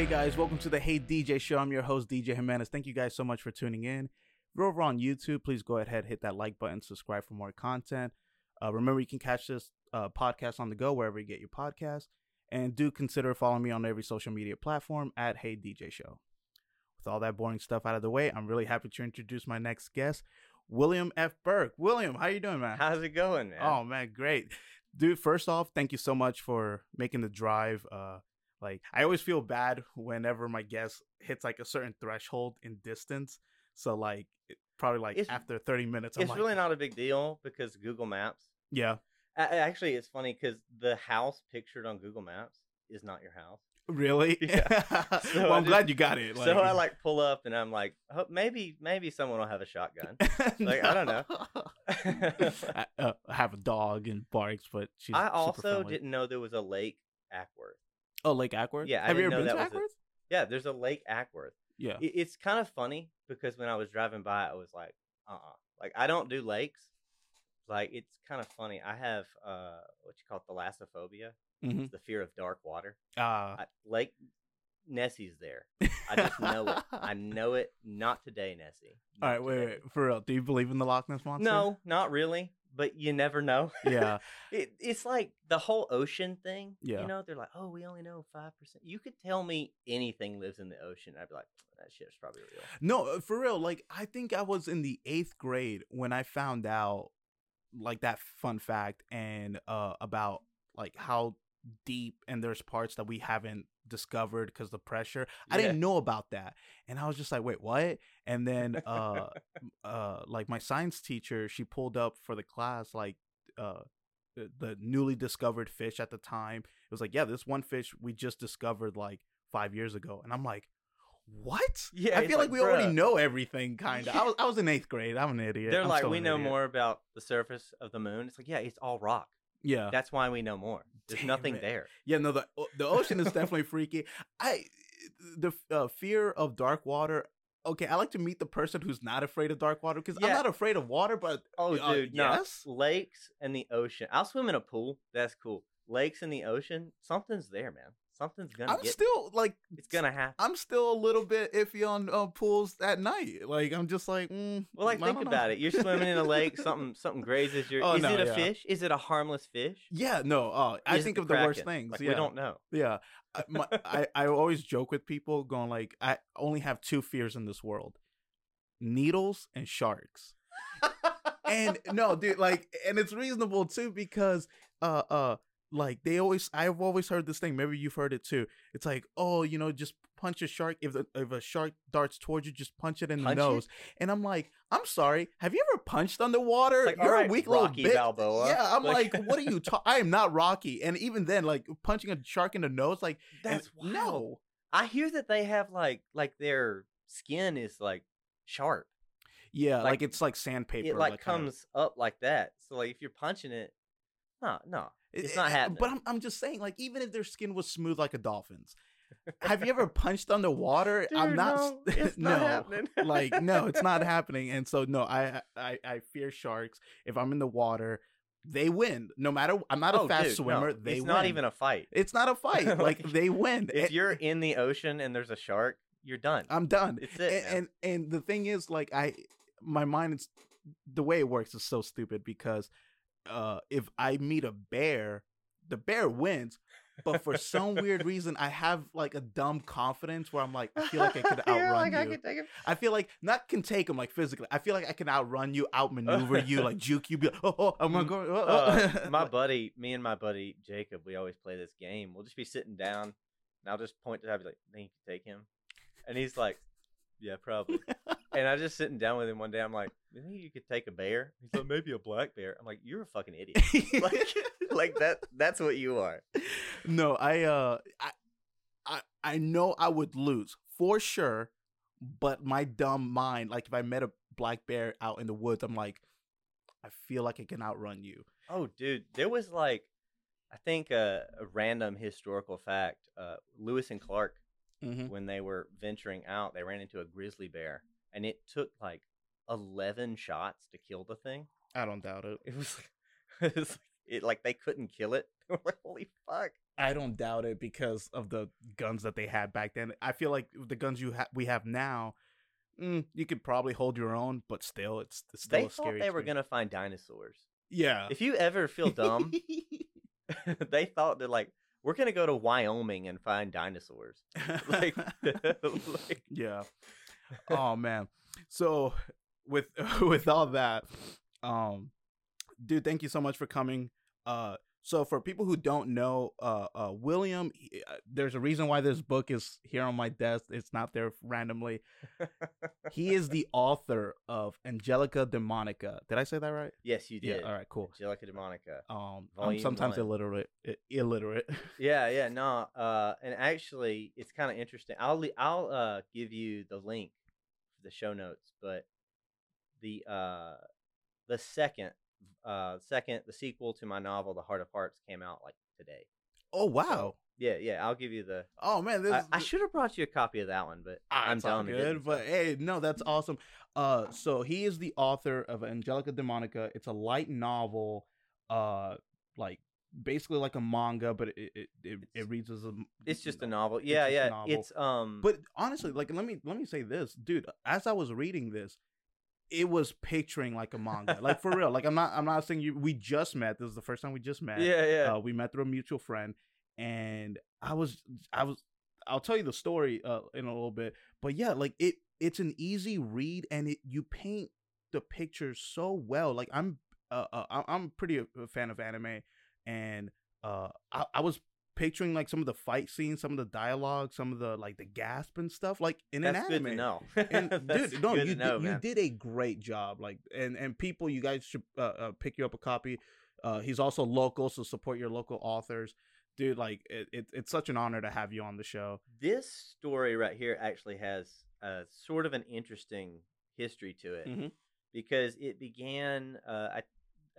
Hey guys, welcome to the Hey DJ show. I'm your host, DJ Jimenez. Thank you guys so much for tuning in. If you're over on YouTube, please go ahead, hit that like button, subscribe for more content. Uh, remember, you can catch this uh, podcast on the go wherever you get your podcast. And do consider following me on every social media platform at Hey DJ Show. With all that boring stuff out of the way, I'm really happy to introduce my next guest, William F. Burke. William, how you doing, man? How's it going, man? Oh man, great, dude. First off, thank you so much for making the drive. Uh, like I always feel bad whenever my guest hits like a certain threshold in distance. So like it- probably like It's- after thirty minutes, I'm it's like, really not a big deal because Google Maps. yeah, a- Actually, it's funny because the house pictured on Google Maps is not your house. really. Yeah. So well, I I'm just- glad you got it. so I like pull up and I'm like, oh, maybe maybe someone will have a shotgun. like, I don't know. I, uh, have a dog and barks, but she's. I also didn't know there was a Lake Acworth. Oh, Lake Acworth. Yeah, I have you ever know been that to Acworth? Yeah, there's a Lake Acworth. Yeah. It- It's kind of funny because when I was driving by, I was like, uh uh Like, I don't do lakes. Like, it's kind of funny. I have uh what you call it, thalassophobia. Mhm. It's the fear of dark water. Uh, I, Lake Nessie's there. I just know it. I know it. Not today, Nessie. All Not right, wait, today. wait, for real. Do you believe in the Loch Ness monster? No, not really. But you never know. Yeah. it, it's like the whole ocean thing. Yeah. You know, they're like, oh, we only know 5%. You could tell me anything lives in the ocean. I'd be like, that shit's probably real. No, uh, for real. Like, I think I was in the eighth grade when I found out, like, that fun fact and uh about like how deep and there's parts that we haven't discovered because the pressure. I didn't know about that, and I was just like, wait, what? And then uh uh like my science teacher, she pulled up for the class like uh. The, the newly discovered fish at the time it was like yeah this one fish we just discovered like five years ago and i'm like what Yeah, i feel like, like, we already know everything kind of I, was, I was in eighth grade i'm an idiot They're I'm like, we know idiot." more about the surface of the moon. It's like, yeah, it's all rock. Yeah That's why we know more. There's Damn nothing it. there. yeah no the the ocean is definitely freaky i the uh, fear of dark water okay i like to meet the person who's not afraid of dark water because i'm not afraid of water but Oh, uh, dude, no. yes Lakes and the ocean. I'll swim in a pool. That's cool. Lakes and the ocean. Something's there, man. Something's gonna happen. i'm get. still like it's gonna happen. i'm still a little bit iffy on uh, pools at night like i'm just like mm, Well, like think don't know. about it. You're swimming in a lake. Something something grazes your. Oh, is no, it a yeah. fish? Is it a harmless fish? yeah no uh, i Is think of the worst things Like, yeah We don't know. Yeah, I, my, I I always joke with people going like I only have two fears in this world: needles and sharks. And no, dude, like, and it's reasonable too because uh uh like they always I've always heard this thing. Maybe you've heard it too. It's like oh you know just punch a shark if the, if a shark darts towards you just punch it in Punch the it? nose. And I'm like I'm sorry. Have you ever punched underwater? Like, You're right, a weak Rocky little bitch. Balboa. Yeah, I'm Like- like, what are you? Ta- I am not Rocky. And even then, like punching a shark in the nose, like That's wild. no. I hear that they have like like their skin is like sharp. Yeah, like, Like, it's like sandpaper. it like, kind of- comes up like that. So like if you're punching it, no, no, it's not happening. But I'm, I'm just saying, like, even if their skin was smooth like a dolphin's, have you ever punched underwater? I'm not. no, it's not happening. like, no, it's not happening. And so, no, I, I, I fear sharks. If I'm in the water, they win. No matter, I'm not a Oh, fast dude, no, swimmer. They it's win. not even a fight. It's not a fight. like, Like, they win. If And- you're in the ocean and there's a shark, you're done. I'm done. It's it. and, and and the thing is like i my mind is the way it works is so stupid because uh if i meet a bear the bear wins but for some weird reason i have like a dumb confidence where i'm like i feel like i could outrun like, I you take it. I feel like not can take him like physically. I feel like I can outrun you, outmaneuver you, like juke you. Be like, oh, oh I'm gonna go. oh, uh, oh." my buddy, me and my buddy Jacob, we always play this game. We'll just be sitting down, and I'll just point to him, be like, "Think you can take him?" And he's like, "Yeah, probably." and I just sitting down with him one day. I'm like, "You think you could take a bear?" He's like, "Maybe a black bear." I'm like, "You're a fucking idiot." like, like that. That's what you are. no, I uh I, I I know I would lose for sure, but my dumb mind, like if I met a black bear out in the woods, I'm like, I feel like I can outrun you. Oh, dude, there was like, I think a, a random historical fact. Uh, Lewis and Clark, Mm-hmm. when they were venturing out, they ran into a grizzly bear, and it took like eleven shots to kill the thing. I don't doubt it. It was, it was it like they couldn't kill it. They were like, Holy fuck! I don't doubt it because of the guns that they had back then. I feel like the guns you ha- we have now, mm, you could probably hold your own, but still, it's, it's still They a thought scary. they were experience. gonna find dinosaurs. Yeah. If you ever feel dumb, they thought that like we're gonna go to Wyoming and find dinosaurs. Like, like yeah. Oh man. So with with all that, um, dude, thank you so much for coming. Uh, so for people who don't know, uh, uh, William, he- uh, there's a reason why this book is here on my desk. It's not there randomly. He is the author of Angelica Demonica. Did I say that right? yes, you did. Yeah. All right. Cool. Angelica Demonica. Um, I'm sometimes one. illiterate. Illiterate. Yeah, yeah, no. Uh, and actually, it's kind of interesting. I'll I'll uh give you the link for the show notes, but the uh the second uh second the sequel to my novel, The Heart of Hearts, came out like today. oh wow. Yeah, yeah. I'll give you the. Oh man, this I, I should have brought you a copy of that one, but Ah, I'm it's dumb. and good, but hey, no, that's awesome. Uh, so he is the author of Angelica Demonica. It's a light novel, uh, like basically like a manga, but it it it, it reads as a. it's just a novel. Yeah, a yeah. novel. It's um. But honestly, like let me let me say this, dude. As I was reading this, it was picturing like a manga, like for real. Like I'm not I'm not saying you. We just met. This is the first time we just met. yeah, yeah. Uh, we met through a mutual friend, and I was I was I'll tell you the story uh, in a little bit, but yeah, like it it's an easy read, and it you paint the pictures so well. Like I'm uh, uh I'm pretty a, a fan of anime, and uh I, I was picturing like some of the fight scenes, some of the dialogue, some of the like the gasp and stuff, like in That's an good anime. to know. And dude, no, you know, did, you did a great job. Like, and and people, you guys should uh, uh, pick you up a copy. Uh, he's also local, so support your local authors, dude. Like, it, it, it's such an honor to have you on the show. this story right here actually has a sort of an interesting history to it Mhm. because it began uh, I,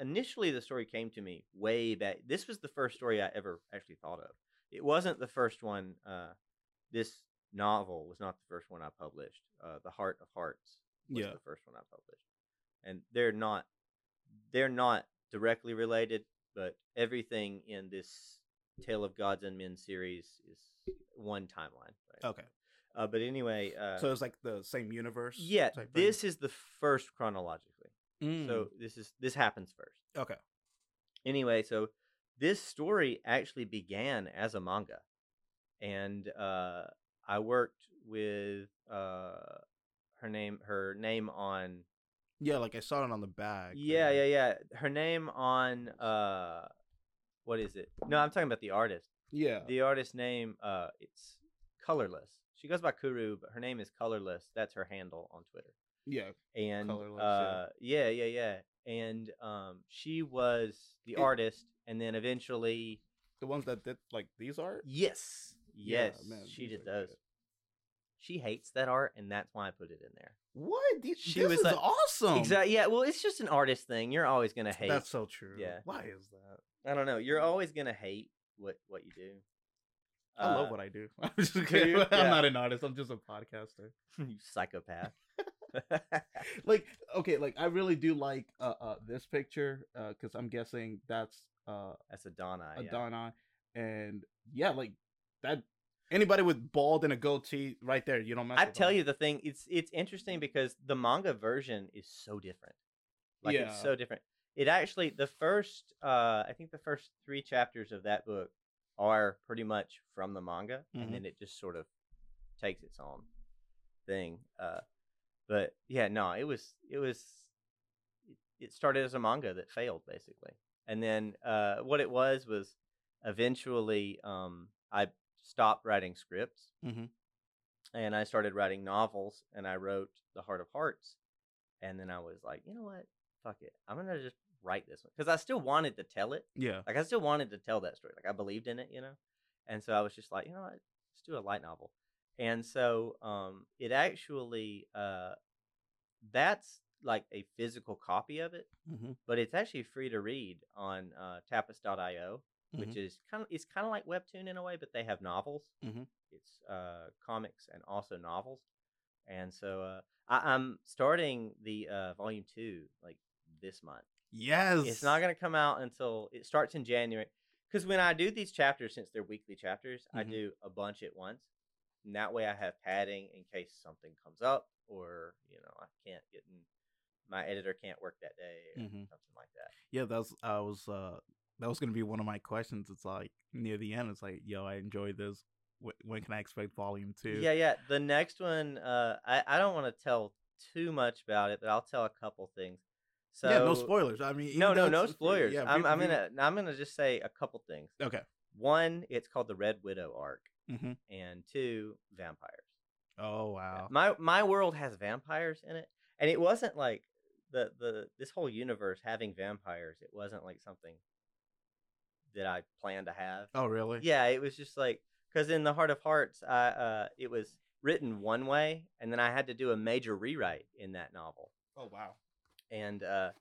initially the story came to me way back this was the first story i ever actually thought of. It wasn't the first one uh, this novel was not the first one i published uh, the heart of hearts was Yeah. the first one i published. And they're not they're not directly related but everything in this tale of gods and men series is one timeline right? Okay, uh, but anyway uh, so it's like the same universe. yeah this is the first chronologically Mm, so this is this happens first. Okay, anyway so this story actually began as a manga. And uh i worked with uh her name her name on yeah, like I saw it on the back. yeah yeah yeah. Her name on uh what is it? No i'm talking about the artist. Yeah, the artist name uh it's colorless. She goes by kuru but her name is colorless. That's her handle on twitter yeah. and Colorless, uh yeah yeah yeah and um she was the It- artist and then eventually The ones that did like these art. yes Yeah, yes man, she did those good. she hates that art and that's why i put it in there What? These, She this was is like- awesome. exactly yeah well it's just an artist thing you're always gonna hate That's so true. Yeah. Why is that? i don't know you're always gonna hate what what you do I love Uh, what I do. I'm just kidding. you? I'm not an artist. I'm just a podcaster. you psychopath like okay like i really do like uh, uh this picture uh because i'm guessing that's uh that's a Donna. a yeah. and yeah like that anybody with bald and a goatee right there you don't mess I tell them. you the thing, it's it's interesting because the manga version is so different. Like it's so different. It actually the first uh I think the first 3 chapters of that book are pretty much from the manga Mhm. and then it just sort of takes its own thing. Uh but yeah, no, it was it was it, started as a manga that failed basically. And then uh what it was was eventually um I stopped writing scripts Mhm. and I started writing novels and I wrote The Heart of Hearts. And then I was like, you know what? Fuck it. I'm going to just write this one. Because I still wanted to tell it. yeah Like, I still wanted to tell that story. Like, I believed in it, you know? And so I was just like, you know what? Let's do a light novel. And so um, it actually, uh, that's like a physical copy of it, hmm but it's actually free to read on uh, tapas.io which Mhm. is kind of it's kind of like webtoon in a way, but they have novels. Mhm. It's uh, comics and also novels, and so uh, I, I'm starting the uh, volume two like this month. yes It's not gonna come out until it starts in January because when I do these chapters, since they're weekly chapters, I Mhm. do a bunch at once. And that way I have padding in case something comes up or, you know, I can't get in, my editor can't work that day or Mhm. something like that. Yeah, that's I was uh that was gonna be one of my questions. It's like near the end, it's like, yo, I enjoyed this. When can I expect volume two? Yeah, yeah. The next one, uh, I, I don't want to tell too much about it, but I'll tell a couple things. So yeah, no spoilers. I mean, No, no, no spoilers. Yeah, I'm, I'm gonna I'm gonna just say a couple things. Okay. One, it's called the Red Widow arc, hmm and two, vampires. Oh wow. My my world has vampires in it, and it wasn't like the the this whole universe having vampires. It wasn't like something that I planned to have. Oh really? Yeah, it was just like because in the Heart of Hearts, I uh, it was written one way, and then I had to do a major rewrite in that novel, Oh wow. and uh,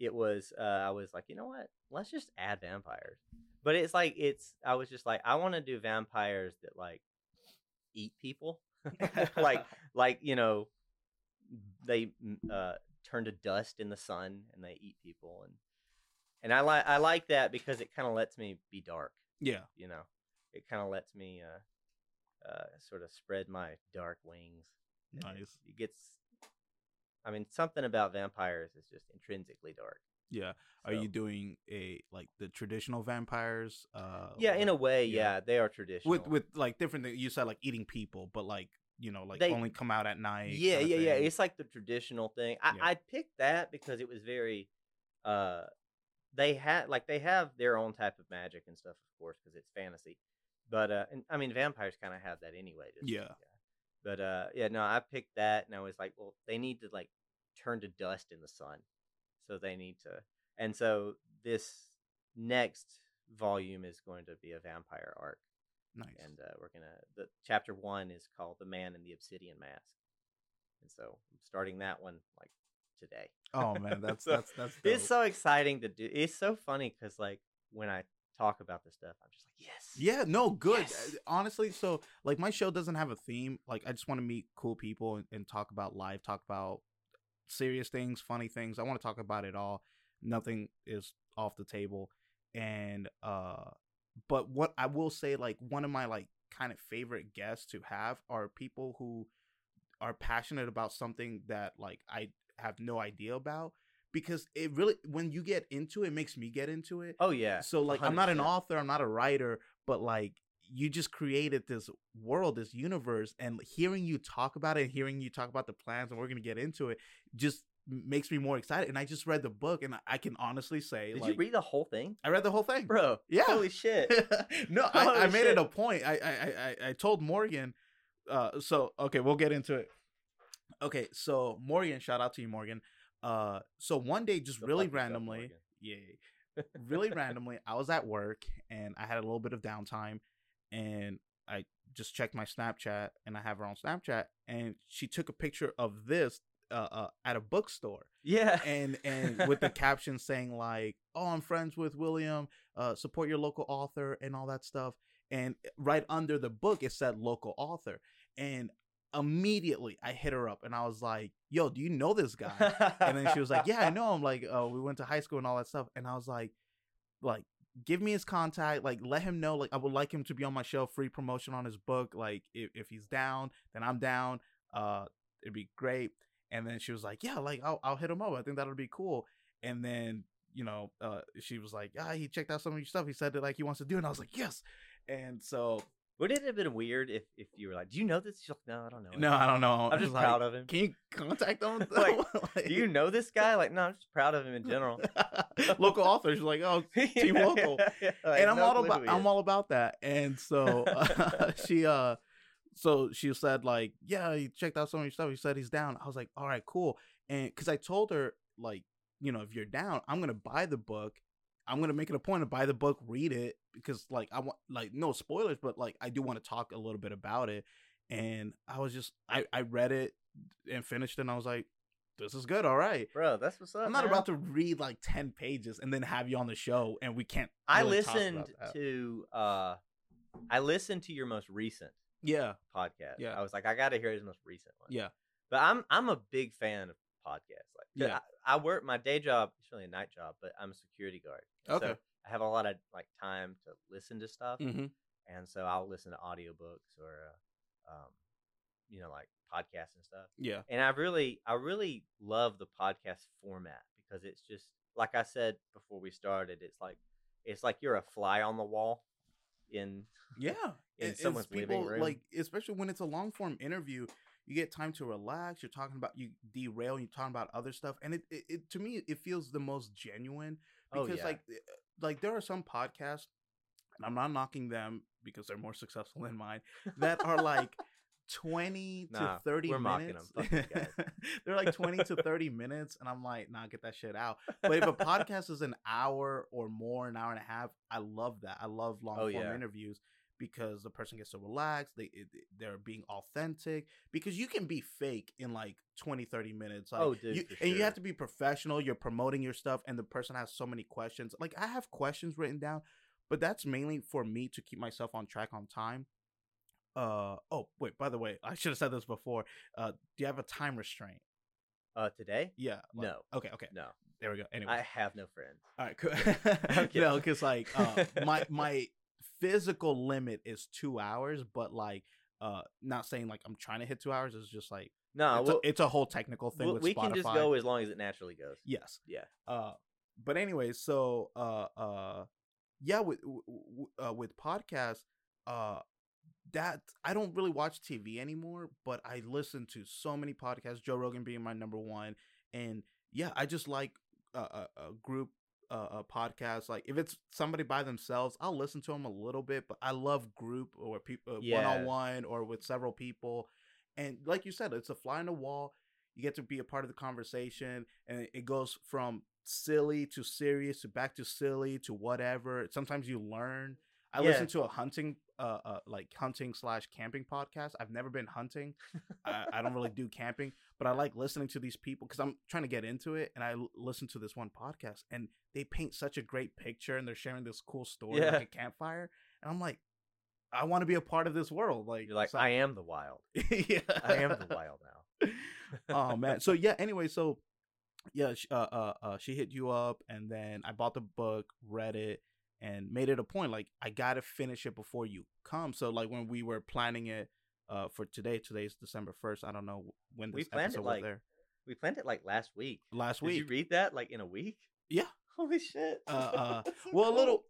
it was uh, I was like, you know what? Let's just add vampires. But it's like it's I was just like I want to do vampires that like eat people, like like you know they mm, uh, turn to dust in the sun and they eat people and and I like I like that because it kind of lets me be dark Yeah. you know it kind of lets me uh uh sort of spread my dark wings and it- Nice. it gets i mean something about vampires is just intrinsically dark Yeah. Are so- you doing a like the traditional vampires? Uh yeah in a way yeah. yeah, they are traditional with with like different things. You said like eating people, but like you know like They- only come out at night. yeah kinda yeah yeah it's like the traditional thing I, Yeah. I picked that because it was very uh they had like they have their own type of magic and stuff of course because it's fantasy but uh and i mean vampires kind of have that anyway just, Yeah. but uh yeah no i picked that and i was like well they need to like turn to dust in the sun so they need to and so this next volume is going to be a vampire arc nice. and uh, we're gonna the chapter one is called the man in the obsidian mask and so i'm starting that one like today oh man, that's So, that's that's. it's so exciting to do it's so funny because like when i talk about this stuff i'm just like yes Yeah, no, good. Yes. Uh, Honestly, so like my show doesn't have a theme. Like I just want to meet cool people and, and talk about life, talk about serious things, funny things. I want to talk about it all. Nothing is off the table. And uh but what I will say like one of my like kind of favorite guests to have are people who are passionate about something that like I have no idea about because it really when you get into it, it makes me get into it oh yeah so like i'm not an author i'm not a writer but like you just created this world this universe and hearing you talk about it hearing you talk about the plans and we're gonna get into it just makes me more excited and i just read the book and i can honestly say did like you read the whole thing? I read the whole thing. Bro Yeah. holy shit. No I, I Holy made it a point. I, I i I- i told morgan uh so okay we'll get into it. Okay so morgan shout out to you morgan. Uh so one day just Go really randomly yeah really randomly i was at work and i had a little bit of downtime and i just checked my snapchat and i have her on snapchat and she took a picture of this uh, uh at a bookstore. Yeah. And and with the caption saying like oh i'm friends with william uh support your local author and all that stuff. And right under the book it said local author. And immediately i hit her up and i was like yo do you know this guy? And then she was like, "Yeah, I know him. Like, uh, we went to high school and all that stuff." And I was like, "Like, give me his contact. Like, let him know. Like, I would like him to be on my show, free promotion on his book. Like, if, if he's down, then I'm down. Uh, it'd be great." And then she was like, "Yeah, like I'll I'll hit him up. I think that'll be cool." And then you know, uh, she was like, "Ah, he checked out some of your stuff. He said that like he wants to do." it. And I was like, "Yes." And so would it have been weird if if you were like do you know this She's like, no i don't know him." no, I don't know. I'm just like, proud of him Can you contact him? Like, Like- do you know this guy like no i'm just proud of him in general local authors like oh Team local. Like, and I'm no all about I'm all about that. And so uh, she uh so she said like, yeah, he checked out some of your stuff. He said he's down. I was like, all right, cool. And because I told her like, you know, if you're down, I'm gonna buy the book. I'm gonna make it a point to buy the book, read it because like I want like no spoilers, but like I do want to talk a little bit about it. And I was just I I read it and finished it. and I was like, this is good. All right. bro that's what's up I'm not man. about to read like 10 pages and then have you on the show and we can't. i really about listened to uh i listened to your most recent Yeah. podcast Yeah. i was like i gotta hear his most recent one Yeah. but i'm i'm a big fan of podcasts like Yeah. I, I work my day job it's really a night job but i'm a security guard Okay. so I have a lot of like time to listen to stuff, Mm-hmm. and so I'll listen to audiobooks or, uh, um, you know, like podcasts and stuff. Yeah. And I really, I really love the podcast format because it's just like I said before we started. It's like, it's like you're a fly on the wall in Yeah. in It- someone's living room. Like, especially when it's a long form interview, you get time to relax. You're talking about you derail. You're talking about other stuff, and it, it, it to me it feels the most genuine Oh, because yeah. like eh, like there are some podcasts, and I'm not knocking them because they're more successful than mine that are like. 20 to 30 we're minutes. Fuck these guys. They're like 20 to 30 minutes, and I'm like, nah, get that shit out. But if a podcast is an hour or more, an hour and a half, I love that. I love long Oh, form yeah. interviews because the person gets to relax. They they're being authentic because you can be fake in like 20, 30 minutes. Like, Oh, dude, you, and you have to be professional. You're promoting your stuff, and the person has so many questions. Like I have questions written down, but that's mainly for me to keep myself on track on time. Uh oh wait by the way I should have said this before uh do you have a time restraint uh, today, yeah like- no, okay okay no, there we go anyway I have no friends. all right, cool. No, because like uh, my my physical limit is two hours, but like uh, not saying like I'm trying to hit two hours. It's just like No, it's, we'll, a, it's a whole technical thing we'll- with we Spotify. can just go as long as it naturally goes. Yes. Yeah. Uh, but anyway, so uh, uh, yeah, with w- uh, with podcasts, uh, that I don't really watch TV anymore, but I listen to so many podcasts. Joe Rogan being my number one, and yeah, I just like a, a, a group uh, a podcast. Like if it's somebody by themselves, I'll listen to them a little bit, but I love group or people one-on-one or with several people. And like you said, it's a fly on the wall. You get to be a part of the conversation, and it goes from silly to serious to back to silly to whatever. Sometimes you learn. I Yeah. listen to a hunting, uh, uh, like hunting slash camping podcast. I've never been hunting. I, I don't really do camping, but I like listening to these people because I'm trying to get into it. And I l- listen to this one podcast, and they paint such a great picture, and they're sharing this cool story Yeah. like a campfire, and I'm like, I want to be a part of this world. Like, You're like, so- I am the wild. yeah, I am the wild now. oh man. So yeah. Anyway, so yeah, uh, uh, uh, she hit you up, and then I bought the book, read it, and made it a point. Like I gotta finish it before you come. So like when we were planning it, uh, for today, today's December first. I don't know when We this planned it, like, was there. We planned it like last week. Last Did week. you read that like in a week? Yeah. Holy shit. Uh, uh, well, a little,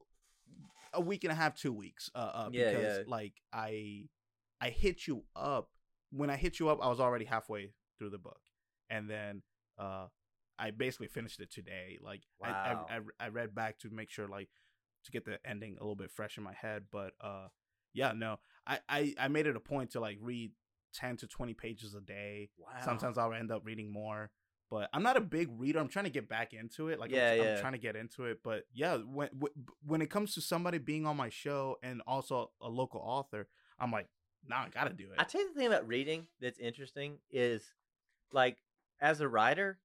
a week and a half, two weeks. Uh, uh Yeah, because yeah. like I, I hit you up. When I hit you up, I was already halfway through the book, and then uh, I basically finished it today. Like Wow. I, I, I read back to make sure like to get the ending a little bit fresh in my head. But uh, yeah, no, I, I, I made it a point to like read ten to twenty pages a day. Wow. Sometimes I'll end up reading more. But I'm not a big reader. I'm trying to get back into it. Like Yeah, I'm, I'm trying to get into it. But yeah, when when it comes to somebody being on my show and also a local author, I'm like, nah, I gotta do it. I tell you the thing about reading that's interesting is like as a writer,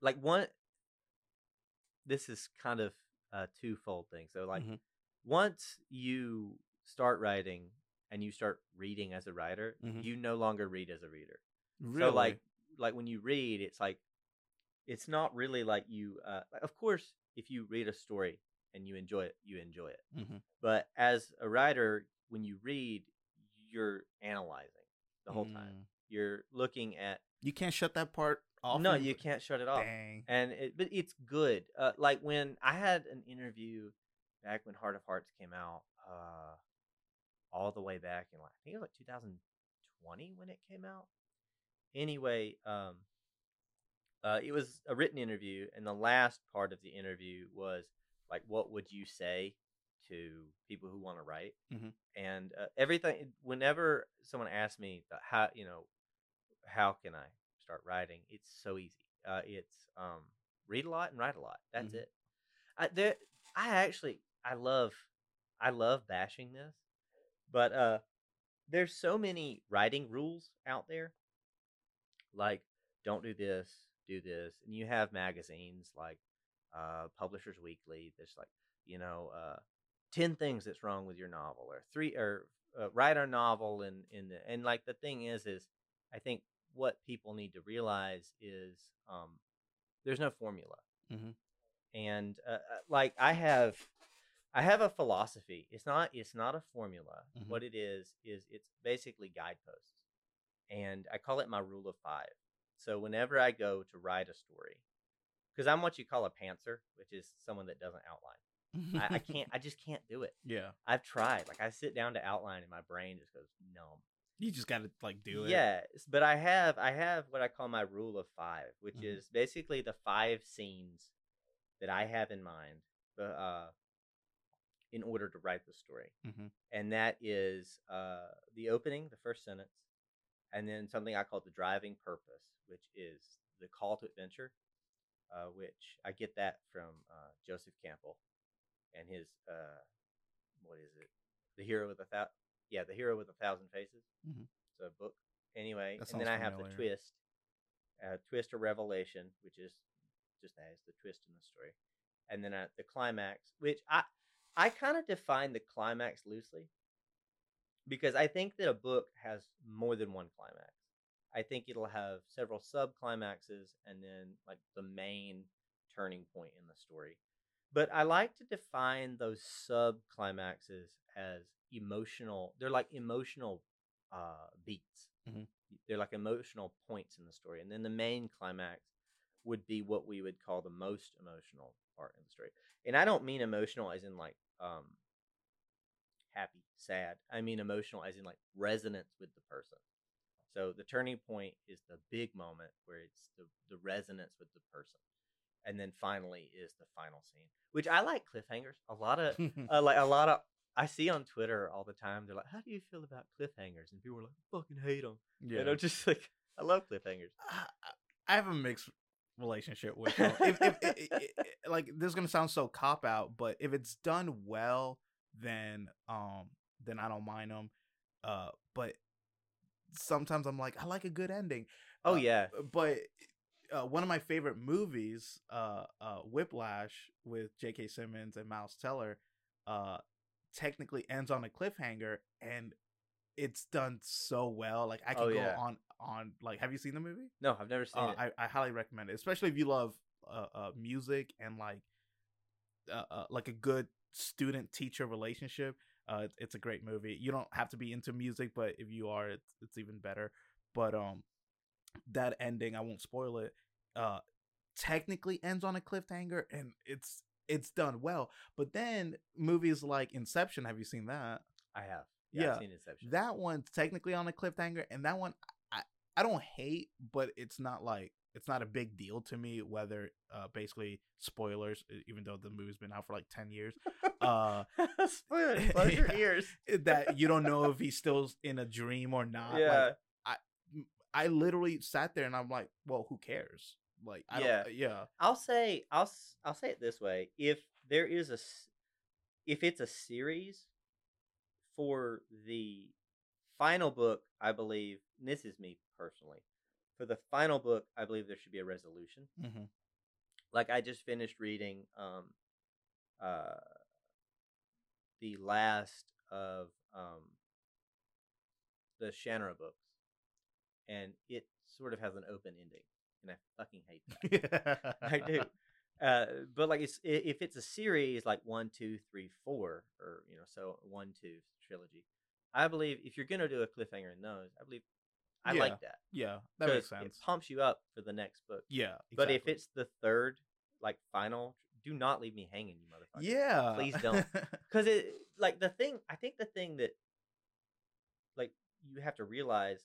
like one this is kind of a twofold thing. So like Mhm. once you start writing and you start reading as a writer, Mhm. you no longer read as a reader. really, So like like when you read, it's like it's not really like you uh of course if you read a story and you enjoy it, you enjoy it. Mhm. But as a writer, when you read, you're analyzing the whole time. Mm. You're looking at you can't shut that part off. no, you can't shut it off. Dang. And it, but it's good. Uh, like when I had an interview back when Heart of Hearts came out, uh, all the way back in like I think it was like 2020 when it came out. Anyway, um, uh, it was a written interview, and the last part of the interview was like, "What would you say to people who want to write?" Mhm. And uh, everything. Whenever someone asks me how, you know, how can I start writing? It's so easy. Uh, it's um, read a lot and write a lot. That's Mhm. it. I, there, I actually, I love, I love bashing this, but uh, there's so many writing rules out there. Like, don't do this, do this, and you have magazines like uh, Publishers Weekly. There's like, you know, uh, ten things that's wrong with your novel, or three, or uh, write a novel, and in the and like the thing is, is I think what people need to realize is um, there's no formula. Mhm. And uh, uh, like I have, I have a philosophy. It's not it's not a formula. Mhm. What it is is it's basically guideposts. And I call it my rule of 5. So whenever I go to write a story, cuz I'm what you call a pantser, which is someone that doesn't outline. I, I can't I just can't do it. Yeah, I've tried. Like I sit down to outline and my brain just goes numb. You just gotta like do it. Yes, but I have I have what I call my rule of five, which Mhm. is basically the five scenes that I have in mind, uh, in order to write the story, Mhm. and that is uh, the opening, the first sentence, and then something I call the driving purpose, which is the call to adventure, uh, which I get that from uh, Joseph Campbell and his uh, what is it, the hero with a yeah, the hero with a thousand faces. Mhm. It's a book anyway, That and then I have the twist, uh, twist or revelation, which is just that is the twist in the story, and then uh, the climax, which I I kind of define the climax loosely because I think that a book has more than one climax. I think it'll have several sub climaxes and then like the main turning point in the story. But I like to define those sub climaxes as emotional. They're like emotional uh, beats. Mhm. They're like emotional points in the story, and then the main climax would be what we would call the most emotional part in the story. And I don't mean emotional as in like um, happy, sad. I mean emotional as in like resonance with the person. So the turning point is the big moment where it's the, the resonance with the person. And then finally is the final scene, which I like cliffhangers. A lot of uh, like a lot of I see on Twitter all the time. They're like, "How do you feel about cliffhangers?" And people are like, "Fucking hate them." yeah. And I'm just like, I love cliffhangers. I, I have a mixed relationship with them. if, if, like this is gonna sound so cop out, but if it's done well, then um then I don't mind them. Uh, but sometimes I'm like, I like a good ending. Oh Uh, yeah, But uh, one of my favorite movies, uh, uh, Whiplash, with J.K. Simmons and Miles Teller, uh, technically ends on a cliffhanger, and it's done so well. Like I can Oh, go on on like. Have you seen the movie? no, I've never seen Uh, it. I, I highly recommend it, especially if you love uh, uh music and like uh, uh like a good student teacher relationship. Uh, it's, it's a great movie. You don't have to be into music, but if you are, it's it's even better. But um, that ending, I won't spoil it. Uh, technically ends on a cliffhanger, and it's it's done well. But then movies like Inception, have you seen that? I have. Yeah, yeah, I've seen Inception. That one's technically on a cliffhanger, and that one I I don't hate, but it's not like it's not a big deal to me. Whether uh basically spoilers, even though the movie's been out for like ten years, uh Spoiler, close your ears. that you don't know if he's still in a dream or not. yeah, Like, I literally sat there and I'm like, well, who cares? Like, I Yeah. don't, yeah, I'll say I'll I'll say it this way: if there is a, if it's a series for the final book, I believe and this is me personally. For the final book, I believe there should be a resolution. hmm Like I just finished reading um uh the last of um the Shannara books, and it sort of has an open ending, and I fucking hate that. I do. Uh, but like, it's, if it's a series like one, two, three, four, or you know, so one, two trilogy, I believe if you're gonna do a cliffhanger in those, I believe I Yeah, like that. yeah, that makes sense. It pumps you up for the next book. Yeah, But if it's the third, like final, do not leave me hanging, you motherfucker. yeah, Please don't. Because it, like, the thing, I think the thing that, like, you have to realize,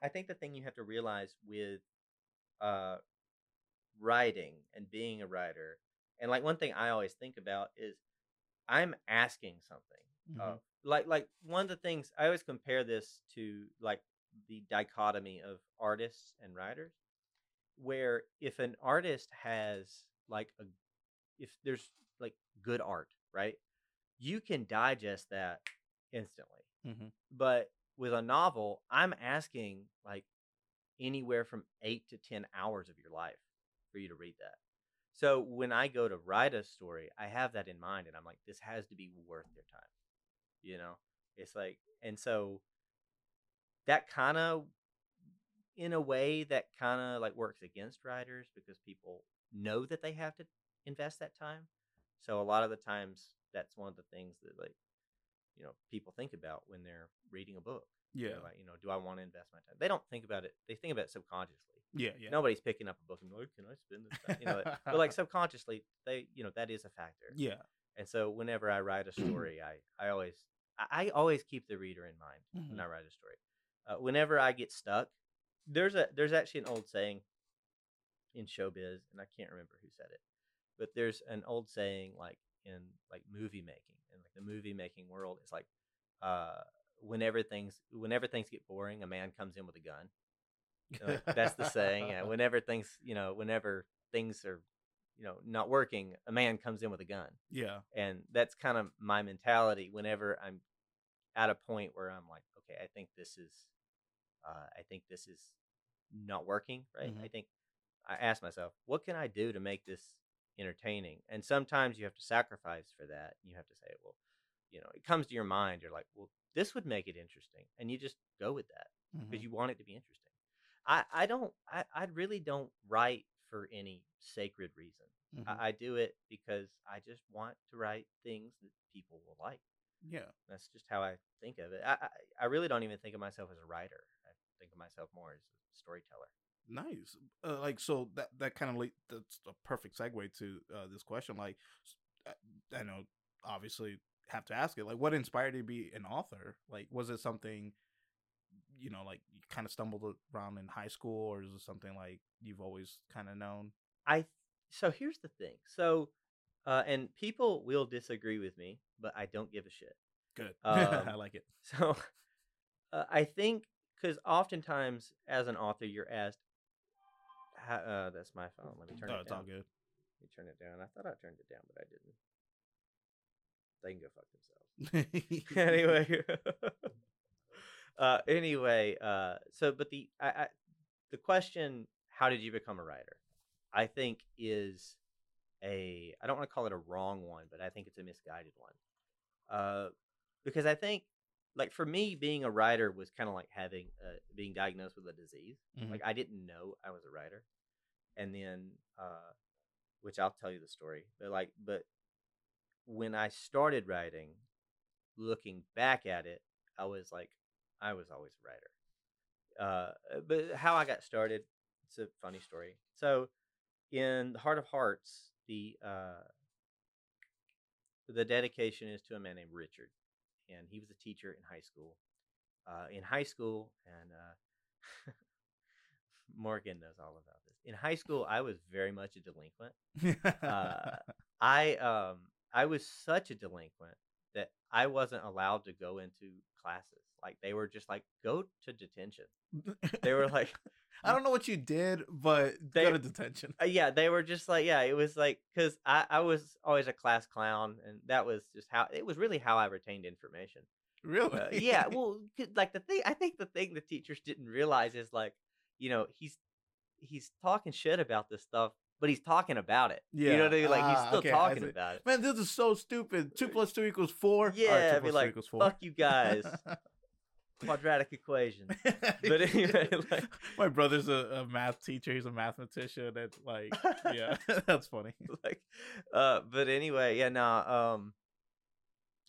I think the thing you have to realize with, uh, writing and being a writer, and like one thing I always think about is, I'm asking something Mhm. of like like one of the things I always compare this to like the dichotomy of artists and writers where if an artist has like a if there's like good art, right? You can digest that instantly. Mhm. But with a novel, I'm asking like anywhere from 8 to 10 hours of your life for you to read that. So when I go to write a story, I have that in mind and I'm like this has to be worth their time. You know? It's like and so that kind of in a way that kind of like works against writers because people know that they have to invest that time So a lot of the times, that's one of the things that like, you know, people think about when they're reading a book. They're Yeah. like, you know, do I want to invest my time? They don't think about it. They think about it subconsciously. Yeah. Yeah. Nobody's picking up a book and like, can I spend this time? You know, but like subconsciously, they, you know, that is a factor. Yeah. And so whenever I write a story, I, I always, I, I always keep the reader in mind when Mhm. I write a story. Uh, whenever I get stuck, there's a, there's actually an old saying in showbiz, and I can't remember who said it, but there's an old saying like in like movie making and like the movie making world, is like, uh, whenever things, whenever things get boring, a man comes in with a gun. Uh, that's the saying. Yeah, whenever things, you know, whenever things are, you know, not working, a man comes in with a gun, yeah. and that's kind of my mentality. Whenever I'm at a point where I'm like, okay, I think this is, uh, I think this is not working, right? Mhm. I think I ask myself, what can I do to make this entertaining? And sometimes you have to sacrifice for that. You have to say, well, you know, it comes to your mind. You're like, well, this would make it interesting, and you just go with that because Mhm. you want it to be interesting. I, I don't I, I really don't write for any sacred reason. Mhm. I, I do it because I just want to write things that people will like. yeah. That's just how I think of it. I, I I really don't even think of myself as a writer. I think of myself more as a storyteller. Nice. Uh, like so that that kind of like that's a perfect segue to uh, this question. Like, I know obviously have to ask it. Like, what inspired you to be an author? Like, was it something you know like you kind of stumbled around in high school, or is it something like you've always kind of known? I so here's the thing. So uh, and people will disagree with me, but I don't give a shit. Good. Um, I like it. So uh, I think because oftentimes as an author, you're asked. Uh, that's my phone. Let me turn No, it it's down. all good. Let me turn it down. I thought I turned it down, but I didn't. They can go fuck themselves. anyway. uh, anyway, uh, so but the I, I, the question, how did you become a writer? I think is a I don't want to call it a wrong one, but I think it's a misguided one. Uh, because I think like for me, being a writer was kind of like having uh, being diagnosed with a disease. Mhm. Like I didn't know I was a writer, and then uh, which I'll tell you the story. But like, but when I started writing, looking back at it, I was like, I was always a writer. Uh, but how I got started, it's a funny story. So, in the Heart of Hearts, the uh, the dedication is to a man named Richard, and he was a teacher in high school. Uh, in high school, and uh, Morgan knows all about this. In high school, I was very much a delinquent. uh, I um I was such a delinquent that I wasn't allowed to go into classes. Like they were just like go to detention. They were like I don't know what you did, but They- go to detention. uh, yeah, they were just like yeah, it was like cuz I I was always a class clown and that was just how it was really how I retained information. Really? Uh, yeah, Well, like the thing I think the thing the teachers didn't realize is like, you know, he's he's talking shit about this stuff, but he's talking about it. Yeah. You know what I mean? Like he's Ah, still okay, talking about it. Man, this is so stupid. Two plus two equals four. All right, Yeah, two I'd be plus two like, equals four. fuck you guys. Quadratic equation. But anyway, like- my brother's a, a math teacher. He's a mathematician, and like, yeah, that's funny. like uh but anyway yeah no um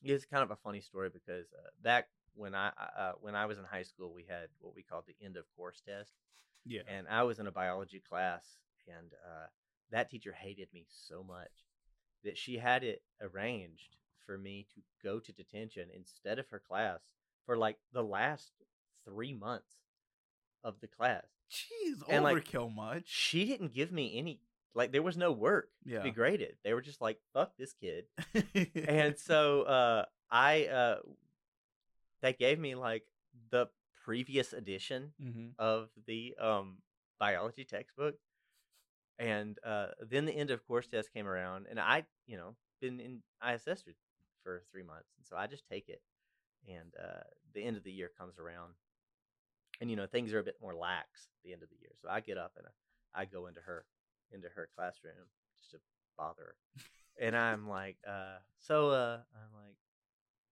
it's kind of a funny story because uh, back when i uh, when i was in high school we had what we called the end of course test Yeah, and i was in a biology class and uh that teacher hated me so much that she had it arranged for me to go to detention instead of her class for like the last three months of the class jeez, And, like, overkill much. she didn't give me any like there was no work to be graded. They were just like, fuck this kid. and so uh I uh they gave me like the previous edition hmm of the um biology textbook. And uh then the end of course test came around and I, you know, been in ISS for, three months. And so I just take it. And uh the end of the year comes around. And you know, things are a bit more lax at the end of the year. So I get up and I, I go into her into her classroom just to bother her. and I'm like, uh, so uh I'm like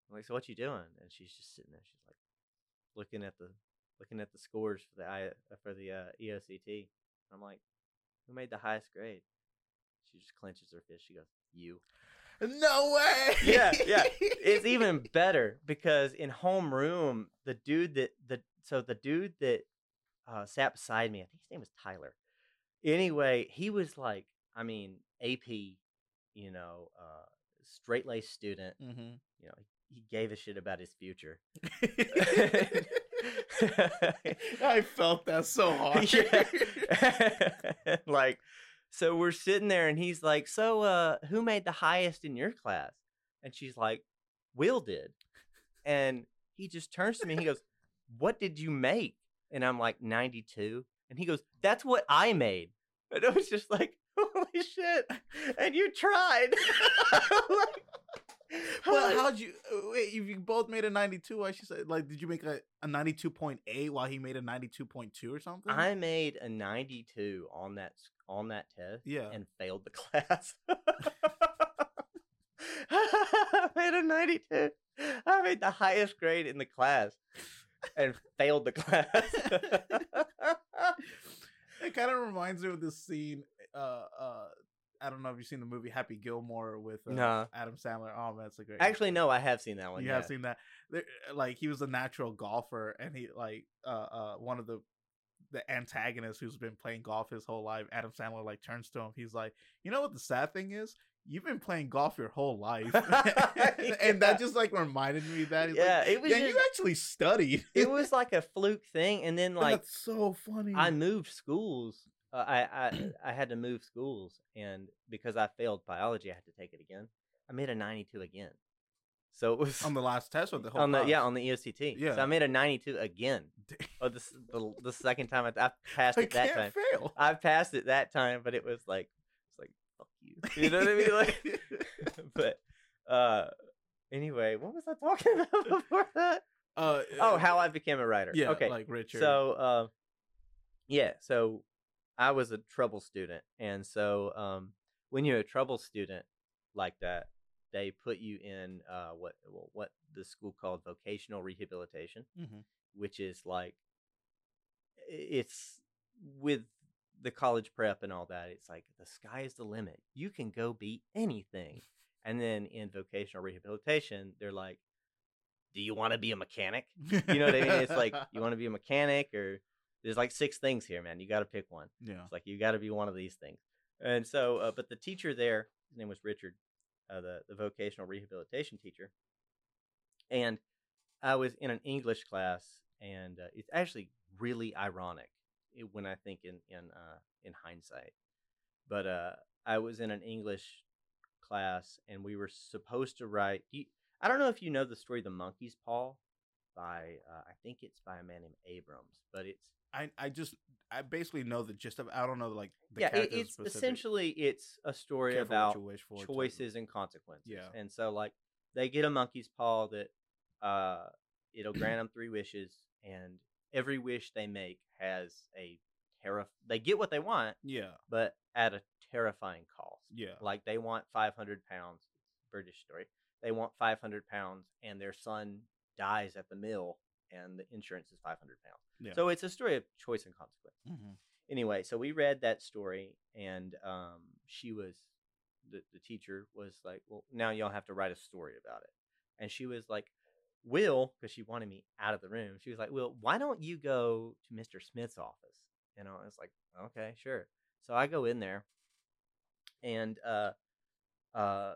I'm like, so what you doing? And she's just sitting there, she's like looking at the looking at the scores for the I for the uh, EOCT. I'm like, who made the highest grade? She just clenches her fist. She goes, "You." No way. yeah, yeah. It's even better because in homeroom, the dude that the so the dude that uh, sat beside me, I think his name was Tyler. Anyway, he was like, I mean, AP, you know, uh, straight laced student. Mm-hmm. You know, he gave a shit about his future. I felt that so hard. yeah. like, so we're sitting there and he's like, So, uh, who made the highest in your class? And she's like, Will did. And he just turns to me and he goes, What did you make? And I'm like, 92. And he goes, That's what I made. And I was just like, Holy shit. And you tried. like, Well, how'd you uh, wait? If you both made a ninety-two, why she said like, did you make a, a ninety-two point eight while he made a ninety-two point two or something? I made a 92 on that on that test. Yeah. and failed the class. I made a 92. I made the highest grade in the class and failed the class. it kind of reminds me of this scene. Uh, uh, I don't know if you've seen the movie Happy Gilmore with uh. Adam Sandler. Oh man, it's a great. Actually, no, I have seen that one. you yeah. have seen that. There, like he was a natural golfer, and he like uh uh one of the the antagonist who's been playing golf his whole life. Adam Sandler like turns to him. He's like, you know what the sad thing is. You've been playing golf your whole life, and that just like reminded me that. He's like, yeah, it was. yeah, just- you actually studied. it was like a fluke thing, and then like That's so funny. I moved schools. Uh, I I I had to move schools, and because I failed biology, I had to take it again. I made a 92 again. So it was on the last test or the whole on the yeah on the E ESCT. Yeah. So I made a 92 again. Oh, this the, the second time I, I passed I it that can't time. fail. I passed it that time, but it was like it's like fuck you. You know what I mean? Like, but uh, anyway, what was I talking about before that? uh, Oh, how I became a writer. yeah, Okay. like Richard. So, uh, yeah, so I was a trouble student, and so um, when you're a trouble student like that, they put you in uh, what well, what the school called vocational rehabilitation, Mhm. which is like it's with the college prep and all that. It's like the sky is the limit. You can go be anything. And then in vocational rehabilitation, they're like, "Do you want to be a mechanic?" You know what I mean? It's like you want to be a mechanic, or there's like six things here, man. You got to pick one. yeah. It's like you got to be one of these things. And so, uh, but the teacher there, his name was Richard, uh, the the vocational rehabilitation teacher, and I was in an English class, and uh, it's actually really ironic when I think in in uh, in hindsight. But uh, I was in an English class, and we were supposed to write. I don't know if you know the story, "The Monkey's Paw," by uh, I think it's by a man named Abrams, but it's I I just I basically know the gist of. I don't know like the yeah, it, it's specific. essentially it's a story Careful about wish for type of- choices and consequences. Yeah. and so like they get a monkey's paw that uh it'll grant them three wishes, and every wish they make has a terror. They get what they want, Yeah, but at a terrifying cost. yeah. Like they want 500 pounds. British story. They want 500 pounds, and their son dies at the mill, and the insurance is 500 pounds. Yeah. So it's a story of choice and consequence Mhm. anyway, so we read that story, and um, she was the the teacher was like, "Well, now y'all have to write a story about it," and she was like, "Will," because she wanted me out of the room. She was like, "Will, why don't you go to Mr. Smith's office?" And I was like, "Okay, sure." So I go in there, and uh, uh,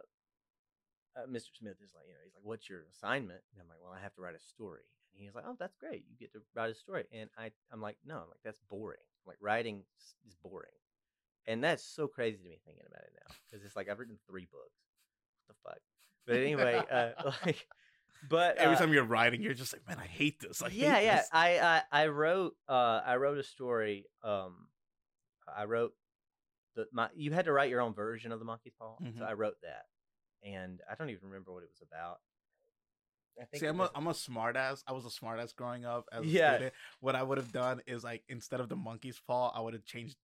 uh, Mr. Smith is like, you know, he's like, "What's your assignment?" And I'm like, "Well, I have to write a story." And he's like, "Oh, that's great. You get to write a story." And I, I'm like, "No, I'm like that's boring. I'm Like writing is boring." And that's so crazy to me thinking about it now because it's like I've written three books. What the fuck? But anyway, uh, like, but Every uh, time you're writing, you're just like, man, I hate this. I yeah, hate yeah. this." I, I I wrote uh I wrote a story. Um, I wrote the my you had to write your own version of the monkey's paw. Mhm. So I wrote that, and I don't even remember what it was about. I think See, I'm a, I'm a smartass. I was a smartass growing up as a Yeah. student. What I would have done is like instead of the monkey's paw, I would have changed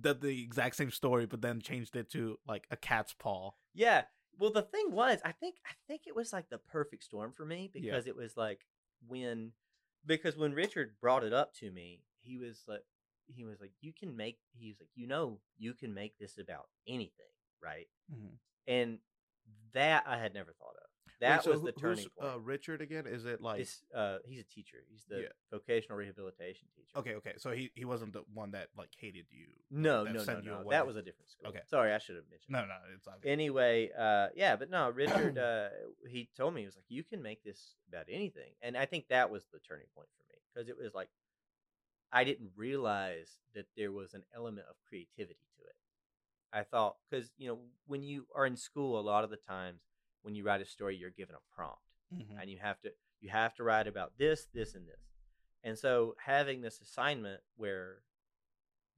the the exact same story, but then changed it to like a cat's paw. Yeah. Well, the thing was, I think I think it was like the perfect storm for me Yeah. because it was like when because when Richard brought it up to me, he was like he was like you can make he's like you know you can make this about anything, right? Mhm. And that I had never thought of. Wait, so was who- the turning point. Uh, Richard again? Is it like It's, uh, he's a teacher. He's the Yeah. vocational rehabilitation teacher. okay? Okay, so he he wasn't the one that like hated you. No, that no, no, sent you no. away. That was a different school. Okay. Sorry, I should have mentioned. No, no, it's okay. Anyway, uh, yeah, but no, Richard, uh, he told me he was like, you can make this about anything, and I think that was the turning point for me because it was like I didn't realize that there was an element of creativity to it. I thought because you know when you are in school, a lot of the times when you write a story, you're given a prompt Mhm. and you have to you have to write about this, this, and this. And so having this assignment where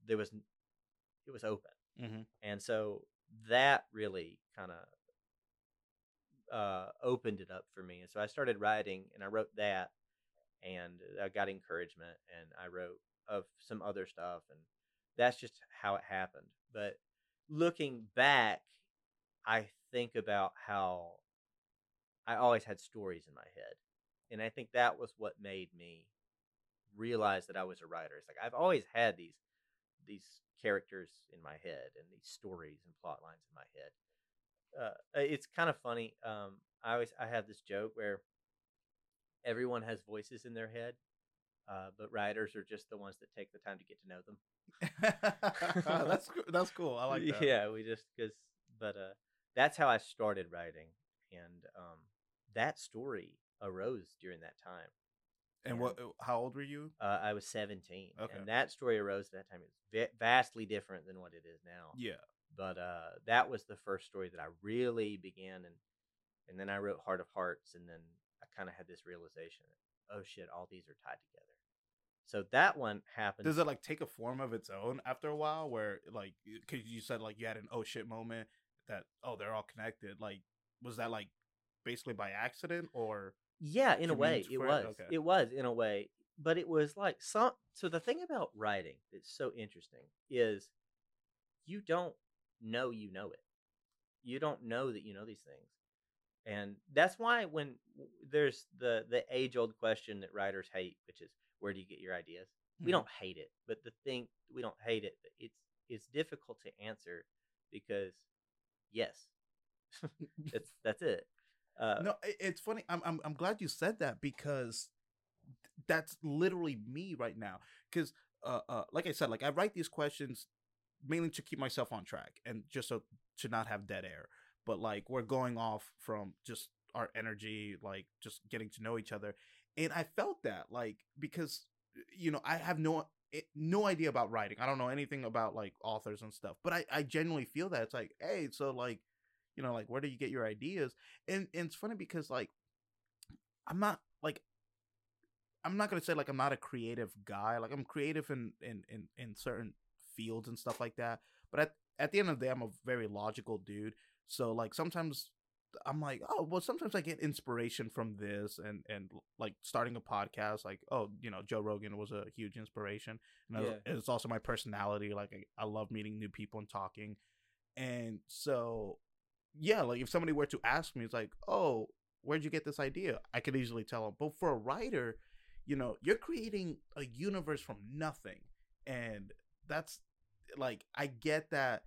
there was it was open, Mhm. and so that really kind of uh, opened it up for me. And so I started writing, and I wrote that, and I got encouragement, and I wrote of some other stuff, and that's just how it happened. But looking back, I think about how I always had stories in my head. And I think that was what made me realize that I was a writer. It's like I've always had these these characters in my head and these stories and plot lines in my head. Uh, it's kind of funny. Um, I always I have this joke where everyone has voices in their head, uh, but writers are just the ones that take the time to get to know them. that's that's cool. I like that. Yeah, we just because, but uh, that's how I started writing, and um, that story arose during that time. And what? How old were you? Uh, I was seventeen, Okay. and that story arose at that time. It's va- vastly different than what it is now. Yeah. But uh, that was the first story that I really began, and and then I wrote Heart of Hearts, and then I kind of had this realization: oh shit, all these are tied together. So that one happened. Does it like take a form of its own after a while? Where like, because you said like you had an oh shit moment that oh they're all connected. Like, was that like basically by accident or? Yeah, in a way, it was. Okay. It was in a way, but it was like some. So the thing about writing that's so interesting is you don't know you know it. You don't know that you know these things, and that's why when there's the the age old question that writers hate, which is where do you get your ideas? We Mhm. don't hate it, but the thing we don't hate it. but It's it's difficult to answer because yes, that's that's it. Uh, no, it's funny. I'm I'm I'm glad you said that because that's literally me right now. Because uh uh like I said, like I write these questions mainly to keep myself on track and just so to not have dead air. But like we're going off from just our energy, like just getting to know each other, and I felt that like because you know I have no eh, no idea about writing. I don't know anything about like authors and stuff, but I I genuinely feel that it's like hey, so like you know like where do you get your ideas? and, and it's funny because like i'm not like i'm not gonna say like i'm not a creative guy like i'm creative in in in, in certain fields and stuff like that but at, at the end of the day i'm a very logical dude so like sometimes i'm like oh well sometimes i get inspiration from this and and like starting a podcast like oh you know joe rogan was a huge inspiration and Yeah. it's- it's also my personality like I, I love meeting new people and talking and so yeah, like if somebody were to ask me, it's like, oh, where'd you get this idea? I could easily tell them. But for a writer, you know, you're creating a universe from nothing. And that's like I get that,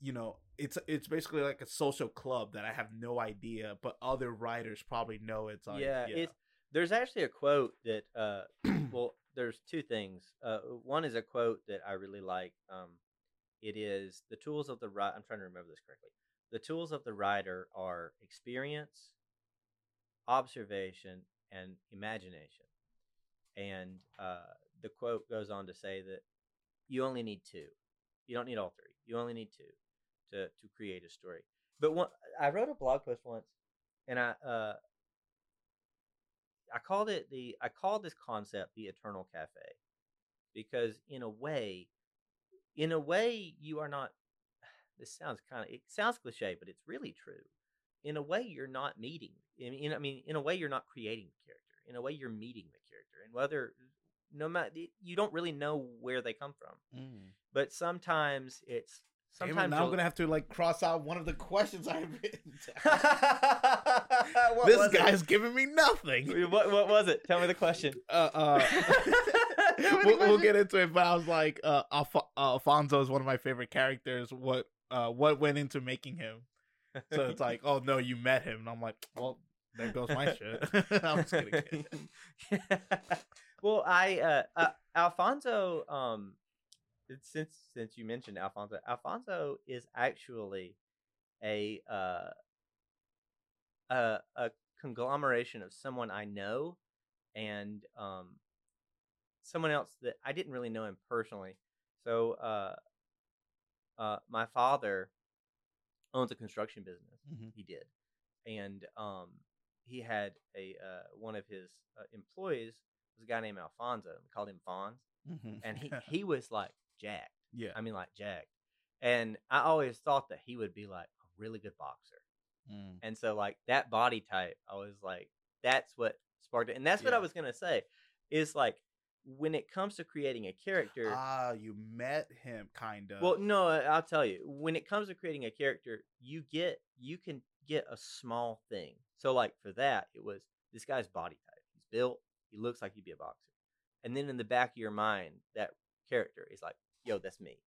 you know, it's it's basically like a social club that I have no idea, but other writers probably know it's like yeah, it's there's actually a quote that uh well there's two things uh one is a quote that i really like um it is the tools of the writer i'm trying to remember this correctly. The tools of the writer are experience observation and imagination. And uh the quote goes on to say that you only need two. You don't need all three. You only need two to to create a story. But one i wrote a blog post once and i uh I called it the I called this concept the eternal cafe because in a way in a way you are not this sounds kind of it sounds cliche but it's really true. In a way you're not meeting in, in I mean in a way you're not creating the character. In a way you're meeting the character and whether no matter you don't really know where they come from. Mm. but sometimes it's sometimes now I'm gonna have to like cross out one of the questions I've written. This was it? guy's giving me nothing. what what was it tell me the question Uh, uh, me the we'll, we'll get into it, but I was like, uh, Alf- uh, Alfonso is one of my favorite characters. What uh, what went into making him? So it's like, oh no, you met him, and I'm like, well, there goes my shit. I'm just kidding. well, I uh, uh Alfonso um since since you mentioned Alfonso, Alfonso is actually a uh a a conglomeration of someone I know and um someone else that I didn't really know him personally. So uh uh my father owns a construction business. Mhm. He did. And um he had a uh one of his uh, employees was a guy named Alfonso. We called him Fonz. Mhm. And he he was like jacked. yeah, I mean like jacked. And I always thought that he would be like a really good boxer. Mm. And so like that body type, I was like, that's what sparked it. And that's what I was gonna say. Is like when it comes to creating a character. ah, you met him, kind of. well, no, I'll tell you. When it comes to creating a character, you get you can get a small thing. So like for that, it was this guy's body type. He's built. He looks like he'd be a boxer. And then in the back of your mind, that character is like, yo, that's me.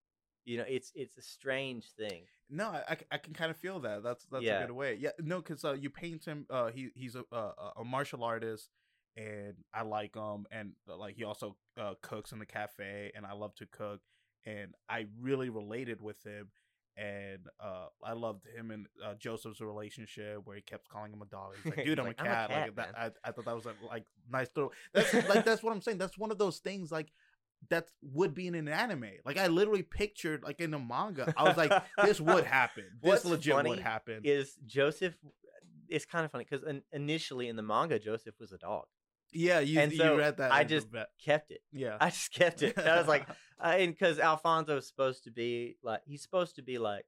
You know, it's it's a strange thing. No, I, I can kind of feel that. That's that's Yeah. a good way. Yeah, no, because uh, you paint him. Uh, he he's a, a a martial artist, and I like him, and uh, like he also uh, cooks in the cafe, and I love to cook, and I really related with him, and uh, I loved him and uh, Joseph's relationship where he kept calling him a dog. He's like, dude, I'm, like, a "I'm a cat. cat, like that. I, I thought that was a like nice throw. That's like that's what I'm saying. That's one of those things like. That would be in an anime. Like I literally pictured, like in a manga, I was like, "This would happen. This What's legit would happen." Is Joseph? It's kind of funny because initially in the manga, Joseph was a dog. yeah, you, and you so read that. I just- Kept it. yeah. I just kept it. I was like, uh, and because Alfonso is supposed to be like, he's supposed to be like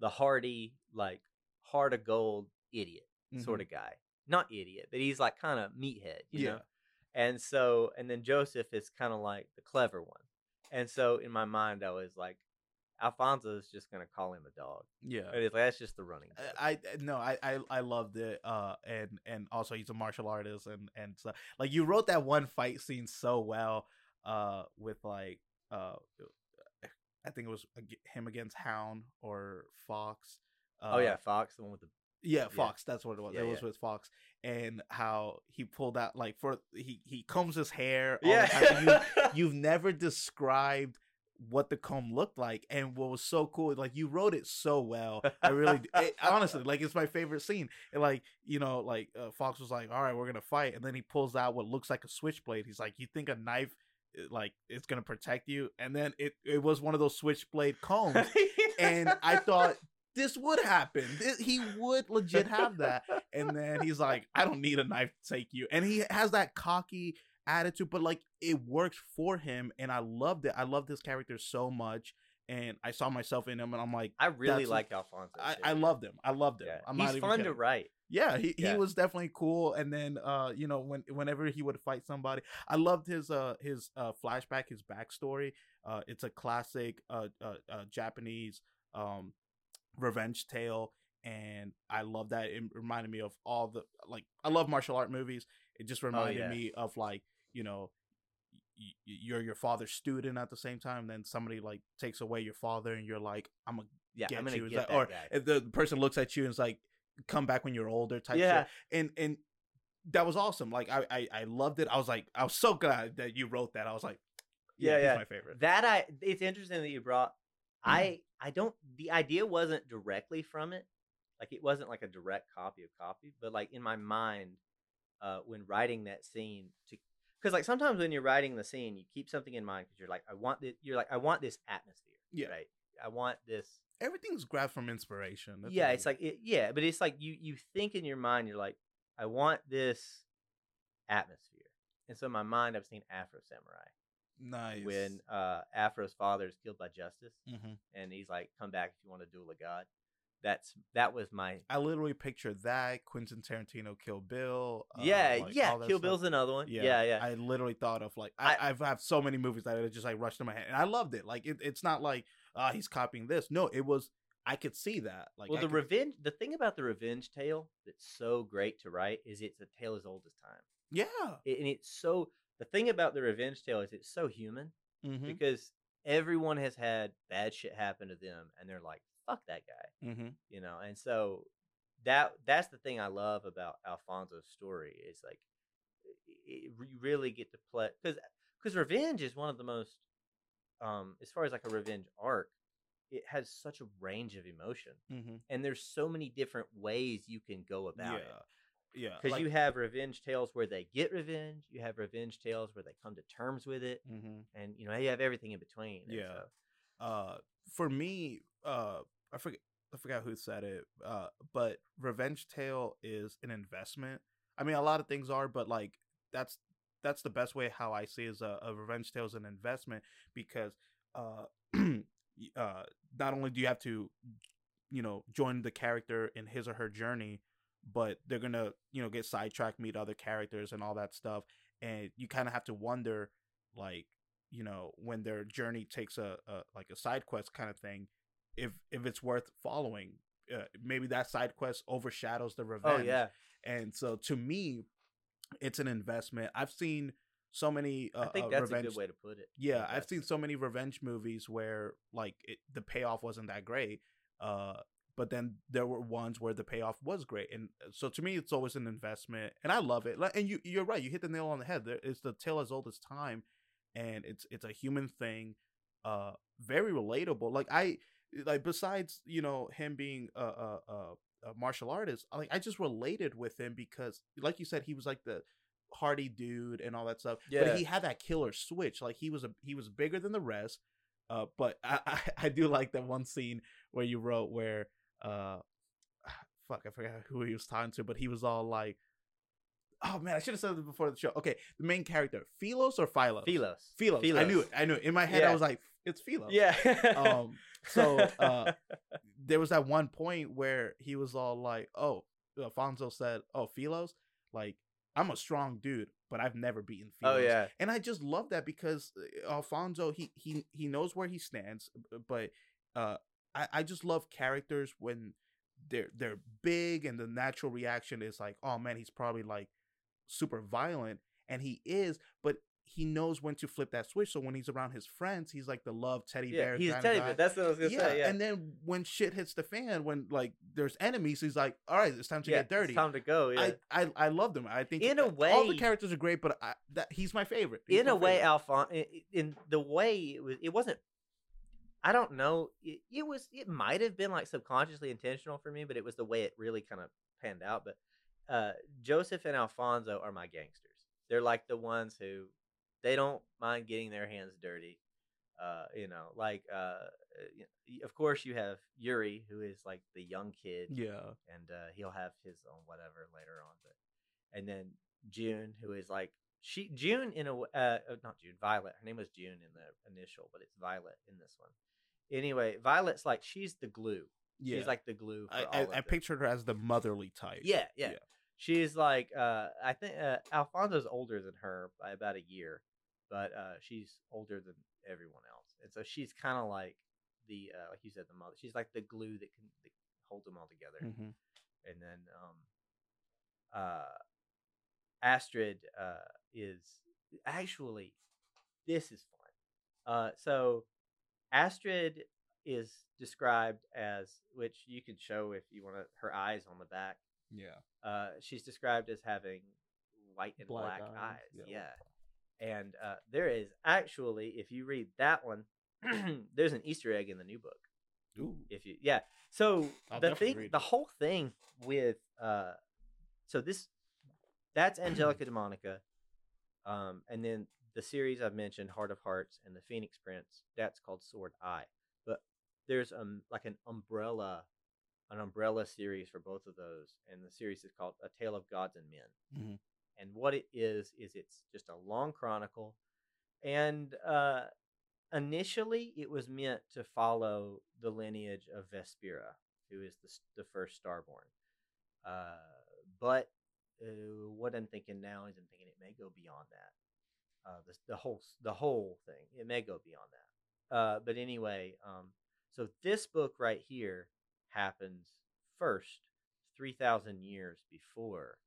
the hardy, like heart of gold idiot sort of guy. Not idiot, but he's like kind of meathead, you Yeah. know. And so, and then Joseph is kind of like the clever one. And so in my mind, I was like, Alfonso is just gonna call him a dog. yeah. But it's like, that's just the running. joke. I, I no I, I I loved it uh and and also he's a martial artist and and so like you wrote that one fight scene so well uh with like uh I think it was him against Hound or Fox uh, oh yeah, Fox, the one with the yeah Fox that's what it was Yeah, it was yeah. with Fox and how he pulled out like for he he combs his hair yeah. You, you've never described what the comb looked like and what was so cool like you wrote it so well. I really it, honestly like it's my favorite scene. And like you know like uh, fox was like all right we're gonna fight and then he pulls out what looks like a switchblade. He's like you think a knife uh, like it's gonna protect you? And then it it was one of those switchblade combs. And i thought this would happen Th- he would legit have that and then he's like i don't need a knife to take you and he has that cocky attitude but like it works for him and i loved it i loved this character so much and i saw myself in him and i'm like I really like Alfonso. i. I loved him i loved him Yeah. i'm He's fun to write. yeah he, Yeah. he was definitely cool and then uh you know when whenever he would fight somebody i loved his uh his uh flashback his backstory uh it's a classic uh uh, uh japanese um revenge tale and i love that it reminded me of all the like i love martial art movies it just oh, reminded yeah. me of like you know y- y- you're your father's student at the same time then somebody like takes away your father and you're like i'm gonna Yeah, get I'm gonna you get like- that or guy. if the person looks at you and is like come back when you're older type Yeah. shit and and that was awesome like I, I i loved it i was like i was so glad that you wrote that i was like yeah, Yeah, yeah. my favorite That I it's interesting that you brought I I don't the idea wasn't directly from it. Like it wasn't like a direct copy of copy, but like in my mind uh when writing that scene to cuz like sometimes when you're writing the scene, you keep something in mind cuz you're like I want this you're like I want this atmosphere. Yeah. Right? I want this everything's grabbed from inspiration That's Yeah, it's like it, yeah, but it's like you you think in your mind you're like I want this atmosphere. And so in my mind I've seen Afro Samurai nice when uh Afro's father is killed by justice hmm and he's like, "Come back if you want to duel a god." That's that was my i literally pictured that quentin tarantino kill bill uh, yeah like, yeah. Kill stuff. Bill's another one. yeah, Yeah yeah. I literally thought of like I, I- I've have so many movies that it just like rushed in my head, and I loved it. Like it, it's not like ah he's copying this. No, it was I could see that. Like well, I the could- revenge. The thing about the revenge tale that's so great to write is it's a tale as old as time, yeah, It- and it's so. The thing about the revenge tale is it's so human mm-hmm. because everyone has had bad shit happen to them, and they're like, "Fuck that guy," Mm-hmm. you know. And so that that's the thing I love about Alfonso's story is like you really get to play because because revenge is one of the most um as far as like a revenge arc it has such a range of emotion Mm-hmm. and there's so many different ways you can go about yeah, it yeah. because like- you have revenge tales where they get revenge you have revenge tales where they come to terms with it Mhm. and you know you have everything in between Yeah. so- uh for me uh i forget i forgot who said it uh but revenge tale is an investment i mean a lot of things are but like that's that's the best way how i see is a, a revenge tale is an investment because uh uh not only do you have to you know join the character in his or her journey but they're gonna you know get sidetracked meet other characters and all that stuff and you kind of have to wonder like you know when their journey takes a, a like a side quest kind of thing if if it's worth following uh, maybe that side quest overshadows the revenge. oh revenge. yeah. And so to me it's an investment. I've seen so many uh, i think uh, that's revenge a good way to put it yeah i've seen so many revenge movies where like it, the payoff wasn't that great uh but then there were ones where the payoff was great and uh, so to me it's always an investment and i love it and you you're right you hit the nail on the head there it's the tale as old as time and it's it's a human thing uh very relatable like i like besides you know him being a a, a, a martial artist like i just related with him because like you said he was like the hardy dude and all that stuff Yeah. but he had that killer switch like he was a he was bigger than the rest uh but i i, I do like that one scene where you wrote where uh fuck i forgot who he was talking to but he was all like oh man i should have said this before the show. Okay the main character philos or philos philos. Philos, i knew it. I knew it. In my head i was like it's philos. Yeah. Um so uh there was that one point where he was all like oh alfonso said oh philos? Like i'm a strong dude but i've never beaten philos. oh yeah. And I just love that because uh, Alfonso he he he knows where he stands, but uh, I I just love characters when they're they're big and the natural reaction is like, oh man, he's probably like super violent, and he is, but he knows when to flip that switch. So when he's around his friends, he's like the love teddy yeah bear. he's teddy bear that's what i was gonna yeah, say yeah and then when shit hits the fan, when like there's enemies, he's like, all right, it's time to yeah, get dirty. it's time to go yeah I, I I love them. I think In a way, all the characters are great, but I, that he's my favorite. He's in my a way favorite. alphon in, in the way it was it wasn't i don't know it, it was it might have been like subconsciously intentional for me but it was the way it really kind of panned out but uh joseph and alfonso are my gangsters they're like the ones who they don't mind getting their hands dirty uh you know like uh of course you have yuri who is like the young kid yeah. and uh, he'll have his own whatever later on. But and then June, who is like she June in a uh, uh, not June Violet. Her name was June in the initial, but it's Violet in this one. Anyway, Violet's like she's the glue. Yeah. She's like the glue. For I, all I, I pictured her as the motherly type. Yeah, yeah. Yeah. She's like uh I think uh, Alfonso's older than her by about a year, but uh she's older than everyone else. And so she's kind of like the uh like you said the mother. She's like the glue that can that hold them all together. hmm And then um uh Astrid uh is actually this is fun. Uh so Astrid is described as which you can show if you want to her eyes on the back Yeah. uh, she's described as having white and black, Black eyes. eyes, Yeah. yeah. And uh, there is actually, if you read that one, there's an Easter egg in the new book. Ooh. If you, yeah. So I'll the thing, the whole thing with, uh, so this, that's Angelica Demonica, um, and then the series I've mentioned, Heart of Hearts and the Phoenix Prince, that's called Sword Eye. But there's um like an umbrella, an umbrella series for both of those, and the series is called A Tale of Gods and Men. Mhm. And what it is is it's just a long chronicle, and uh, initially it was meant to follow the lineage of Vespera, who is the the first Starborn. Uh, but uh, what I'm thinking now is I'm thinking it may go beyond that. Uh, the, the whole the whole thing it may go beyond that. Uh, but anyway, um, so this book right here happens first three thousand years before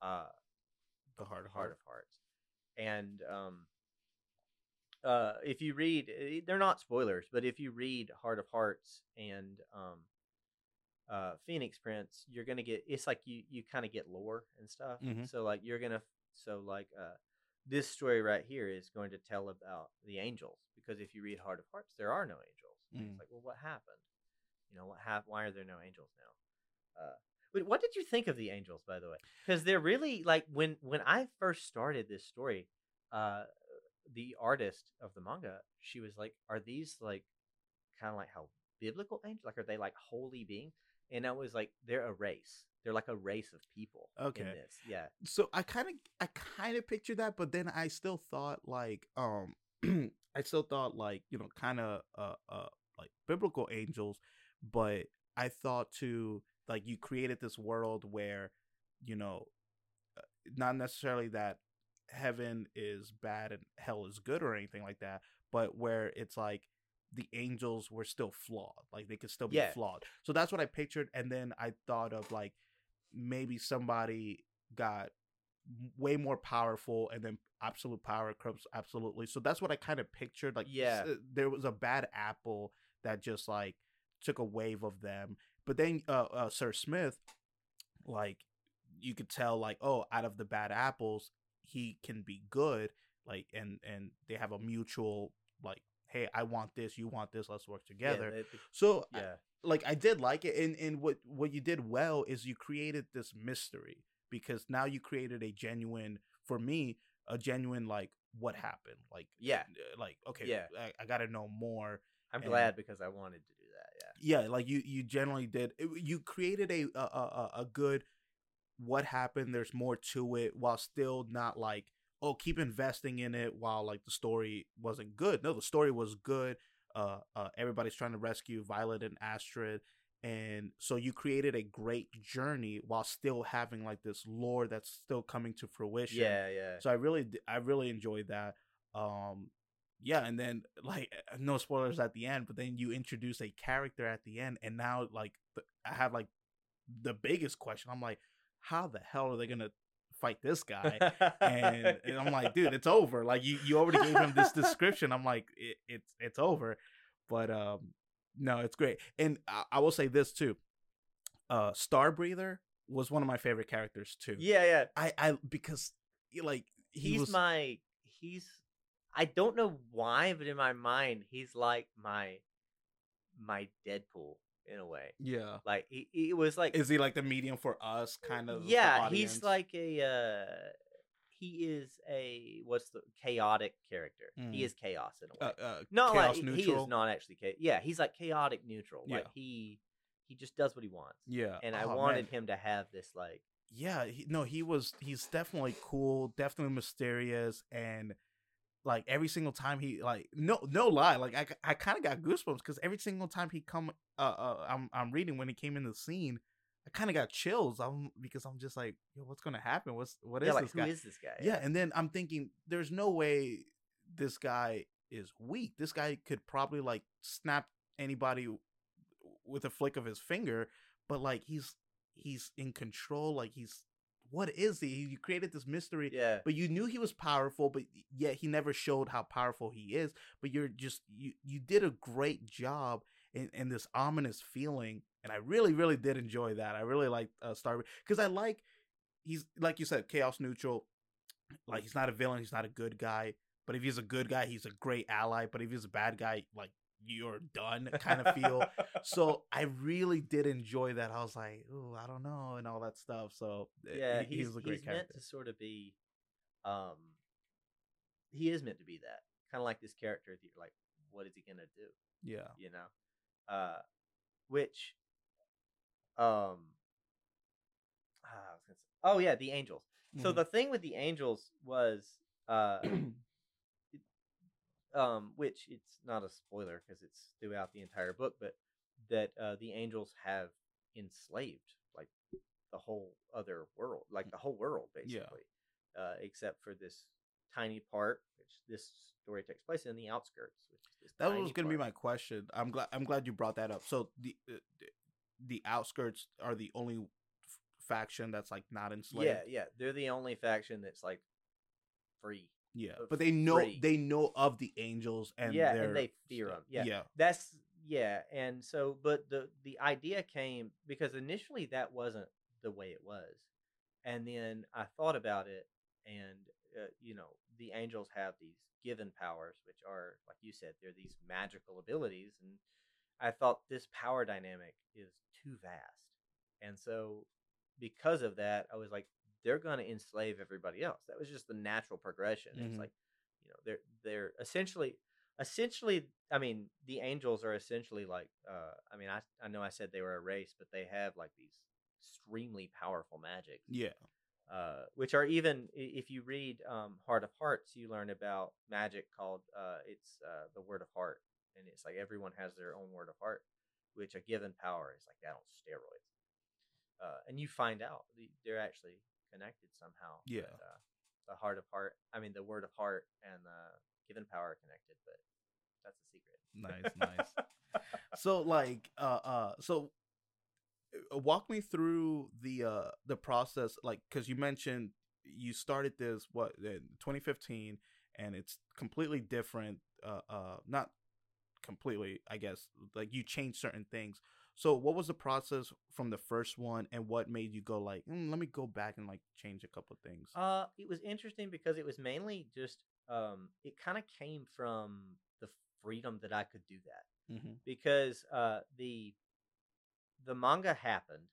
uh, The heart of Heart of Hearts, and um, uh, if you read, eh, they're not spoilers, but if you read Heart of Hearts and um, uh Phoenix Prince, you're gonna get it's like you you kind of get lore and stuff. Mhm. So like you're gonna so like uh this story right here is going to tell about the angels because if you read Heart of Hearts, there are no angels. Mm. It's like, well, what happened? You know, what hap- Why are there no angels now? Uh, but what did you think of the angels, by the way? Because they're really like when when I first started this story, uh, the artist of the manga, she was like, "Are these like kind of like how biblical angels? Like, are they like holy beings?" And I was like, "They're a race. They're like a race of people." Okay. In this, yeah, so I kind of I kind of pictured that, but then I still thought like um I still thought like you know kind of uh uh like biblical angels, but I thought too like you created this world where you know uh, not necessarily that heaven is bad and hell is good or anything like that, but where it's like the angels were still flawed, like they could still be Yeah. flawed. So that's what I pictured, and then I thought of like maybe somebody got way more powerful and then absolute power corrupts absolutely so that's what i kind of pictured like Yeah. there was a bad apple that just like took a wave of them but then uh, uh sir smith like you could tell like oh out of the bad apples he can be good like and and they have a mutual like hey i want this you want this let's work Yeah, together they- they- so I- yeah. like I did like it, and and what what you did well is you created this mystery because now you created a genuine for me a genuine like what happened like Yeah. uh, like okay Yeah. I, I got to know more I'm and- glad because I wanted to do that. Yeah. yeah like you you generally did it, you created a, a a- a good what happened there's more to it while still not like oh keep investing in it while like the story wasn't good no the story was good uh, uh everybody's trying to rescue violet and astrid and so you created a great journey while still having like this lore that's still coming to fruition Yeah, yeah. so I really, i really enjoyed that. Um, yeah, and then like uh, no spoilers at the end, but then you introduce a character at the end, and now like I have like the biggest question. I'm like, how the hell are they gonna fight this guy? and, and I'm like, dude, it's over. Like you, you already gave him this description. I'm like, it, it's it's over. But um, no, it's great. And I, I will say this too. Uh, Star Breather was one of my favorite characters too. yeah, yeah. I I because like he he's was my he's I don't know why, but in my mind, he's like my my Deadpool in a way. yeah. Like he, he was like Is he like the medium for us, kind of? yeah, he's like a uh he is a what's the chaotic character. Mm. He is chaos in a uh, way. uh, not chaos like neutral. he is not actually cha- yeah, he's like chaotic neutral. Like Yeah. he he just does what he wants. Yeah, And I Oh, wanted man. him to have this like Yeah, he, no, he was. He's definitely cool, definitely mysterious, and like every single time he like no no lie, like I I kind of got goosebumps because every single time he come uh, uh I'm I'm reading when he came in the scene. I kind of got chills. I'm because I'm just like, yo, what's gonna happen? What's what is yeah, like this who guy? is this guy? yeah and then i'm thinking there's no way this guy is weak this guy could probably like snap anybody with a flick of his finger but like he's he's in control like he's what is he you created this mystery Yeah. but you knew he was powerful but yet he never showed how powerful he is but you're just you you did a great job in, in this ominous feeling and i really really did enjoy that i really like uh, star because i like he's like you said chaos neutral like he's not a villain he's not a good guy but if he's a good guy he's a great ally but if he's a bad guy like you're done kind of feel so i really did enjoy that i was like oh i don't know and all that stuff so uh, yeah, he- he's, he's a great he's meant character to sort of be, um, he is meant to be that kind of like this character. That you're like, what is he gonna do? yeah You know, uh, which, um, ah, I was gonna say, oh yeah, the angels. So Mhm. the thing with the angels was, uh, um, which it's not a spoiler because it's throughout the entire book, but that uh, the angels have enslaved like the whole other world, like the whole world basically, uh, except for this tiny part, which this story takes place in the outskirts. Which is this That was going to be my question. I'm glad. I'm glad you brought that up. So the uh, the- the outskirts are the only f- faction that's like not enslaved. Yeah, yeah, they're the only faction that's like free. Yeah. But they know they know of the angels and yeah, and they fear them. Yeah, yeah, that's yeah, and so but the the idea came because initially that wasn't the way it was, and then I thought about it, and uh, you know the angels have these given powers, which are like you said, they're these magical abilities, and I thought this power dynamic is too vast, and so because of that, I was like, they're going to enslave everybody else. That was just the natural progression. Mhm. It's like, you know, they're they're essentially essentially i mean the angels are essentially like uh i mean i i know i said they were a race but they have like these extremely powerful magics Yeah. uh which are even if you read um heart of hearts you learn about magic called uh it's uh the word of heart and it's like everyone has their own word of heart which a given power is like that on steroids uh and you find out they're actually connected somehow Yeah. but, uh, the heart of heart i mean the word of heart and the given power are connected but that's a secret Nice, nice. so like uh uh so uh, walk me through the uh the process like cuz you mentioned you started this what in 2015 and it's completely different uh uh not completely I guess like you changed certain things. So what was the process from the first one and what made you go like mm, let me go back and like change a couple of things? Uh, it was interesting because it was mainly just um, it kind of came from the freedom that I could do that mm-hmm. because uh, the the manga happened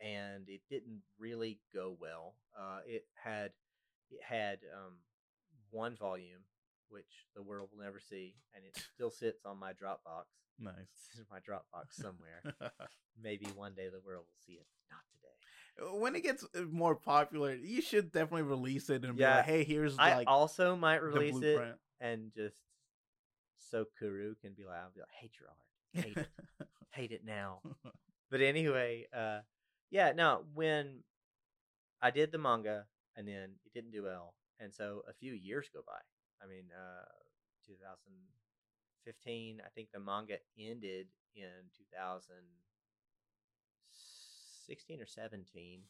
and it didn't really go well. Uh, it had it had um, one volume which the world will never see, and it still sits on my Dropbox. Nice. It's in my Dropbox somewhere. Maybe one day the world will see it. Not today. when it gets uh, more popular, you should definitely release it and be Yeah. like, "Hey, here's I like also might release it and just so Kuru can be like, I'll be like, hate your art, hate it, hate it now. But anyway, uh, yeah, no, when I did the manga and then it didn't do well, and so a few years go by. I mean, uh, 2015, I think the manga ended in 2016 or 17,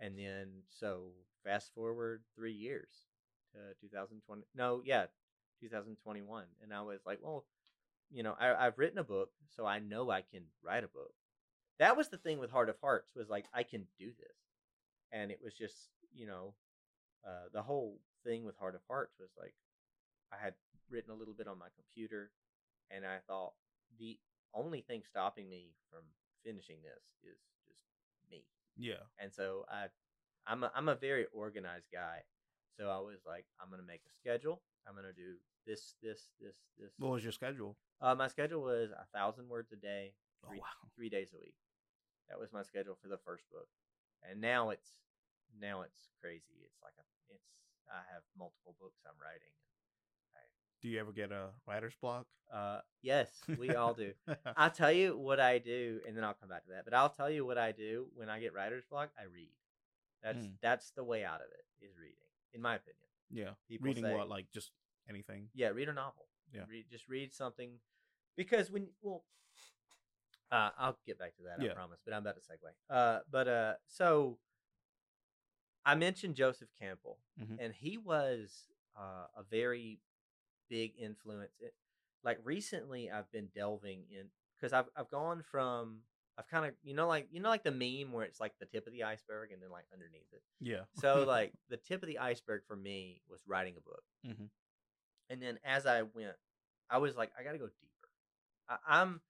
and then so fast forward three years to 2020. No, yeah, 2021, and I was like, well, you know, I, I've written a book, so I know I can write a book. That was the thing with Heart of Hearts was like I can do this, and it was just you know, uh, the whole thing with Heart of Hearts was like I had written a little bit on my computer, and I thought the only thing stopping me from finishing this is just me. yeah. And so I, I'm a, I'm a very organized guy. So I was like, I'm gonna make a schedule. I'm gonna do this, this, this, this. What was your schedule? Uh, my schedule was a thousand words a day, Oh three, wow. three days a week. That was my schedule for the first book, and now it's now it's crazy. It's like a it's I have multiple books I'm writing. Do you ever get a writer's block? Uh, yes, we all do. I'll tell you what I do, and then I'll come back to that. But I'll tell you what I do when I get writer's block. I read. That's Mm. that's the way out of it is reading, in my opinion. yeah. People Reading say- what? Like just anything? Yeah, read a novel. Yeah. Read just read something, because when well, uh, I'll get back to that. Yeah. I promise. But I'm about to segue. Uh, but uh, so I mentioned Joseph Campbell, Mhm. and he was uh, a very big influence. It, like recently, I've been delving in because I've I've gone from I've kind of you know like you know like the meme where it's like the tip of the iceberg and then like underneath it. Yeah. So like the tip of the iceberg for me was writing a book, Mhm. and then as I went, I was like, I got to go deeper. I, I'm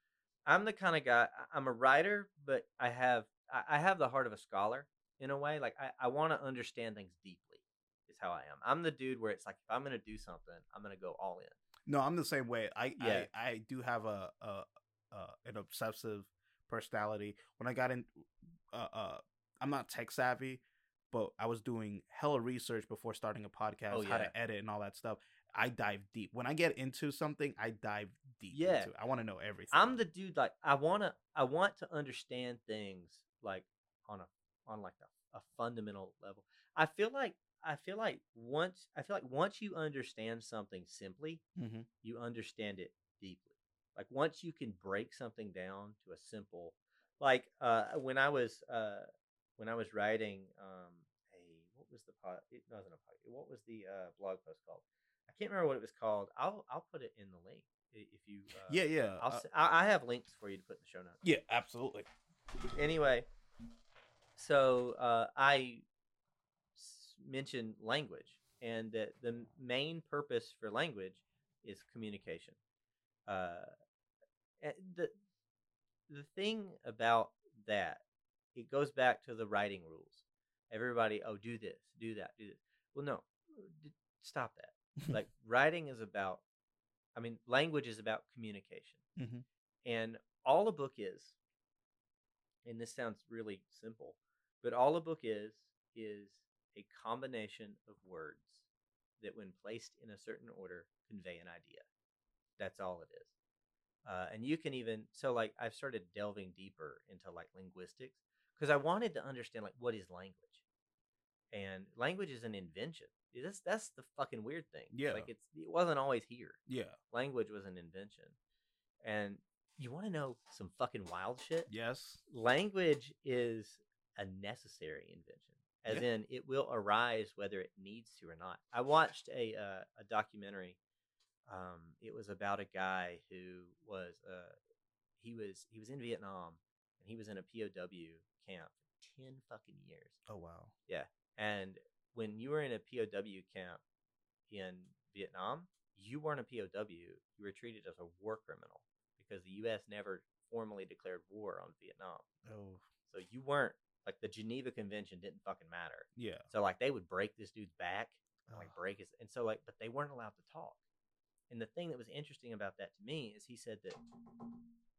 I'm the kind of guy. I'm a writer, but I have I, I have the heart of a scholar in a way. Like I, I want to understand things deeply. Is how I am. I'm the dude where it's like if I'm gonna do something, I'm gonna go all in. No, I'm the same way. I Yeah. I, I do have a, a, a an obsessive personality. When I got in, uh, uh, I'm not tech savvy, but I was doing hella research before starting a podcast, Oh, how to edit and all that stuff. I dive deep. When I get into something, I dive deep. Yeah. into it. I want to know everything. I'm the dude like I wanna I want to understand things like on a on like a, a fundamental level. I feel like I feel like once I feel like once you understand something simply, Mhm. you understand it deeply. Like once you can break something down to a simple like uh when I was uh when I was writing um a what was the pod it wasn't a pod what was the uh blog post called? I can't remember what it was called. I'll I'll put it in the link. if you. Uh, yeah, yeah, I'll, uh, I I have links for you to put in the show notes. yeah, absolutely. Anyway, so uh, I mentioned language, and that the main purpose for language is communication. Uh, the the thing about that, it goes back to the writing rules. Everybody, oh, do this, do that, do this. Well, no, stop that. like writing is about, I mean, language is about communication, Mhm. and all a book is, and this sounds really simple, but all a book is is a combination of words that, when placed in a certain order, convey an idea. That's all it is. Uh, and you can even so like I've started delving deeper into like linguistics because I wanted to understand like what is language, and language is an invention. That's that's the fucking weird thing. Yeah. like it's it wasn't always here. Yeah. Language was an invention, and you want to know some fucking wild shit? Yes. language is a necessary invention as Yeah. in it will arise whether it needs to or not i watched a uh, a documentary um it was about a guy who was uh he was he was in vietnam and he was in a pow camp for 10 fucking years Oh wow. Yeah, and when you were in a pow camp in vietnam you weren't a pow you were treated as a war criminal because the us never formally declared war on vietnam Oh so you weren't like the Geneva Convention didn't fucking matter. yeah. So like they would break this dude's back, and, like break his, and so like but they weren't allowed to talk. And the thing that was interesting about that to me is he said that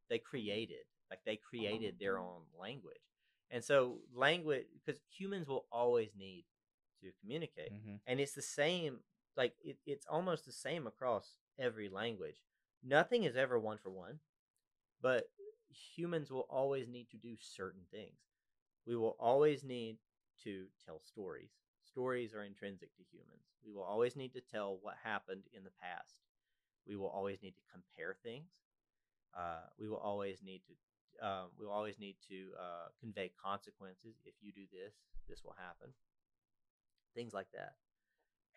they created like they created their own language, and so language because humans will always need to communicate, Mhm. and it's the same like it, it's almost the same across every language. Nothing is ever one for one, but humans will always need to do certain things. We will always need to tell stories. Stories are intrinsic to humans. We will always need to tell what happened in the past. We will always need to compare things. Uh, we will always need to. Um, we will always need to uh, convey consequences. If you do this, this will happen. Things like that.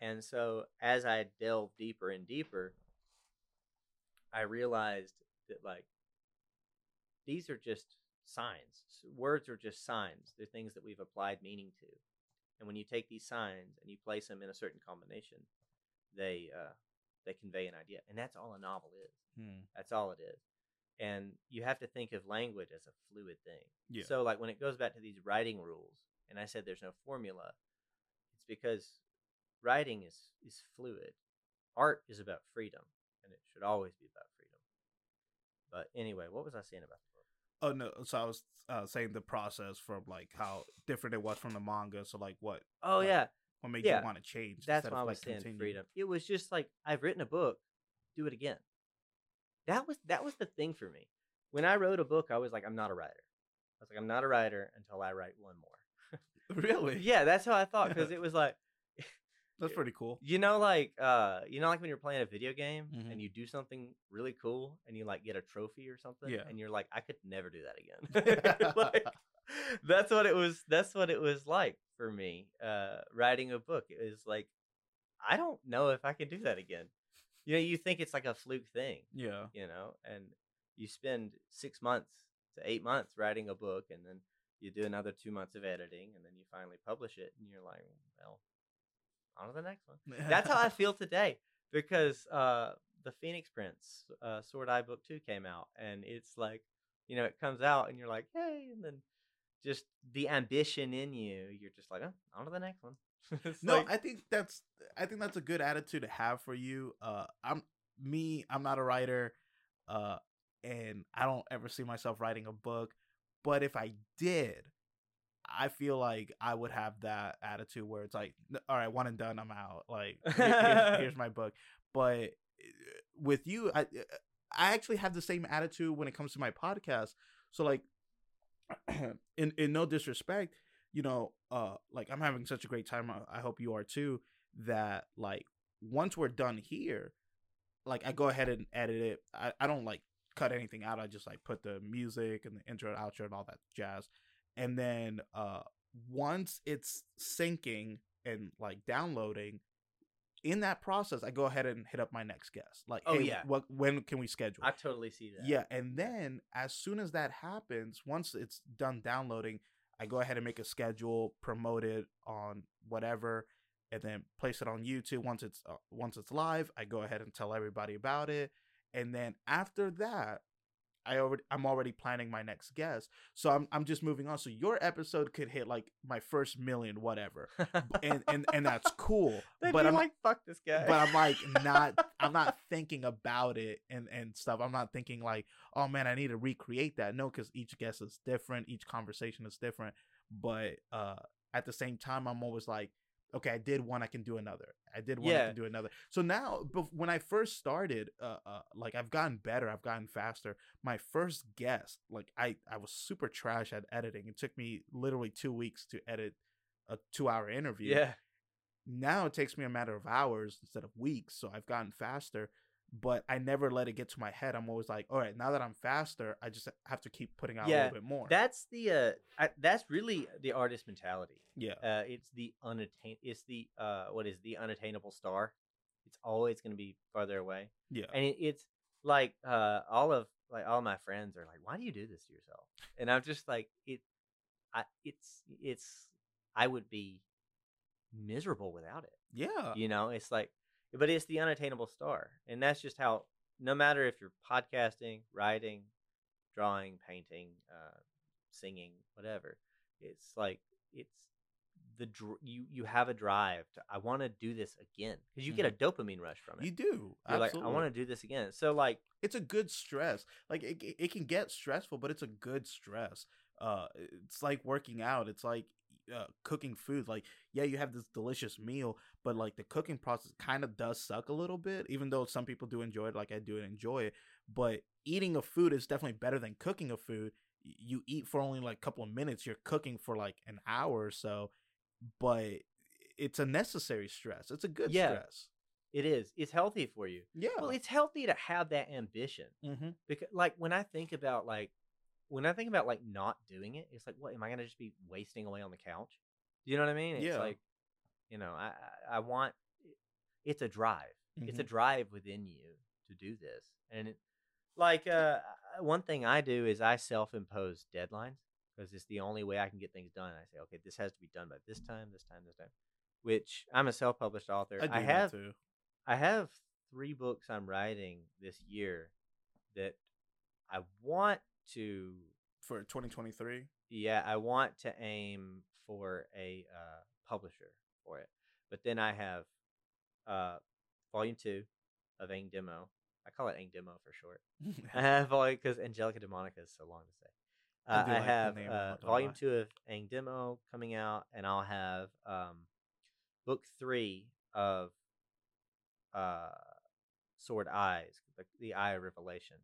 And so, as I delved deeper and deeper, I realized that like these are just signs. Words are just signs. They're things that we've applied meaning to. And when you take these signs and you place them in a certain combination, they uh, they convey an idea. And that's all a novel is. Hmm. That's all it is. And you have to think of language as a fluid thing. Yeah. So like when it goes back to these writing rules, and I said there's no formula, it's because writing is is fluid. Art is about freedom, and it should always be about freedom. But anyway, what was I saying about the? Oh no. So I was uh, saying the process from like how different it was from the manga. So like what Oh Like, yeah, what made Yeah, you want to change? that's why I was like, saying continue? freedom. It was just like I've written a book, do it again. That was that was the thing for me. When I wrote a book, I was like, I'm not a writer. I was like, I'm not a writer until I write one more. Really? Yeah, that's how I thought because it was like, That's pretty cool. you know, like uh, you know, like when you're playing a video game Mhm. and you do something really cool and you like get a trophy or something, Yeah. and you're like, I could never do that again. like, that's what it was. That's what it was like for me. Uh, writing a book, it was like, I don't know if I can do that again. You know, you think it's like a fluke thing, Yeah. you know, and you spend six months to eight months writing a book, and then you do another two months of editing, and then you finally publish it, and you're like, well, on to the next one. That's how I feel today because uh, the Phoenix Prince uh, Sword Eye Book Two came out, and it's like, you know, it comes out, and you're like, hey, and then just the ambition in you, you're just like, oh, on to the next one. No, like- I think that's I think that's a good attitude to have for you. Uh, I'm me. I'm not a writer, uh, and I don't ever see myself writing a book. But if I did, I feel like I would have that attitude where it's like, all right, one and done, I'm out. Like, here's, here's my book. But uh, with you, I I actually have the same attitude when it comes to my podcast. So like, in in no disrespect, you know, uh, like I'm having such a great time. I, I hope you are too. That like once we're done here, like I go ahead and edit it. I, I don't like cut anything out. I just like put the music and the intro and outro and all that jazz. And then uh once it's syncing and like downloading, in that process, I go ahead and hit up my next guest. Like, Oh, hey, yeah. what when can we schedule? I totally see that. Yeah, and then as soon as that happens, once it's done downloading, I go ahead and make a schedule, promote it on whatever, and then place it on YouTube. Once it's uh, once it's live, I go ahead and tell everybody about it, and then after that, I already I'm already planning my next guest. So I'm I'm just moving on. So your episode could hit like my first million, whatever, and and and that's cool. But I'm like, "Fuck this guy." but I'm like not I'm not thinking about it and and stuff. I'm not thinking like, oh man, I need to recreate that. No, because each guest is different, each conversation is different. But uh at the same time, I'm always like, okay, I did one, I can do another. I did one, I can do another. So now, when I first started, uh, uh, like I've gotten better, I've gotten faster. My first guest, like I, I was super trash at editing. It took me literally two weeks to edit a two-hour interview yeah, now it takes me a matter of hours instead of weeks so i've gotten faster but i never let it get to my head i'm always like all right now that i'm faster i just have to keep putting out a little bit more that's the uh, I, that's really the artist mentality. yeah Uh, it's the unattain. It's the uh, what is the unattainable star? It's always going to be farther away, yeah and it, it's like uh, all of like all my friends are like, "Why do you do this to yourself?" And I'm just like, it, I, it's it's I would be miserable without it. yeah You know, it's like, but it's the unattainable star, and that's just how. No matter if you're podcasting, writing, drawing, painting, uh, singing, whatever, it's like it's the dr- you you have a drive to I want to do this again because you get a dopamine rush from it. you do You're Mm-hmm. absolutely. like, I want to do this again. So like, it's a good stress like it, it- it can get stressful but it's a good stress uh it's like working out it's like uh, cooking food like yeah you have this delicious meal but like the cooking process kind of does suck a little bit even though some people do enjoy it like i do enjoy it but eating a food is definitely better than cooking a food you eat for only like a couple of minutes you're cooking for like an hour or so but it's a necessary stress it's a good Yeah. stress it is. It's healthy for you. yeah Well, it's healthy to have that ambition mm-hmm. because, like, when I think about like, when I think about like not doing it, it's like, what am I gonna just be wasting away on the couch? You know what I mean? It's Yeah. like, you know, I I want. It's a drive. It's a Mhm. drive within you to do this, and it, like uh, one thing I do is I self-impose deadlines because it's the only way I can get things done. I say, okay, this has to be done by this time, this time, this time. Which I'm a self-published author. I, I have too I have three books I'm writing this year that I want to for 2023 yeah, I want to aim for a uh, publisher for it. But then I have uh, volume two of Ang Demo. I call it Ang Demo for short. I have volume because Angelica Demonica is so long to say. I Uh, I, like the have uh, volume two of Ang Demo coming out, and I'll have um, book three of uh, Sword Eyes, the, the Eye of Revelation.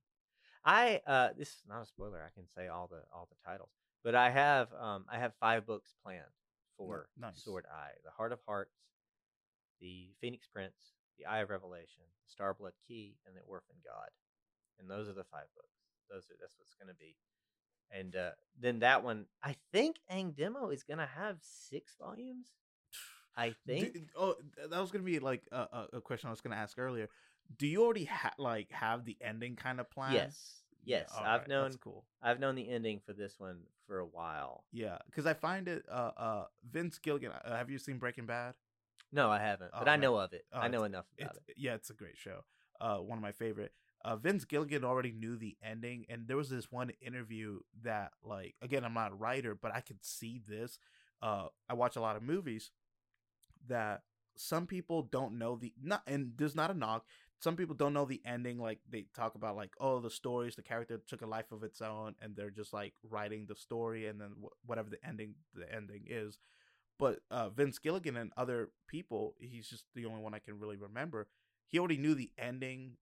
I uh, this is not a spoiler. I can say all the all the titles, but I have um, I have five books planned for nice. Sword Eye: The Heart of Hearts, The Phoenix Prince, The Eye of Revelation, The Starblood Key, and The Orphan God. And those are the five books. Those are that's what's going to be. And uh, then that one, I think Ang Demo is going to have six volumes. I think. Do, oh, that was gonna be like a, a, a question I was gonna ask earlier. Do you already ha- like have the ending kind of planned? yes, yes. I've right, known. Cool. I've known the ending for this one for a while. Yeah, because I find it. Uh, uh, Vince Gilligan. Uh, have you seen Breaking Bad? No, I haven't, Oh, but I man. know of it. Oh, I know enough about it. yeah, it's a great show. Uh, one of my favorite. Uh, Vince Gilligan already knew the ending, and there was this one interview that, like, again, I'm not a writer, but I could see this. Uh, I watch a lot of movies that some people don't know the not, and there's not a knock. Some people don't know the ending. Like they talk about, like, oh, the stories, the character took a life of its own, and they're just like writing the story, and then wh- whatever the ending, the ending is. But uh, Vince Gilligan and other people, he's just the only one I can really remember. He already knew the ending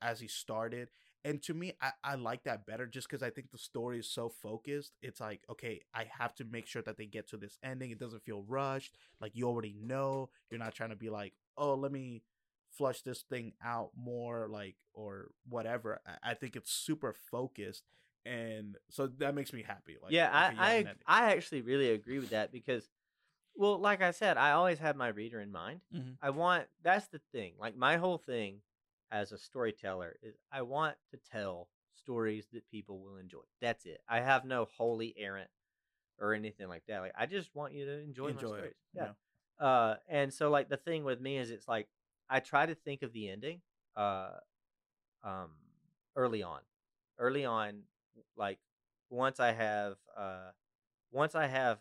as he started. And to me, I, I like that better just because I think the story is so focused. It's like, okay, I have to make sure that they get to this ending. It doesn't feel rushed. Like you already know. You're not trying to be like, oh, let me flush this thing out more, like, or whatever. I, think it's super focused. And so that makes me happy. Like, yeah, have I I. I actually really agree with that because Well, like I said, I always have my reader in mind. Mhm. I want that's the thing. Like my whole thing as a storyteller is I want to tell stories that people will enjoy. That's it. I have no holy errant or anything like that. Like I just want you to enjoy, Enjoy my it, stories. yeah. Yeah. Uh and so like the thing with me is it's like I try to think of the ending uh um early on. Early on like once I have uh once I have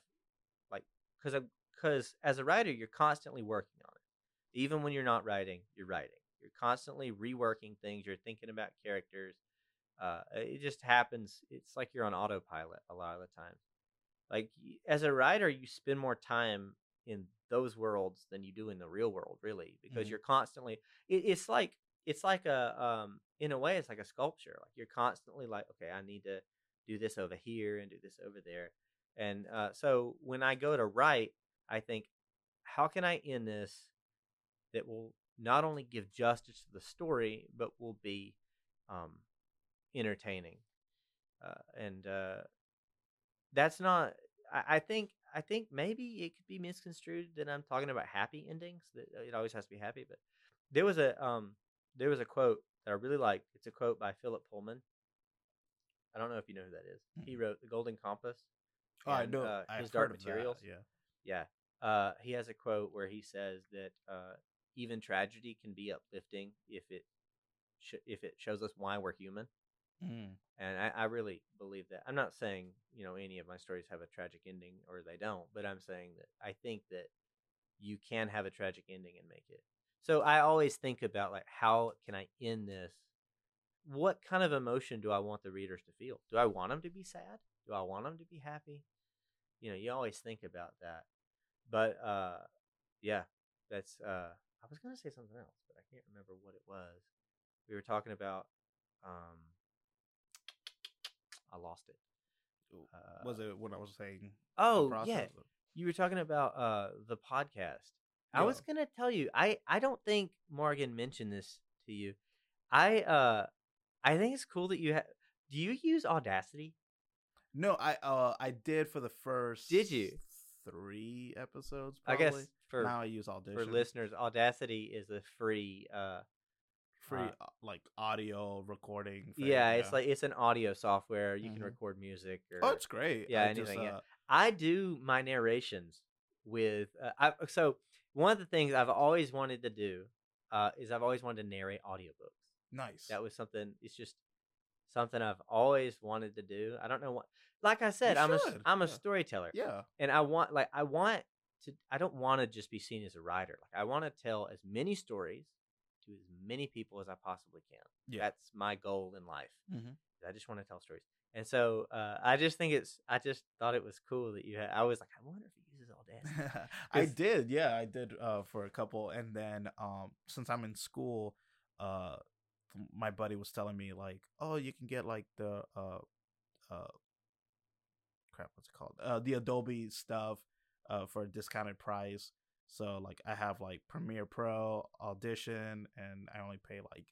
like cuz cuz as a writer you're constantly working on it. Even when you're not writing, you're writing. You're constantly reworking things, you're thinking about characters. Uh it just happens. It's like you're on autopilot a lot of the time. Like as a writer, you spend more time in those worlds than you do in the real world, really, because Mhm. you're constantly. It, it's like it's like a um in a way it's like a sculpture. Like you're constantly like, okay, I need to do this over here and do this over there, and uh, so when I go to write, I think, how can I end this that will not only give justice to the story, but will be um, entertaining, uh, and uh, that's not I, I think I think maybe it could be misconstrued that I'm talking about happy endings. That uh, it always has to be happy, but there was a um there was a quote that I really liked. It's a quote by Philip Pullman. I don't know if you know who that is. He wrote The Golden Compass. Oh, I know. uh, I've his Dark heard of that, Materials. Yeah. Yeah. Uh, he has a quote where he says that uh, even tragedy can be uplifting if it sh- if it shows us why we're human. Mm. And I, I really believe that. I'm not saying, you know, any of my stories have a tragic ending or they don't, but I'm saying that I think that you can have a tragic ending and make it. So I always think about like how can I end this? What kind of emotion do I want the readers to feel? Do I want them to be sad? Do I want them to be happy? You know, you always think about that. But uh yeah, that's uh I was going to say something else, but I can't remember what it was. We were talking about um I lost it. Uh, was it when I was saying? Oh, yeah. You were talking about uh the podcast. I was going to tell you. I I don't think Morgan mentioned this to you. I uh I think it's cool that you have Do you use Audacity? No, I uh I did for the first. Did you? Three episodes. I guess for now I use Audition for listeners, Audacity is a free uh free uh, uh, like audio recording. thing, yeah, it's like it's an audio software. You can Mhm. record music or oh, it's great. yeah, I anything, Just, yeah. uh, I do my narrations with uh, I, so one of the things I've always wanted to do uh, is I've always wanted to narrate audiobooks. nice. That was something. It's just something I've always wanted to do. I don't know what. Like I said, I'm a should, a yeah. storyteller, yeah. and I want like I want to. I don't want to just be seen as a writer. Like I want to tell as many stories to as many people as I possibly can. Yeah. That's my goal in life. Mhm. I just want to tell stories. And so uh, I just think it's. I just thought it was cool that you had. I was like, I wonder if he uses all day. I did, yeah, I did uh, for a couple, and then um, since I'm in school, uh, my buddy was telling me like, oh, you can get like the uh, uh, crap, what's it called? Uh, the Adobe stuff, uh, for a discounted price. So like, I have like Premiere Pro, Audition, and I only pay like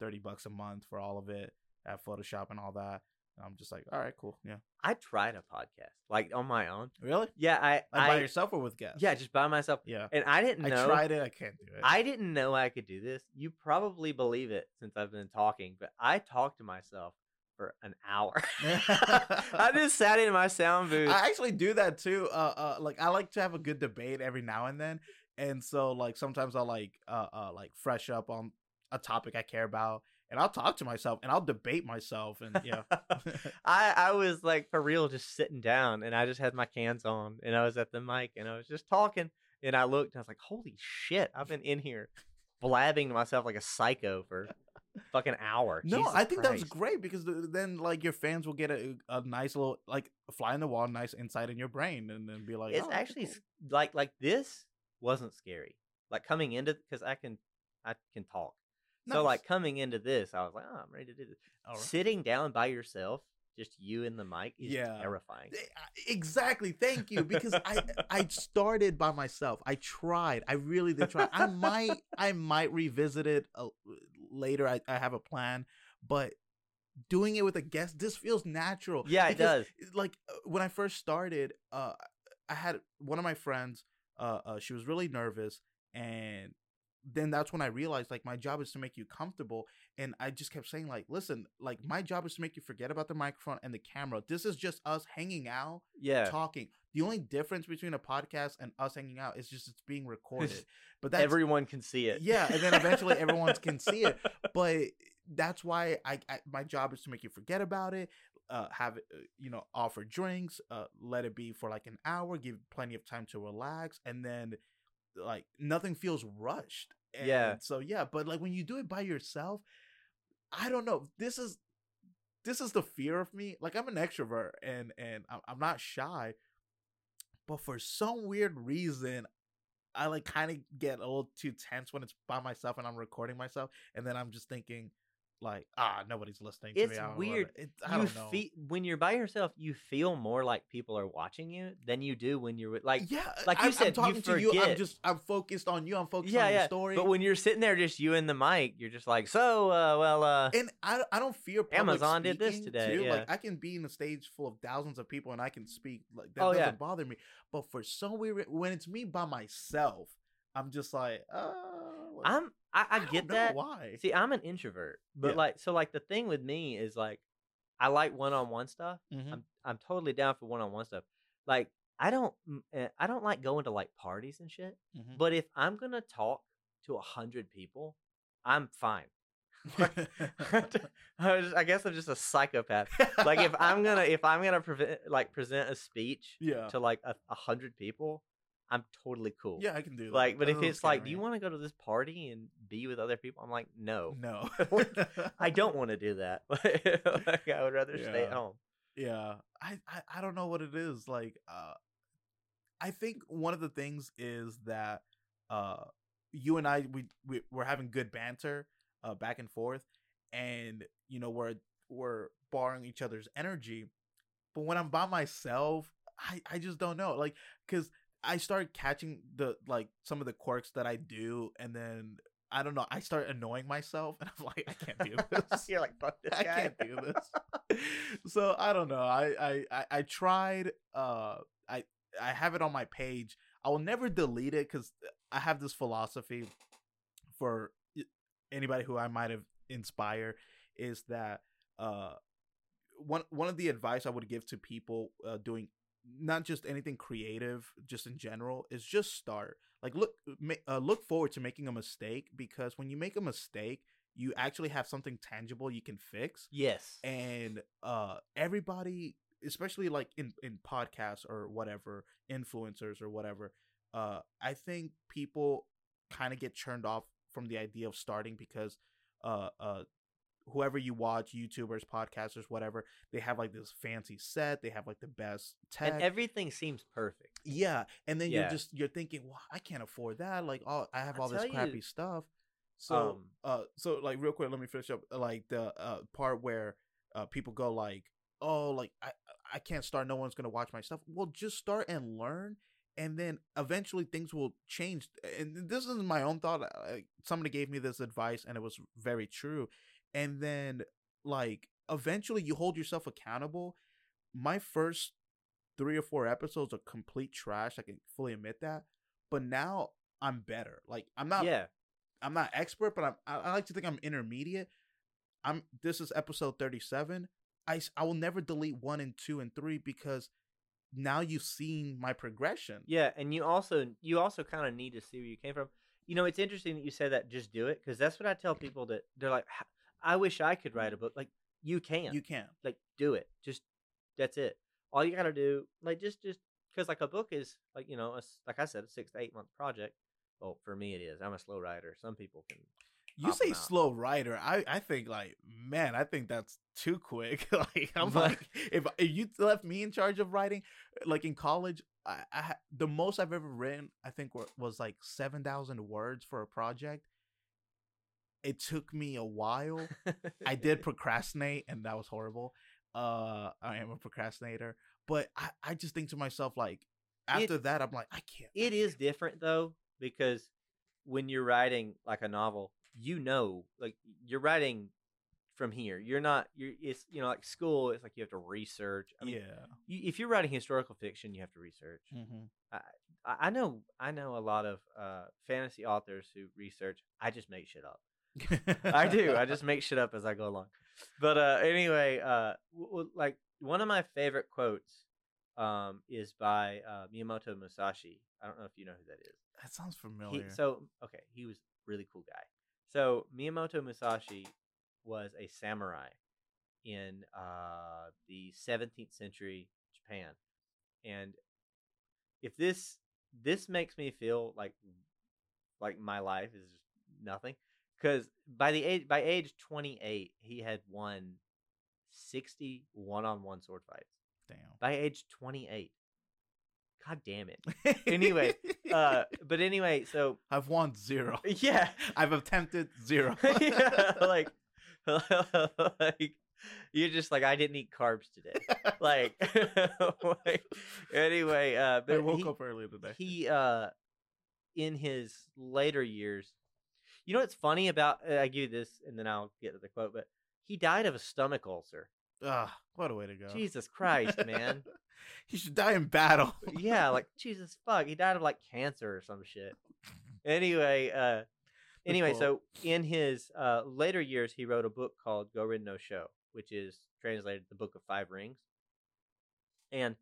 thirty bucks a month for all of it. I have Photoshop and all that. And I'm just like, all right, cool, yeah. I tried a podcast like on my own. Really? Yeah, I. Like by yourself or with guests? yeah, just by myself. yeah. And I didn't know. I tried it. I can't do it. I didn't know I could do this. You probably believe it since I've been talking, but I talk to myself for an hour. I just sat in my sound booth. I actually do that too. Uh, uh, like I like to have a good debate every now and then, and so like sometimes I'll like uh, uh, like fresh up on a topic I care about, and I'll talk to myself and I'll debate myself, and yeah, I I was like for real just sitting down and I just had my cans on and I was at the mic and I was just talking and I looked and I was like, holy shit, I've been in here blabbing to myself like a psycho for fucking hour. no, Jesus I think that was great because th- then like your fans will get a, a nice little like fly in the wall, nice insight in your brain, and then be like, It's "Oh, actually cool." like like this wasn't scary. Like coming into because I can I can talk. So like coming into this, I was like, oh, I'm ready to do this. Right. Sitting down by yourself, just you and the mic, is Yeah. terrifying. Exactly. Thank you. Because I I started by myself. I tried. I really did try. I might I might revisit it uh, later. I, I have a plan, but doing it with a guest, this feels natural. Yeah, it Because, does. Like uh, when I first started, uh, I had one of my friends uh, uh she was really nervous and then that's when I realized like my job is to make you comfortable. And I just kept saying, like, listen, like my job is to make you forget about the microphone and the camera. This is just us hanging out, Yeah. talking. The only difference between a podcast and us hanging out is just it's being recorded. But that's Everyone can see it. yeah, and then eventually everyone can see it. But that's why I, I my job is to make you forget about it. Uh, have it, uh, you know, offer drinks. Uh, let it be for like an hour. Give plenty of time to relax, and then like nothing feels rushed. And Yeah. So yeah, but like when you do it by yourself, I don't know. This is this is the fear of me. Like I'm an extrovert and and I'm, I'm not shy, but for some weird reason, I like kind of get a little too tense when it's by myself and I'm recording myself, and then I'm just thinking, like, ah, nobody's listening to It's me. I weird. It, I you don't know. fe- when you're by yourself, you feel more like people are watching you than you do when you're with like yeah, like you I'm, said, I'm talking you to you. I'm just I'm focused on you. I'm focused yeah on yeah. the story. But when you're sitting there just you and the mic, you're just like, so uh, well uh, and I, I don't fear Amazon did this today, Too. yeah. Like I can be in a stage full of thousands of people and I can speak. Like that Oh, doesn't yeah. bother me. But for some weird when it's me by myself, I'm just like, uh, I'm I, I, don't get that. Why? See, I'm an introvert, but Yeah. like so like the thing with me is like I like one-on-one stuff. Mhm. I'm I'm totally down for one-on-one stuff. Like I don't eh, I don't like going to like parties and shit. Mhm. But if I'm gonna talk to a hundred people, I'm fine. I, I guess I'm just a psychopath. Like if I'm gonna if I'm gonna prevent like present a speech yeah, to like a, a hundred people, I'm totally cool. yeah, I can do that. Like, but if it's scare like, do you want to go to this party and be with other people? I'm like, no, No, I don't want to do that. like, I would rather stay at home. Yeah, I, I I don't know what it is. Like, uh, I think one of the things is that uh, you and I we, we we're having good banter, uh, back and forth, and you know we're we're borrowing each other's energy. But when I'm by myself, I I just don't know. Like, cause I start catching the like some of the quirks that I do, and then I don't know. I start annoying myself, and I'm like, I can't do this. You're like, fuck this I can't do this. so I don't know. I, I I I tried. Uh, I I have it on my page. I will never delete it because I have this philosophy for anybody who I might have inspired is that uh one one of the advice I would give to people uh, doing not just anything creative, just in general, is just start. Like look ma- uh, look forward to making a mistake because when you make a mistake, you actually have something tangible you can fix Yes. and uh everybody especially like in in podcasts or whatever influencers or whatever uh i think people kind of get turned off from the idea of starting because uh uh whoever you watch youtubers podcasters whatever they have like this fancy set they have like the best tech and everything seems perfect. yeah and then Yeah. you're just you're thinking well i can't afford that like all i have I all this crappy you, stuff so um, uh so like real quick let me finish up like the uh part where uh people go like oh like i i can't start no one's gonna watch my stuff well just start and learn and then eventually things will change and this is my own thought somebody gave me this advice and it was very true and then like eventually you hold yourself accountable my first three or four episodes are complete trash i can fully admit that but now i'm better like i'm not yeah. I'm not expert, but I'm I, I like to think I'm intermediate. I'm this is episode 37. I I will never delete 1 and 2 and 3 because now you've seen my progression. Yeah, and you also you also kind of need to see where you came from. You know, it's interesting that you said that. Just do it because that's what I tell people that they're like, "H- I wish I could write a mm-hmm. book. Like you can, You can. like do it. Just that's it. All you gotta do, like just just because like a book is like you know, a like I said, a six to eight month project. Well, for me it is. I'm a slow writer. Some people can. You say slow writer. I I think like man, I think that's too quick. like I'm like if if you left me in charge of writing, like in college, I, I the most I've ever written I think was like seven thousand words for a project. It took me a while. I did procrastinate, and that was horrible. Uh, I am a procrastinator, but I, I just think to myself like, after that, I'm like, I can't. I It is can't. different though because when you're writing like a novel, you know, like you're writing from here. You're not. You're. It's you know like school. It's like you have to research. I mean, yeah. you, if you're writing historical fiction, you have to research. Mm-hmm. I I know I know a lot of uh, fantasy authors who research. I just make shit up. I do. I just make shit up as I go along. But uh, anyway, uh, w- w- like one of my favorite quotes um, is by uh, Miyamoto Musashi. I don't know if you know who that is. that sounds He, familiar. so okay, he was a really cool guy. So Miyamoto Musashi was a samurai in uh, the 17th century Japan, and if this this makes me feel like like my life is nothing, because by the age by age 28 he had won 60 one-on-one sword fights. Damn. By age 28, god damn it. Anyway, Uh, but anyway, so I've won zero. yeah, I've attempted zero. yeah, like, like you're just like I didn't eat carbs today. Like, like, anyway, uh, I but woke he, up early today. he uh, in his later years, you know what's funny about? Uh, I give you this, and then I'll get to the quote. But he died of a stomach ulcer. Ugh, what a way to go. Jesus Christ, man. he should die in battle. yeah, like Jesus fuck, he died of like cancer or some shit. Anyway, uh anyway, quote. so in his uh later years he wrote a book called Gorin no Sho, which is translated the Book of Five Rings. And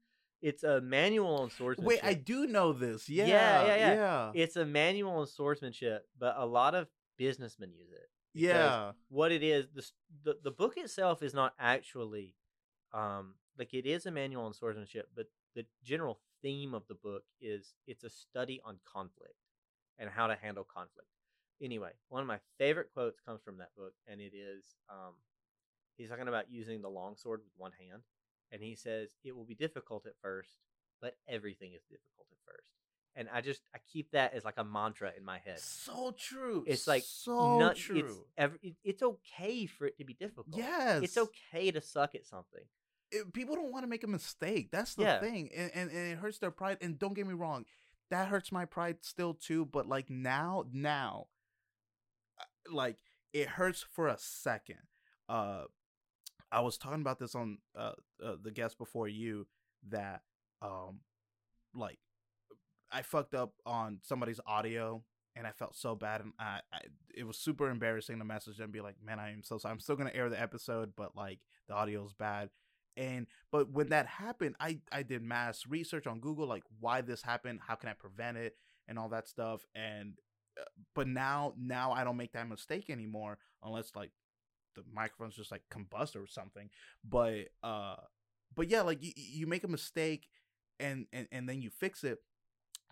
it's a manual on swordsmanship. Wait, I do know this. Yeah, Yeah, yeah, yeah, yeah. It's a manual on swordsmanship, but a lot of businessmen use it. yeah. what it is the, the the book itself is not actually um like it is a manual on swordsmanship but the general theme of the book is it's a study on conflict and how to handle conflict anyway one of my favorite quotes comes from that book and it is um he's talking about using the longsword with one hand and he says it will be difficult at first but everything is difficult at first and i just i keep that as like a mantra in my head So true. It's like so not- true. It's, ev- it- it's okay for it to be difficult. yes. It's okay to suck at something. it- people don't want to make a mistake. That's the Yeah. thing, and, and and it hurts their pride. And don't get me wrong, that hurts my pride still too. But like now, now, uh, like it hurts for a second. Uh, I was talking about this on uh, uh the guest before you that um, like I fucked up on somebody's audio. And I felt so bad, and I, I it was super embarrassing to message them and be like, "Man, I am so sorry. I'm still gonna air the episode, but like the audio's bad." and but when that happened i i did mass research on google like why this happened how can i prevent it and all that stuff and uh, but now now i don't make that mistake anymore unless like the microphone's just like combust or something but uh but yeah like you, you make a mistake and, and and then you fix it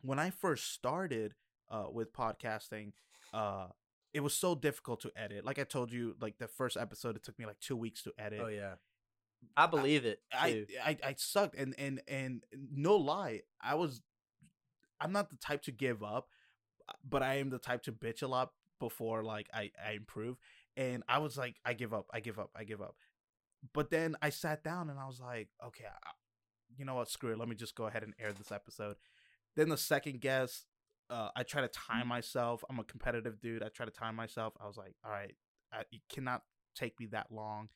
when i first started uh with podcasting uh it was so difficult to edit like i told you like the first episode it took me like two weeks to edit Oh yeah, I believe it I. I I sucked and and and no lie, I was I'm not the type to give up, but I am the type to bitch a lot before like I I improve. And I was like I give up, I give up, I give up. But then I sat down and I was like, okay, I, you know what, screw it. Let me just go ahead and air this episode. Then the second guest, uh, I try to time myself. I'm a competitive dude. I try to time myself. I was like, all right, I, it cannot take me that long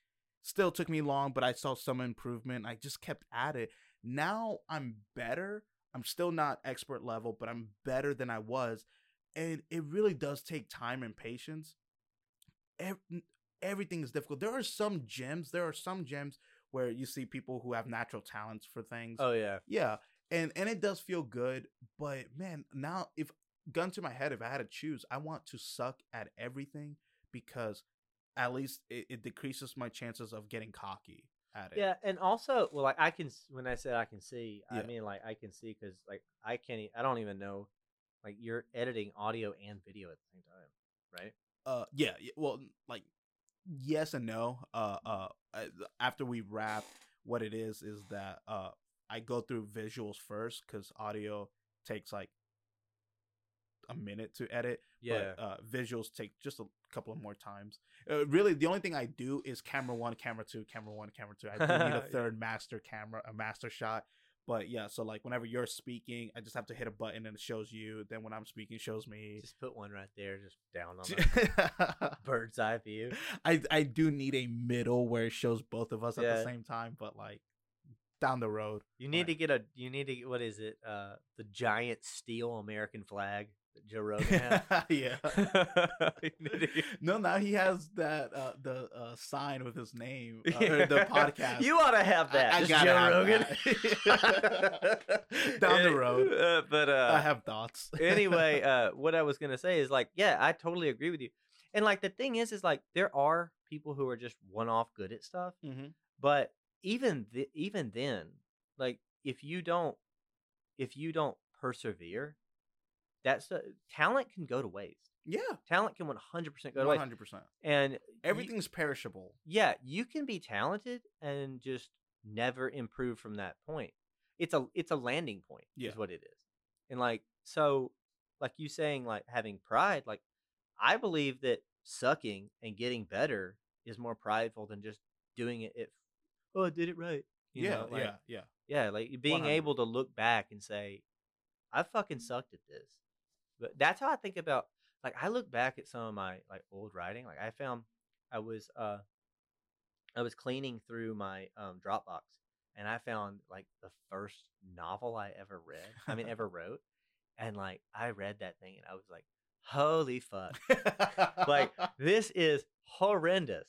still took me long but i saw some improvement i just kept at it now i'm better i'm still not expert level but i'm better than i was and it really does take time and patience Ev- everything is difficult there are some gems there are some gems where you see people who have natural talents for things oh yeah, yeah and and it does feel good but man now if gun to my head if i had to choose i want to suck at everything because at least it, it decreases my chances of getting cocky at it yeah, and also, well, like I can when I said I can see, Yeah. I mean like I can see because like I can't, I don't even know, like you're editing audio and video at the same time, right? Uh yeah well like yes and no uh uh after we wrap what it is is that uh i go through visuals first because audio takes like a minute to edit but uh, visuals take just a couple of more times. Uh, really, the only thing I do is camera one, camera two, camera one, camera two. I do need a third master camera, a master shot. But yeah, so like whenever you're speaking, I just have to hit a button and it shows you. Then when I'm speaking, it shows me. just put one right there, just down on the bird's eye view. I I do need a middle where it shows both of us at the same time, but like down the road. You need Right. to get a. You need to. get- What is it? Uh, the giant steel American flag that Joe Rogan yeah. You need to get- No, now he has that uh, the uh, sign with his name, uh, or the podcast. You ought to have that. I Just gotta Joe Rogan. Down the road. Uh, but uh, I have thoughts. anyway, uh, what I was gonna say is like, yeah, I totally agree with you. And like the thing is, is like there are people who are just one-off good at stuff, hmm but even th- even then, like if you don't if you don't persevere, that's uh, talent can go to waste. Yeah, Talent can 100% go to one waste. hundred percent. And you- Everything's perishable. yeah, you can be talented and just never improve from that point. It's a it's a landing point Yeah. is what it is. And like so like you saying like having pride, like I believe that sucking and getting better is more prideful than just doing it if oh I did it right. You yeah, know, like, yeah, yeah. Yeah, like being 100. able to look back and say, I fucking sucked at this. But that's how I think about like I look back at some of my like old writing. Like I found I was uh I was cleaning through my um Dropbox and I found like the first novel I ever read. I mean ever wrote. And like I read that thing and I was like, holy fuck. like this is horrendous.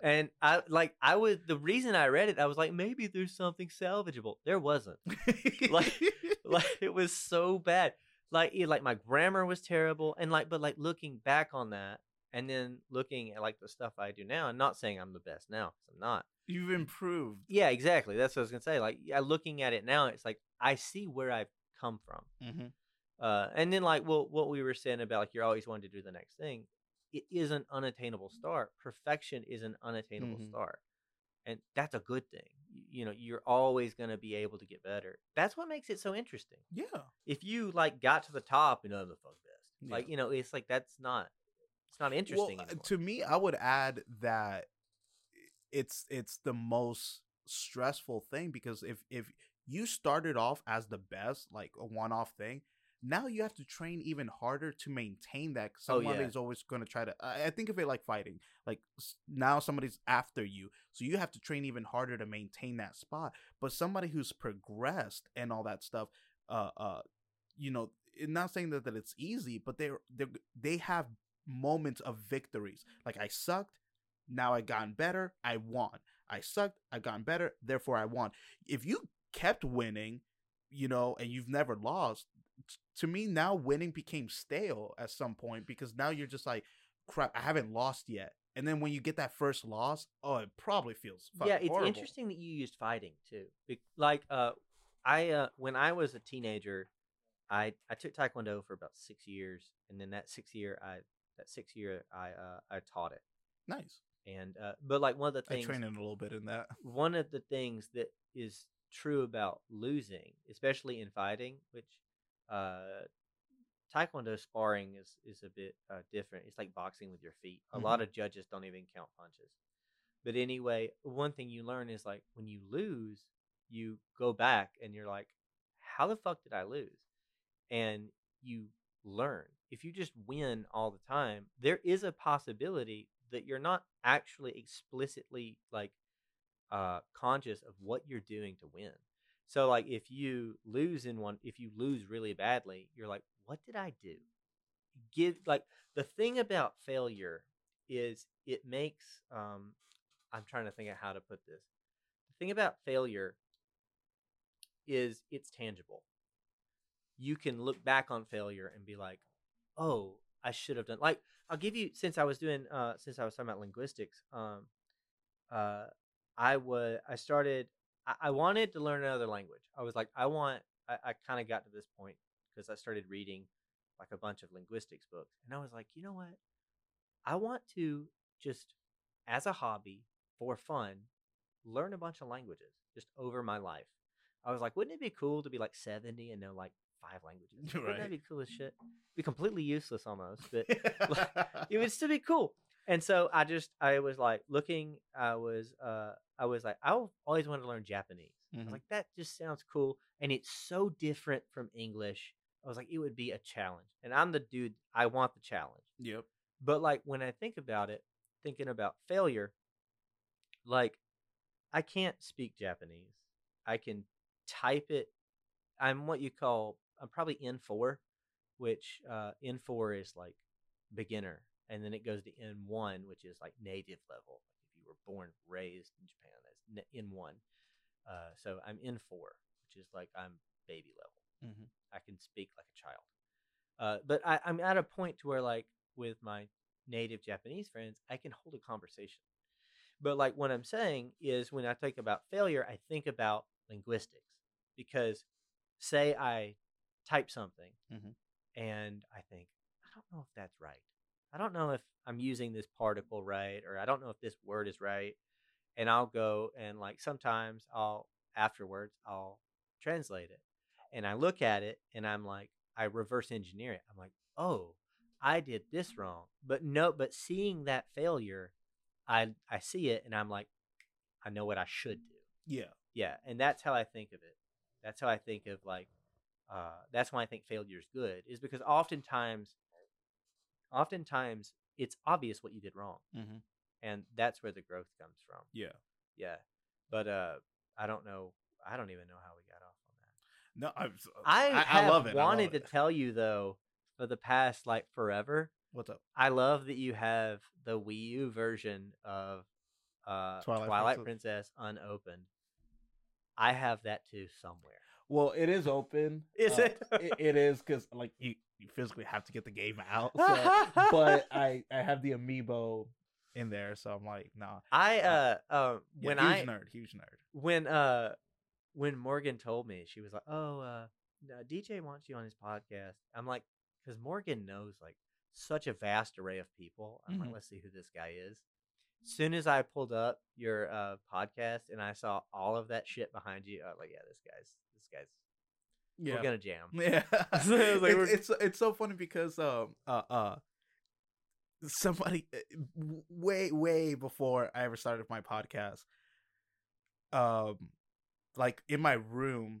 And I like I was the reason I read it, I was like, maybe there's something salvageable. There wasn't. like- like it was so bad. Like like my grammar was terrible, and like but like looking back on that, and then looking at like the stuff I do now, and not saying I'm the best now 'cause I'm not. You've improved. Yeah, exactly. That's what I was gonna say. Like yeah, looking at it now, it's like I see where I've come from. Mm-hmm. Uh, and then like well, what we were saying about like you're always wanting to do the next thing. It is an unattainable star. Perfection is an unattainable Mhm. star, and that's a good thing. You know, you're always going to be able to get better. That's what makes it so interesting. Yeah. If you like got to the top and I'm the fuck best, like you know, it's like that's not it's not interesting Well, uh, to me, I would add that it's it's the most stressful thing because if if you started off as the best, like a one off thing, now you have to train even harder to maintain that. 'cause Oh, yeah. Always going to try to. I I think of it like fighting. Like now somebody's after you, so you have to train even harder to maintain that spot. But somebody who's progressed and all that stuff, uh, uh, you know, not saying that, that it's easy, but they're they they have moments of victories. Like I sucked, now I've gotten better, I won. I sucked, I've gotten better, therefore I won. If you kept winning, you know, and you've never lost, to me now winning became stale at some point because now you're just like, crap, I haven't lost yet. And then when you get that first loss, oh, it probably feels fucking yeah, it's horrible. interesting that you used fighting too. Like, uh, I uh, when I was a teenager, I I took taekwondo for about six years, and then that six year I that six year I uh, I taught it, Nice. and uh, but like one of the I things trained in a little bit in that. one of the things that is true about losing, especially in fighting, which uh, taekwondo sparring is is a bit uh, different. It's like boxing with your feet. A lot of judges don't even count punches. But anyway, one thing you learn is like when you lose, you go back and you're like, "How the fuck did I lose?" And you learn. If you just win all the time, there is a possibility that you're not actually explicitly like uh conscious of what you're doing to win. So like if you lose in one if you lose really badly, you're like, what did I do? Give like the thing about failure is it makes um I'm trying to think of how to put this. The thing about failure is it's tangible. You can look back on failure and be like, "Oh, I should have done." Like I'll give you since I was doing uh since I was talking about linguistics, um uh I was I started I, I wanted to learn another language. I was like, I want I, I kind of got to this point because I started reading like a bunch of linguistics books. And I was like, you know what? I want to just as a hobby for fun learn a bunch of languages just over my life. I was like, wouldn't it be cool to be like 70 and know like five languages? Wouldn't that be cool as shit? Be completely useless almost, but it would still be cool. And so I just I was like looking. I was uh I was like I always wanted to learn Japanese. I Mhm. was like that just sounds cool, and it's so different from English. I was like it would be a challenge, and I'm the dude I want the challenge. Yep. But like when I think about it, thinking about failure, like I can't speak Japanese. I can type it. I'm what you call I'm probably N four, which uh, N four is like beginner, and then it goes to N one, which is like native level. You were born raised in Japan, that's N one. Uh, so I'm in four, which is like I'm baby level. Mhm. I can speak like a child. Uh, but I, I'm at a point to where like with my native Japanese friends, I can hold a conversation. But like what I'm saying is when I think about failure, I think about linguistics because say I type something Mhm. and I think, I don't know if that's right. I don't know if I'm using this particle right, or I don't know if this word is right. And I'll go and like sometimes I'll afterwards I'll translate it. And I look at it and I'm like, I reverse engineer it. I'm like, oh, I did this wrong. But no, but seeing that failure, I I see it and I'm like, I know what I should do. Yeah. Yeah, and that's how I think of it. That's how I think of like uh that's why I think failure is good is because oftentimes oftentimes it's obvious what you did wrong Mm-hmm. and that's where the growth comes from. Yeah. Yeah. But uh I don't know I don't even know how we got off on that. No, I'm, s- I, I, have love it. I wanted love to tell you though for the past like forever. What's up? I love that you have the Wii U version of uh Twilight Twilight, Princess. Princess. unopened. I have that too somewhere. Well, it is open. Is Uh, it? it? It is because like you, you physically have to get the game out. So, but I I have the amiibo in there, so I'm like, nah. I uh Uh, uh Yeah, when huge I nerd, huge nerd. when uh when Morgan told me she was like, "Oh, uh no, DJ wants you on his podcast." I'm like, because Morgan knows like such a vast array of people. I'm Mhm. like, let's see who this guy is. Soon as I pulled up your uh podcast and I saw all of that shit behind you, I was like, yeah, this guy's this guy's Yeah, we're gonna jam. Yeah, So it like It- it's it's so funny because um uh uh somebody uh, way way before I ever started my podcast, um, like in my room,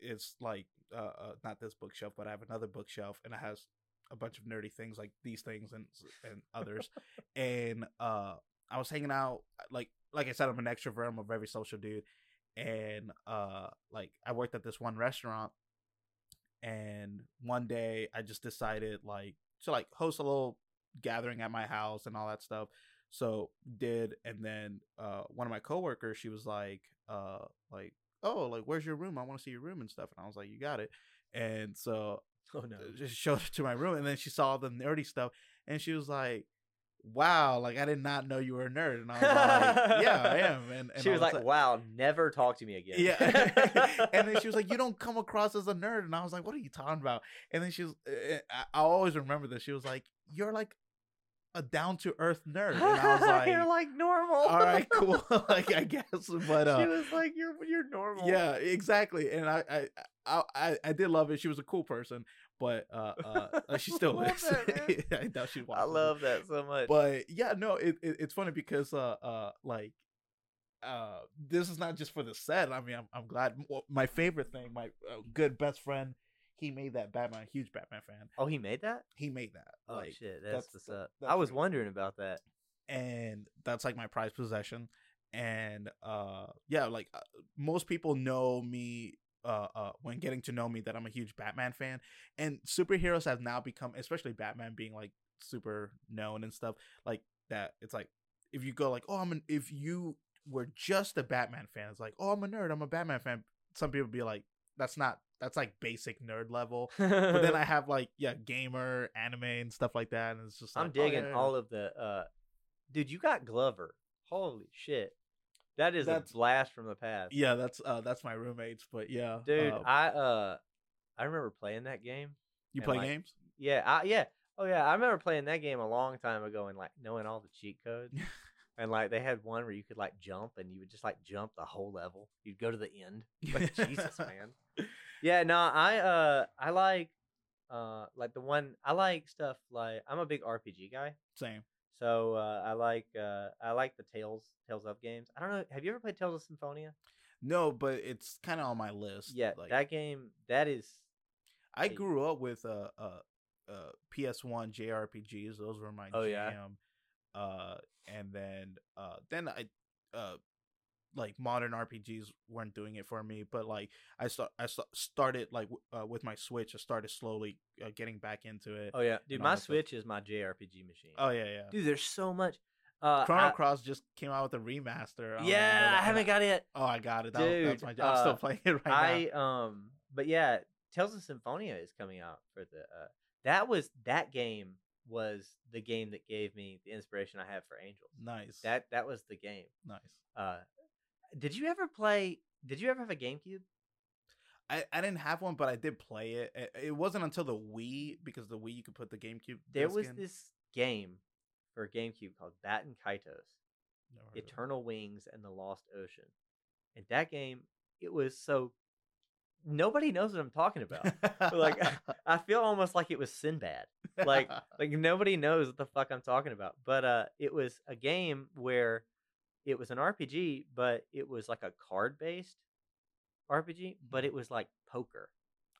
it's like uh, uh not this bookshelf, but I have another bookshelf, and it has a bunch of nerdy things like these things and and others, and uh I was hanging out like like I said I'm an extrovert, I'm a very social dude, and uh like I worked at this one restaurant and one day I just decided like to like host a little gathering at my house and all that stuff. So did and then uh one of my coworkers she was like uh like oh like where's your room I want to see your room and stuff and I was like you got it and so Oh no. uh, just showed it to my room and then she saw the nerdy stuff and she was like wow like I did not know you were a nerd and I was like yeah I am and, and she I was like, "Wow, never talk to me again." yeah. and then she was like, "You don't come across as a nerd," and I was like, "What are you talking about?" And then she was, uh, I always remember this. She was like, "You're like a down to earth nerd," and I was like, "You're like normal." "All right, cool." like I guess, but she uh, was like, "You're you're normal." yeah, exactly. And I, I, I, I did love it. She was a cool person, but uh, uh, uh, she still love is. that. I doubt watch I love that so much. But yeah, no, it, it it's funny because uh uh like uh this is not just for the set. I mean, I'm I'm glad. My favorite thing, my uh, good best friend, he made that Batman. Huge Batman fan. oh, he made that. He made that. Oh like, shit, that's, that's what's up. that's I was wondering about that. and that's like my prized possession. And uh yeah, like uh, most people know me uh, uh, when getting to know me that I'm a huge Batman fan, and superheroes have now become, especially Batman being like super known and stuff like that. It's like if you go like, oh, I'm an if you were just a Batman fan, it's like, oh, I'm a nerd, I'm a Batman fan. Some people be like, that's not that's like basic nerd level. But then I have like yeah, gamer, anime, and stuff like that, and it's just like, I'm oh, digging yeah, yeah. all of the. uh Dude, you got Glover. Holy shit, that is That's- a blast from the past. Yeah, that's uh that's my roommates, but yeah, dude, uh, I uh, I remember playing that game. you play like, games? Yeah, I, yeah, oh yeah, I remember playing that game a long time ago and like knowing all the cheat codes. and like they had one where you could like jump and you would just like jump the whole level. You'd go to the end. Like Jesus, man. Yeah, no, I uh I like uh like the one I like stuff like I'm a big RPG guy. Same. So uh I like uh I like the Tales Tales of games. I don't know, have you ever played Tales of Symphonia? No, but it's kind of on my list. Yeah, like that game that is I grew up with uh uh uh PS1 JRPGs. Those were my Oh, yeah? Uh, and then uh then I uh like modern RPGs weren't doing it for me. But like I start I sta- started like w- uh, with my Switch. I started slowly uh, getting back into it. Oh yeah, dude, my. Switch is my JRPG machine. Oh yeah, yeah. dude, there's so much. Uh, Chrono I- Cross just came out with a remaster. I don't know if you know yeah, I haven't got it. Oh, I got it. That was, that's Dude, my. I'm still uh, playing it right I now. um, but yeah, Tales of Symphonia is coming out for the. Uh, that was that game was the game that gave me the inspiration I have for Angels. Nice. That that was the game. nice. Uh, did you ever play? Did you ever have a GameCube? I, I didn't have one, but I did play it. it. It wasn't until the Wii because the Wii you could put the GameCube. There was in. this game for GameCube called Kaitos. Heard of it. Eternal Wings and the Lost Ocean. And that game, it was so nobody knows what I'm talking about. like I feel almost like it was Sinbad. Like like nobody knows what the fuck I'm talking about. But uh it was a game where it was an RPG, but it was like a card based RPG, but it was like poker.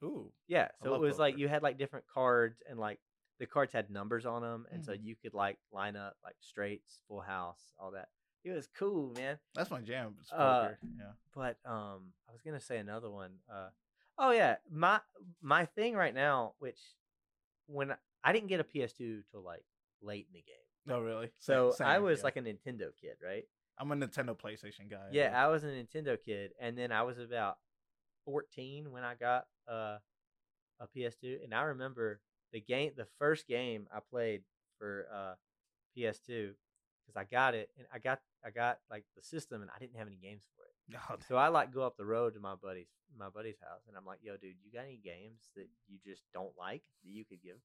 Ooh, Yeah, so it was like you had like different cards and like the cards had numbers on them and so Mhm. you could like line up like straights, full house, all that. It was cool, man. that's my jam. It's Uh, poker. yeah. But um, I was gonna say another one. Uh, oh yeah, my my thing right now, which when I, I didn't get a PS2 till like late in the game, Oh really? so Same, I was yeah. like a Nintendo kid, right? I'm a Nintendo PlayStation guy. Yeah, I was a Nintendo kid, and then I was about 14 when I got uh, a PS2, and I remember the game, the first game I played for uh, PS2, because I got it, and I got I got like the system, and I didn't have any games for it. Oh, So I like go up the road to my buddy's my buddy's house, and I'm like, "Yo, dude, you got any games that you just don't like that you could give?"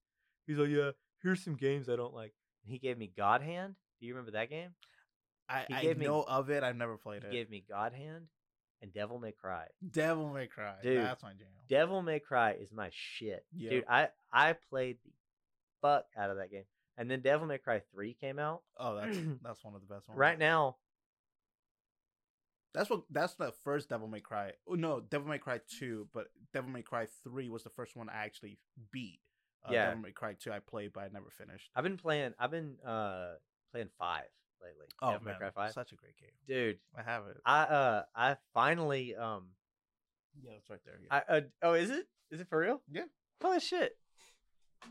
He's like, "Yeah, here's some games I don't like." And he gave me God Hand. Do you remember that game? I, I me- know of it. I've never played He it. gave me God Hand and Devil May Cry. Devil May Cry. Dude, that's my jam. Devil May Cry is my shit, Yep. dude. I I played the fuck out of that game, and then Devil May Cry Three came out. oh, that's that's one of the best ones. Right now, That's what. That's the first Devil May Cry. Oh no, Devil May Cry two, but Devil May Cry three was the first one I actually beat. Uh, Yeah. Devil May Cry two I played, but I never finished. I've been playing. I've been uh playing five lately. Oh Devil man, May Cry Five, such a great game. dude. I have it. I uh I finally um yeah, it's right there. Yeah. I uh, oh is it is it for real? Yeah. Holy shit!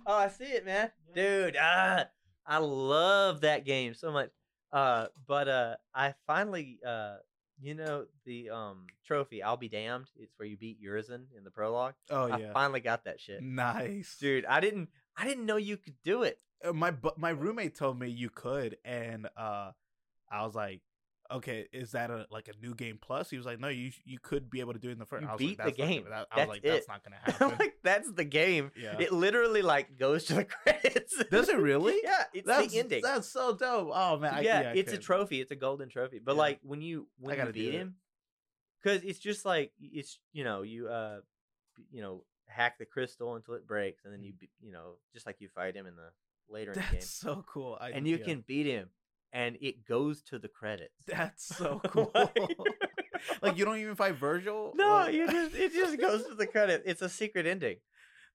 Oh, I see it, man, dude. Ah, I love that game so much. Uh, but uh, I finally uh, you know the um trophy. I'll be damned. It's where you beat Urizen in the prologue. oh yeah. I finally got that shit, nice, dude. I didn't I didn't know you could do it. Uh, my my roommate told me you could, and uh, I was like, okay, is that a like a new game plus? He was like, no, you you could be able to do it in the first. You I was beat the like, that's not game. gonna- that- I That's was like, it. that's not gonna I'm happen. like that's the game. yeah. It literally like goes to the credits. Does it really? yeah, it's that's the ending. That's so dope. Oh man, I, yeah, it's a trophy. It's a golden trophy. But Yeah. like when you when you beat him, because it's just like it's you know you uh you know hack the crystal until it breaks, and then you you know just like you fight him in the later in the game, That's so cool. I, and you yeah. can beat him, and it goes to the credits. That's so cool. Like- like you don't even fight Virgil. No, Like- you just it just goes to the credit. It's a secret ending.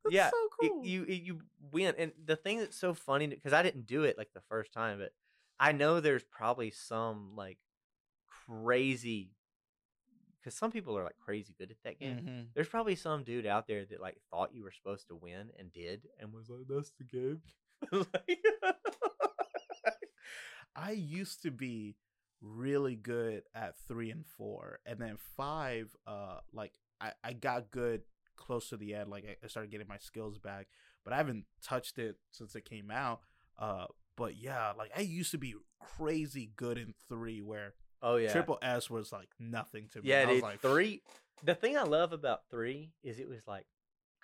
That's yeah, so it- cool. you it- you win, and the thing that's so funny because I didn't do it like the first time, but I know there's probably some like crazy because some people are like crazy good at that game. Mhm. There's probably some dude out there that like thought you were supposed to win and did, and was like, "That's the game." Like- I used to be really good at three and four, and then five. Uh, like I, I got good close to the end. Like I, I started getting my skills back, but I haven't touched it since it came out. Uh, but yeah, like I used to be crazy good in three, where oh yeah, Triple S was like nothing to me. yeah, I was dude. like three. The thing I love about three is it was like,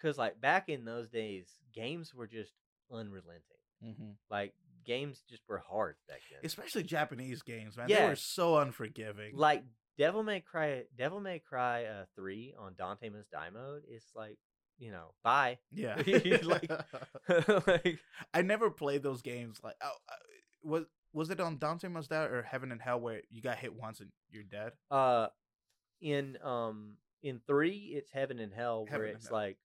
cause like back in those days, games were just unrelenting. Mhm. Like games just were hard back then. especially Japanese games, man. Yeah. They were so unforgiving. like Devil May Cry, Devil May Cry uh, three on Dante Must Die mode is like, you know, bye. yeah, like- like, I never played those games. Like, oh, uh, was was it on Dante Must Die or Heaven and Hell where you got hit once and you're dead? uh, in um in three, it's heaven and hell, Heaven where and it's hell. like,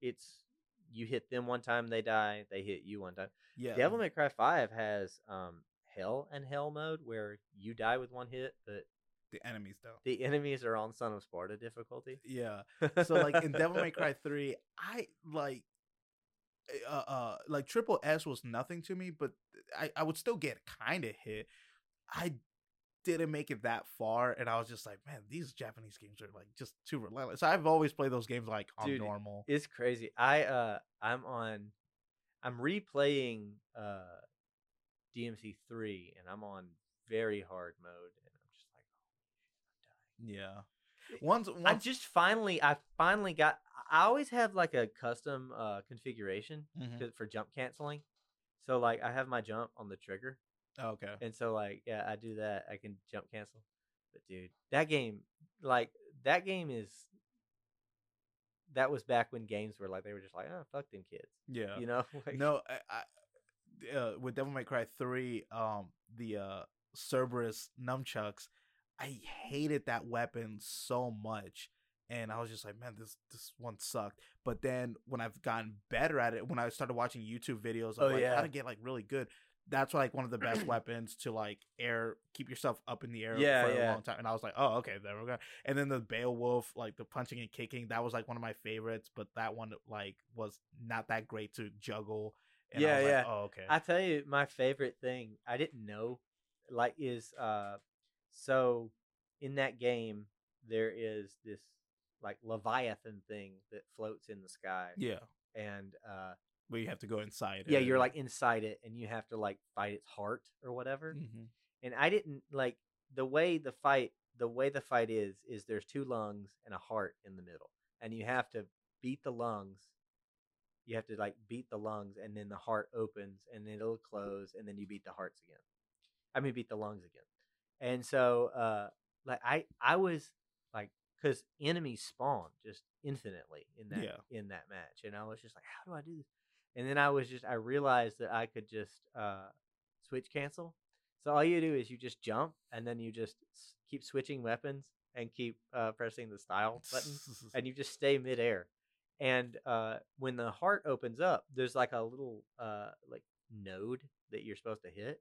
it's you hit them one time, they die. They hit you one time. Yeah, Devil May Cry five has um hell and hell mode, where you die with one hit, but The enemies though. The enemies are on Son of Sparda difficulty. Yeah. So like in Devil May Cry 3, I like uh uh like triple S was nothing to me, but I, I would still get kind of hit. I didn't make it that far, and I was just like, man, these Japanese games are like just too relentless. So I've always played those games like on Dude, normal. It's crazy. I uh I'm on I'm replaying uh DMC three and I'm on very hard mode and I'm just like oh shit, I'm dying. Yeah. Once once I just finally I finally got I always have like a custom uh configuration Mhm. to- for jump canceling. So like I have my jump on the trigger okay. and so like yeah, I do that. I can jump cancel. But dude, that game like that game is that was back when games were like they were just like, oh fuck them kids. Yeah. You know? Like, No, I, I uh, with Devil May Cry three, um, the uh Cerberus nunchucks, I hated that weapon so much, and I was just like, man, this this one sucked. But then when I've gotten better at it, when I started watching YouTube videos of Oh, like yeah. how to get like really good, that's like one of the best weapons to like air keep yourself up in the air Yeah, for a yeah. long time. And I was like, oh, okay, there we go. And then the Beowulf, like the punching and kicking, that was like one of my favorites, but that one like was not that great to juggle. And I Yeah, like, yeah. oh, okay. I tell you, my favorite thing I didn't know, like, is uh, so in that game there is this like leviathan thing that floats in the sky, yeah, and uh, where you have to go inside. yeah, it. you're like inside it, and you have to like fight its heart or whatever. Mhm. And I didn't like the way the fight. The way the fight is is there's two lungs and a heart in the middle, and you have to beat the lungs. You have to like beat the lungs, and then the heart opens, and then it'll close, and then you beat the hearts again. I mean, beat the lungs again. And so, uh, like I, I was like, because enemies spawn just infinitely in that Yeah. in that match, and I was just like, how do I do this? And then I was just, I realized that I could just uh, switch cancel. So all you do is you just jump, and then you just s- keep switching weapons and keep uh, pressing the style button and you just stay midair. And uh, when the heart opens up, there's like a little uh, like node that you're supposed to hit,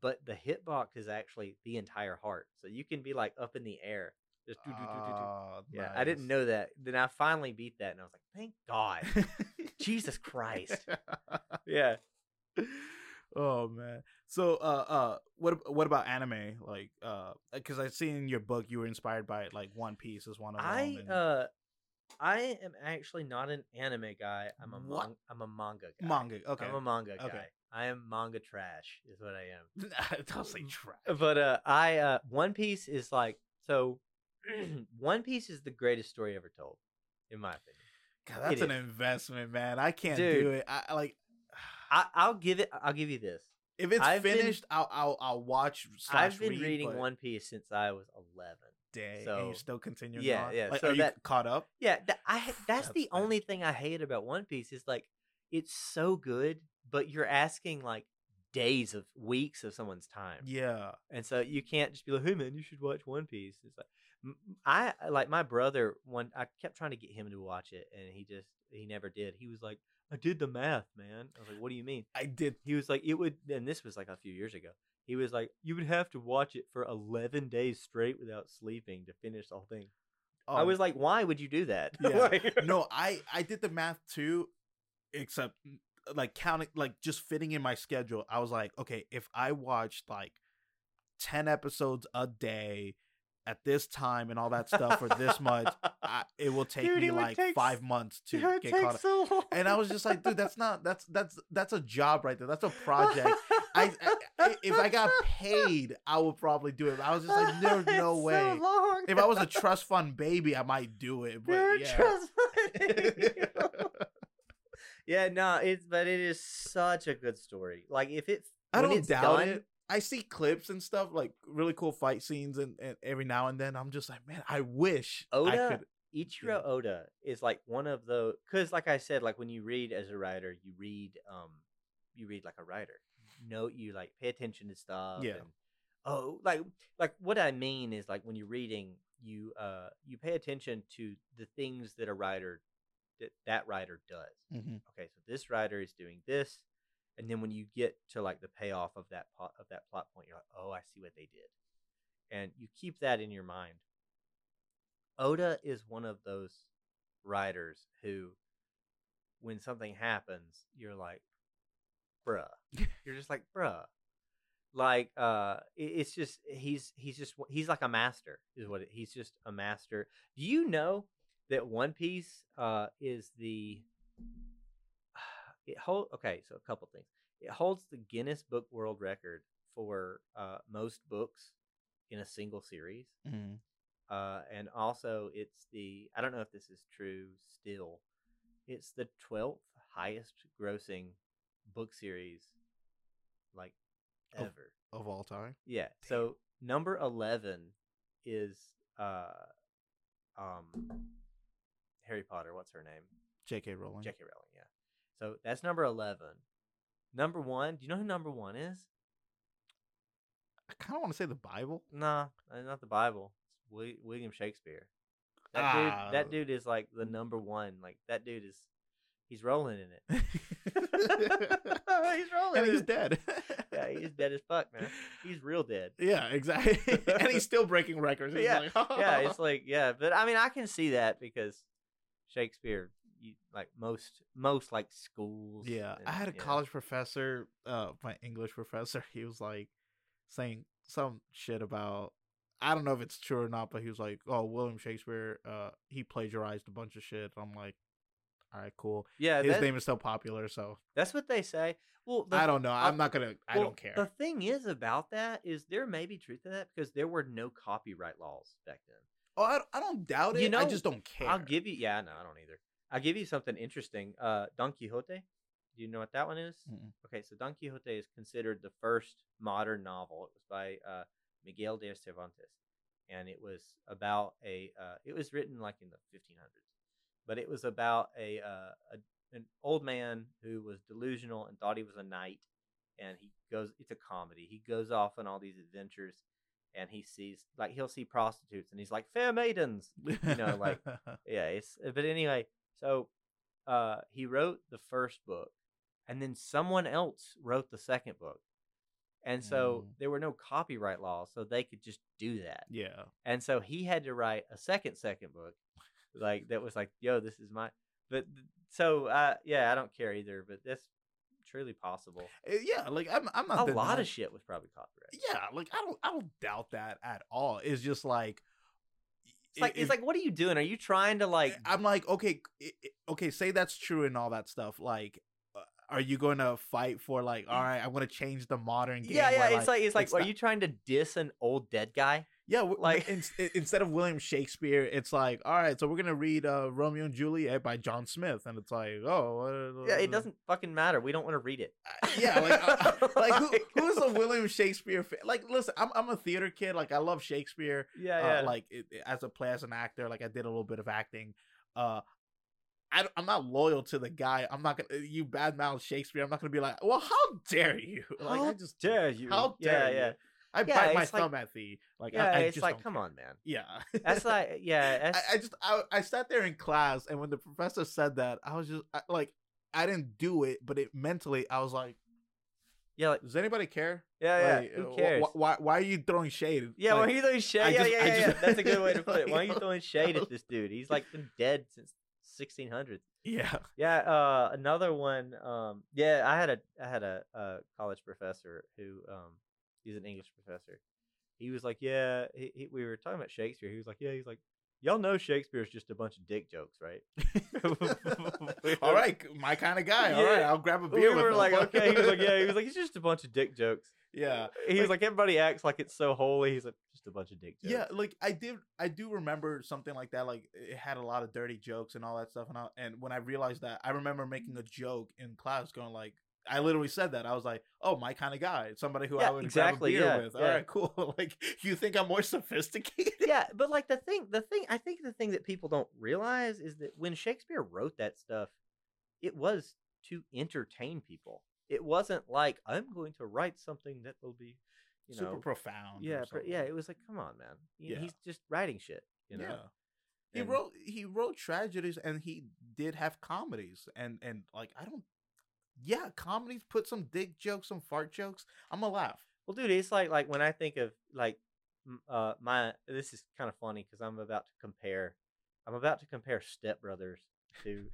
but the hitbox is actually the entire heart, so you can be like up in the air. Just do, do, do, do, do. Ah, Yeah, I didn't know that. Then I finally beat that, and I was like, "Thank God. Jesus Christ!" Yeah, oh man. So uh uh what what about anime? Like uh cuz I seen in your book you were inspired by like One Piece as one of them. I and uh, I am actually not an anime guy. I'm a What? man- I'm a manga guy. manga. Okay. I'm a manga guy. Okay. I am manga trash, is what I am. Don't say trash. but uh i uh one piece is like so one piece is the greatest story ever told in my opinion God, that's it an is. investment, man. I can't Dude. do it. I like I, i'll give it i'll give you this if it's I've been- finished, I'll I'll I'll watch. I've been read, reading but one piece since i was 11 day, and so- you're still continuing. Yeah, on? yeah, Like, so are you that- caught up? yeah that, i that's, That's the fair. only thing i hate about one piece is like it's so good but you're asking like days of weeks of someone's time Yeah. And so you can't just be like, "Hey man, you should watch One Piece." It's like I like my brother. One, I kept trying to get him to watch it, and he just he never did. He was like, "I did the math, man." I was like, "What do you mean?" I did. He was like, "It would," and this was like a few years ago. He was like, "You would have to watch it for eleven days straight without sleeping to finish the whole thing." I oh, was like, "Why would you do that?" Yeah. Like- no, I I did the math too, except like counting like just fitting in my schedule. I was like, okay, if I watched like ten episodes a day at this time and all that stuff for this much, I, it will take Dude, me like take five months to It would get caught up. so. And I was just like, dude, that's not that's that's that's a job right there. That's a project. I, I if I got paid, I would probably do it. I was just like, there's no It's so way. long. If I was a trust fund baby, I might do it. But Dude, yeah. trust me. yeah, no, it's but it is such a good story. Like if it, I when don't it's doubt done, it. I see clips and stuff like really cool fight scenes, and, and every now and then I'm just like, man, I wish I Oda could. Eiichiro Oda is like one of the because, like I said, like when you read as a writer, you read, um, you read like a writer. No, you like pay attention to stuff. Yeah. And, oh, like like what I mean is like when you're reading, you uh you pay attention to the things that a writer that that writer does. Mhm. okay, so this writer is doing this, and then when you get to like the payoff of that plot of that plot point, you're like, oh, I see what they did, and you keep that in your mind. Oda is one of those writers who, when something happens, you're like, bruh. you're just like, bruh. Like, uh, it's just he's he's just he's like a master, is what it, he's just a master. Do you know that One Piece uh is the it hold okay? So a couple things. It holds the Guinness Book World Record for uh most books in a single series. Mhm. Uh, and also it's the I don't know if this is true still. It's the twelfth highest grossing book series like Of- ever. of all time. Yeah. So number eleven is uh um Harry Potter, what's her name? J.K. Rowling. J.K. Rowling, yeah. So that's number eleven. Number one, do you know who number one is? I kind of want to say the Bible. Nah, uh, not the Bible. It's William Shakespeare. That Ah. dude, that dude is like the number one. Like that dude is, he's rolling in it. he's rolling. and he's dead. Yeah, he's dead as fuck, man. He's real dead. Yeah, exactly. and he's still breaking records. It's Yeah, like, yeah, it's like yeah, but I mean, I can see that because Shakespeare, you like most most like schools. Yeah, I had a know, college professor, uh, my English professor. He was like saying some shit about I don't know if it's true or not, but he was like, "Oh, William Shakespeare, uh, he plagiarized a bunch of shit." I'm like, "All right, cool." Yeah, His that- name is still popular, so that's what they say. Well, the, I don't know. I'm not gonna. I well, don't care. The thing is about that is there may be truth to that because there were no copyright laws back then. oh, I, I don't doubt it. You know, I just don't care. I'll give you. Yeah, no, I don't either. I'll give you something interesting. Uh, Don Quixote. Do you know what that one is? Mm-mm. Okay, so Don Quixote is considered the first modern novel. It was by uh, Miguel de Cervantes, and it was about a. Uh, it was written like in the 1500s, but it was about a, uh, a an old man who was delusional and thought he was a knight, and he goes. It's a comedy. He goes off on all these adventures, and he sees like he'll see prostitutes, and he's like fair maidens, you know, like yeah it's but anyway so uh he wrote the first book and then someone else wrote the second book and so Mm. there were no copyright laws so they could just do that yeah. and so he had to write a second second book like that was like yo this is my but so uh yeah i don't care either but that's truly possible Uh, Yeah, like I'm. I'm not a lot of shit was probably copyright. Yeah, like I don't. I don't doubt that at all. It's just like. It's like if- it's like what are you doing are you trying to like I'm like, okay, okay, say that's true and all that stuff. Like, uh, are you going to fight for like, all right, I want to change the modern game? yeah yeah where, it's like it's like it's are not- you trying to diss an old dead guy yeah, like- in, instead of William Shakespeare, it's like, all right, so we're gonna read uh, Romeo and Juliet by John Smith, and it's like, oh, Yeah, it doesn't fucking matter. We don't want to read it. Uh, yeah, like, uh, like who, who's a William Shakespeare? Fan? Like, listen, I'm I'm a theater kid. Like, I love Shakespeare. Yeah, uh, yeah. like it, as a play as an actor like i did a little bit of acting uh I, am not loyal to the guy. I'm not gonna you badmouth Shakespeare. I'm not gonna be like, well, how dare you? Like, How I just dare you? How Yeah, dare yeah. you? I Yeah, bite my it's like- at thee. Like, yeah, I, I it's like, come care. on, man. Yeah, That's like, yeah, I, that's, I just I, I sat there in class, and when the professor said that, I was just I, like, I didn't do it, but it mentally, I was like, yeah, like, does anybody care? yeah, yeah. Like, Who uh, cares? wh- why why are you throwing shade? yeah, Like, why are you throwing shade? I Yeah, just- yeah, yeah, yeah. just- That's a good way to put it. Why are you throwing shade at this dude? He's like been dead since 1600. yeah. Yeah, uh, another one. Um, yeah, I had a I had a, uh college professor who um, he's an English professor. He was like, yeah, he, he, we were talking about Shakespeare. He was like, yeah, he's like, y'all know Shakespeare's just a bunch of dick jokes, right? We All were- right, my kind of guy. All right, Yeah. I'll grab a We beer. with were him. like, okay. He was like, yeah. He was like, it's just a bunch of dick jokes. yeah, He was Like- like, everybody acts like it's so holy. He's like, just a bunch of dick jokes. yeah. Like I did, I do remember something like that. Like it had a lot of dirty jokes and all that stuff. And I, and when I realized that, I remember making a joke in class, going like, I literally said that. I was like, oh, my kind of guy, somebody who I would exactly, grab a yeah, beer with. All yeah. right, cool. like you think I'm more sophisticated? yeah, but like the thing, the thing, I think the thing that people don't realize is that when Shakespeare wrote that stuff, it was to entertain people. It wasn't like I'm going to write something that will be, you Super profound. yeah, pr- something. yeah. It was like, come on, man. He- Yeah. He's just writing shit. You know. Yeah. He And- wrote he wrote tragedies and he did have comedies and and like I don't yeah comedies put some dick jokes some fart jokes I'm gonna laugh Well, dude, it's like like when I think of like uh, my this is kind of funny because I'm about to compare. I'm about to compare Step Brothers to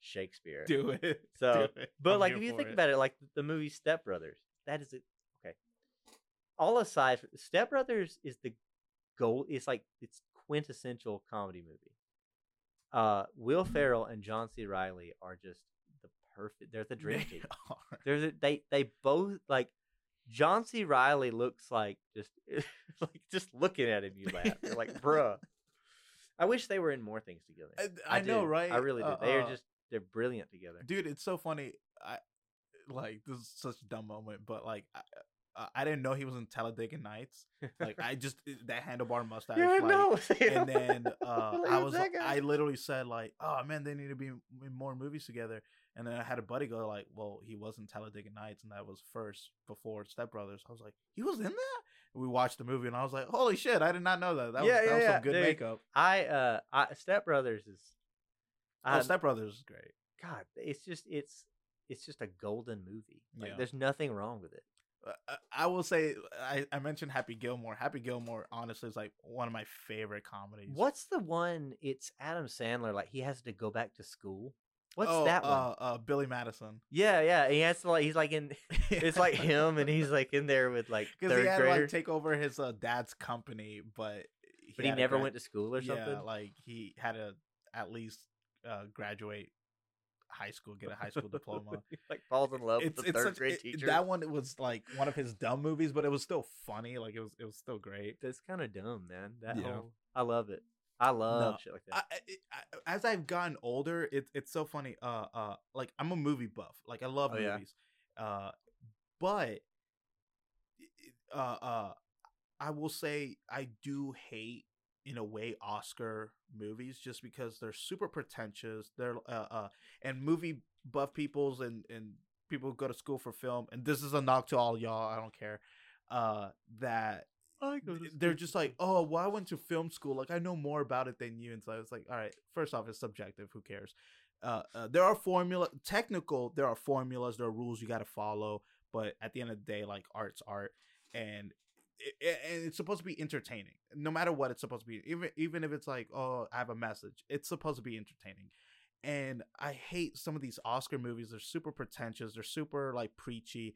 Shakespeare. Do it. So, Do it. But I'm like, if you think it. about it, like the movie Step Brothers, that is it. Okay. All aside, Step Brothers is the goal. It's like it's quintessential comedy movie. Uh, Will Ferrell and John C. Reilly are just perfect. They're the dream team. are. There's a, they they both like John C. Reilly looks like just like just looking at him you laugh. You're like, bruh. I wish they were in more things together. I, I know, right? I really do. Uh, they are uh, just they're brilliant together. dude. It's so funny. I like this is such a dumb moment, but like I, I- I didn't know he was in Talladega Nights. Like I just that handlebar mustache. yeah, like, no. and then uh, I was. I literally said like, "Oh man, they need to be in more movies together." And then I had a buddy go like, "Well, he was in Talladega Nights, and that was first before Step Brothers." I was like, "He was in that?" And we watched the movie, and I was like, "Holy shit, I did not know that." That Yeah, was, that yeah, was yeah, some good dude. makeup. I uh I Step Brothers is Oh, Step Brothers is great. God, it's just it's it's just a golden movie. Like Yeah. there's nothing wrong with it. Uh, I- I will say, I, I mentioned Happy Gilmore. Happy Gilmore, honestly, is like one of my favorite comedies. What's the one? It's Adam Sandler. Like he has to go back to school. What's oh, that one? Uh, uh, Billy Madison. yeah, yeah. He has to like he's like in. It's like him, and he's like in there with like third he had like take over his uh, dad's company, but but he never grad- went to school or something. Yeah, like he had to at least uh, graduate high school, get a high school diploma. Like falls in love it's with the third such, grade it- teacher. that one. Was like one of his dumb movies, but it was still funny. Like it was, it was still great. That's kind of dumb, man. That Yeah. whole I love it. I love shit like that. I, I, I, as I've gotten older, it's it's so funny. Uh, uh, like I'm a movie buff. Like I love Oh, yeah. movies. Uh, but uh, uh, I will say I do hate in a way Oscar movies just because they're super pretentious. They're uh, uh and movie buff peoples and and people who go to school for film. And this is a knock to all y'all. I don't care. Uh, that I th- they're just like, oh, well, I went to film school. Like, I know more about it than you. And so I was like, all right, first off, it's subjective. Who cares? Uh, uh, there are formula, technical. There are formulas. There are rules you got to follow. But at the end of the day, like art's art, and it, it- and it's supposed to be entertaining. No matter what, it's supposed to be. Even even if it's like, oh, I have a message. It's supposed to be entertaining. And I hate some of these Oscar movies. They're super pretentious. They're super like preachy.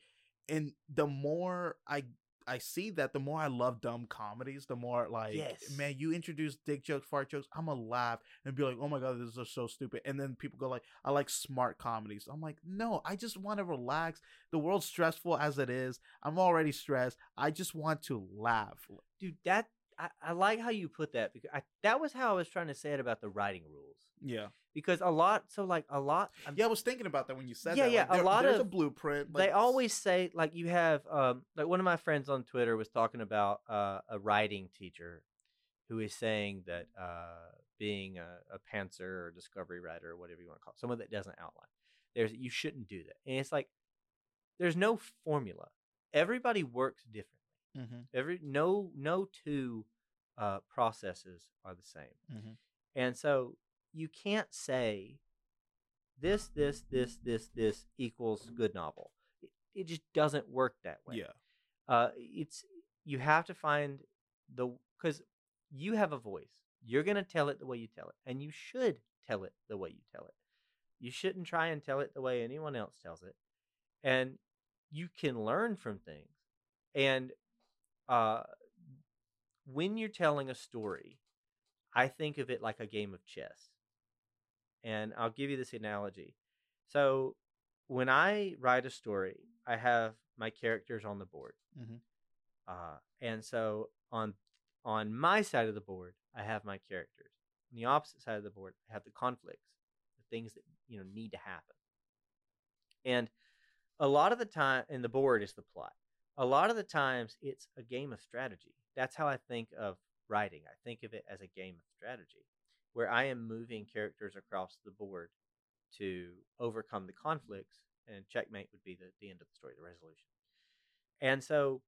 And the more I I see that the more I love dumb comedies, the more like, Yes. man, you introduce dick jokes, fart jokes, I'm gonna laugh and be like, oh my god, this is so stupid. And then people go like, I like smart comedies. I'm like, no, I just want to relax. The world's stressful as it is. I'm already stressed. I just want to laugh. dude that I, I like how you put that because I, that was how i was trying to say it about the writing rules Yeah, because a lot so like a lot I'm- yeah. I was thinking about that when you said Yeah, that. yeah, Like, a lot there's a of- blueprint. they always say like you have um like one of my friends on twitter was talking about uh, a writing teacher who is saying that uh being a, a pantser or discovery writer or whatever you want to call it someone that doesn't outline there's you shouldn't do that and it's like there's no formula everybody works differently Mhm, every no no two uh processes are the same mhm. and so you can't say this, this, this, this, this equals good novel. It, it just doesn't work that way. Yeah, Uh, it's you have to find the because you have a voice. You're gonna tell it the way you tell it, and you should tell it the way you tell it. You shouldn't try and tell it the way anyone else tells it, and you can learn from things. And uh, when you're telling a story, I think of it like a game of chess. And I'll give you this analogy. So, when I write a story, I have my characters on the board. Mhm. Uh, and so on on my side of the board, I have my characters. On the opposite side of the board, I have the conflicts, the things that you know need to happen. And a lot of the time, and the board is the plot. A lot of the times, it's a game of strategy. That's how I think of writing. I think of it as a game of strategy, where I am moving characters across the board to overcome the conflicts, and checkmate would be the, the end of the story, the resolution. And so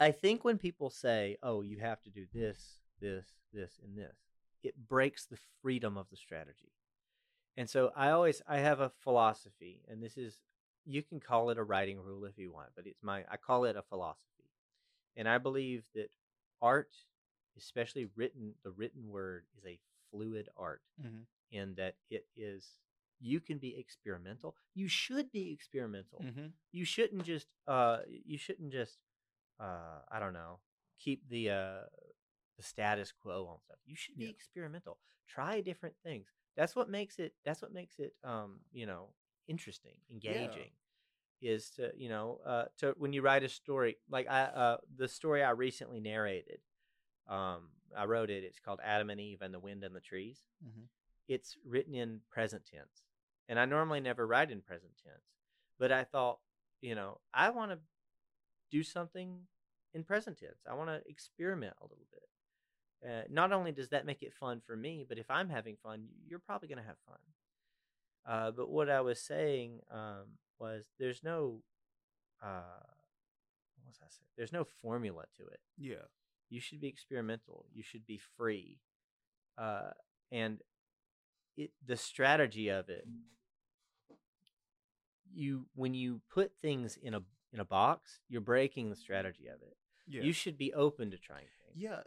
I think when people say, oh, you have to do this, this, this, and this, it breaks the freedom of the strategy. And so I always I have a philosophy, and this is you can call it a writing rule if you want, but it's my I call it a philosophy. and I believe that art, especially written, the written word, is a fluid art Mm-hmm. in that it is. You can be experimental. You should be experimental. Mm-hmm. You shouldn't just. Uh, you shouldn't just. Uh, I don't know. Keep the uh, the status quo on stuff. You should be Yeah. experimental. Try different things. That's what makes it. That's what makes it. Um, you know, interesting, engaging. Is to you know uh, to when you write a story like I uh, the story I recently narrated. Um, I wrote it. It's called Adam and Eve and the Wind and the Trees. Mhm. It's written in present tense, and I normally never write in present tense. But I thought, you know, I want to do something in present tense. I want to experiment a little bit. Uh, not only does that make it fun for me, but if I'm having fun, you're probably going to have fun. Uh, but what I was saying um, was there's no, uh, what was I saying? There's no formula to it. Yeah. You should be experimental. You should be free, uh, and it the strategy of it. You when you put things in a in a box, you're breaking the strategy of it. Yeah. You should be open to trying things. Yeah,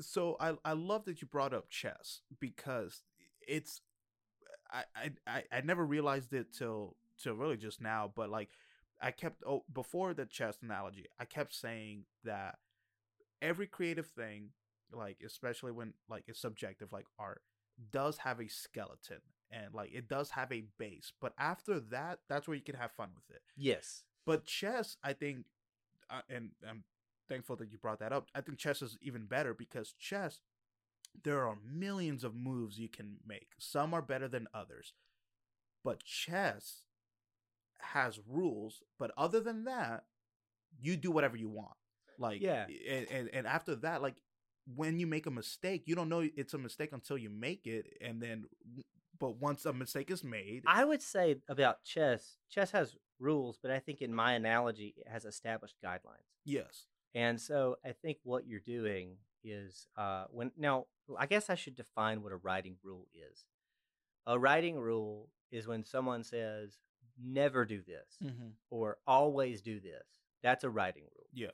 so I I love that you brought up chess because it's I I I, I never realized it till till really just now, but like I kept oh before the chess analogy, I kept saying that every creative thing, like especially when like it's subjective, like art, does have a skeleton and like it does have a base, but after that, that's where you can have fun with it. Yes. But chess, I think, uh, and I'm thankful that you brought that up. I think chess is even better because chess, there are millions of moves you can make. Some are better than others, but chess has rules. But other than that, you do whatever you want. Like Yeah. and and, and after that, like when you make a mistake, you don't know it's a mistake until you make it, and then. But once a mistake is made, I would say about chess, chess has rules, but I think in my analogy, it has established guidelines. yes, And so I think what you're doing is uh, when now I guess I should define what a writing rule is. A writing rule is when someone says never do this mm-hmm. or always do this. That's a writing rule. yeah,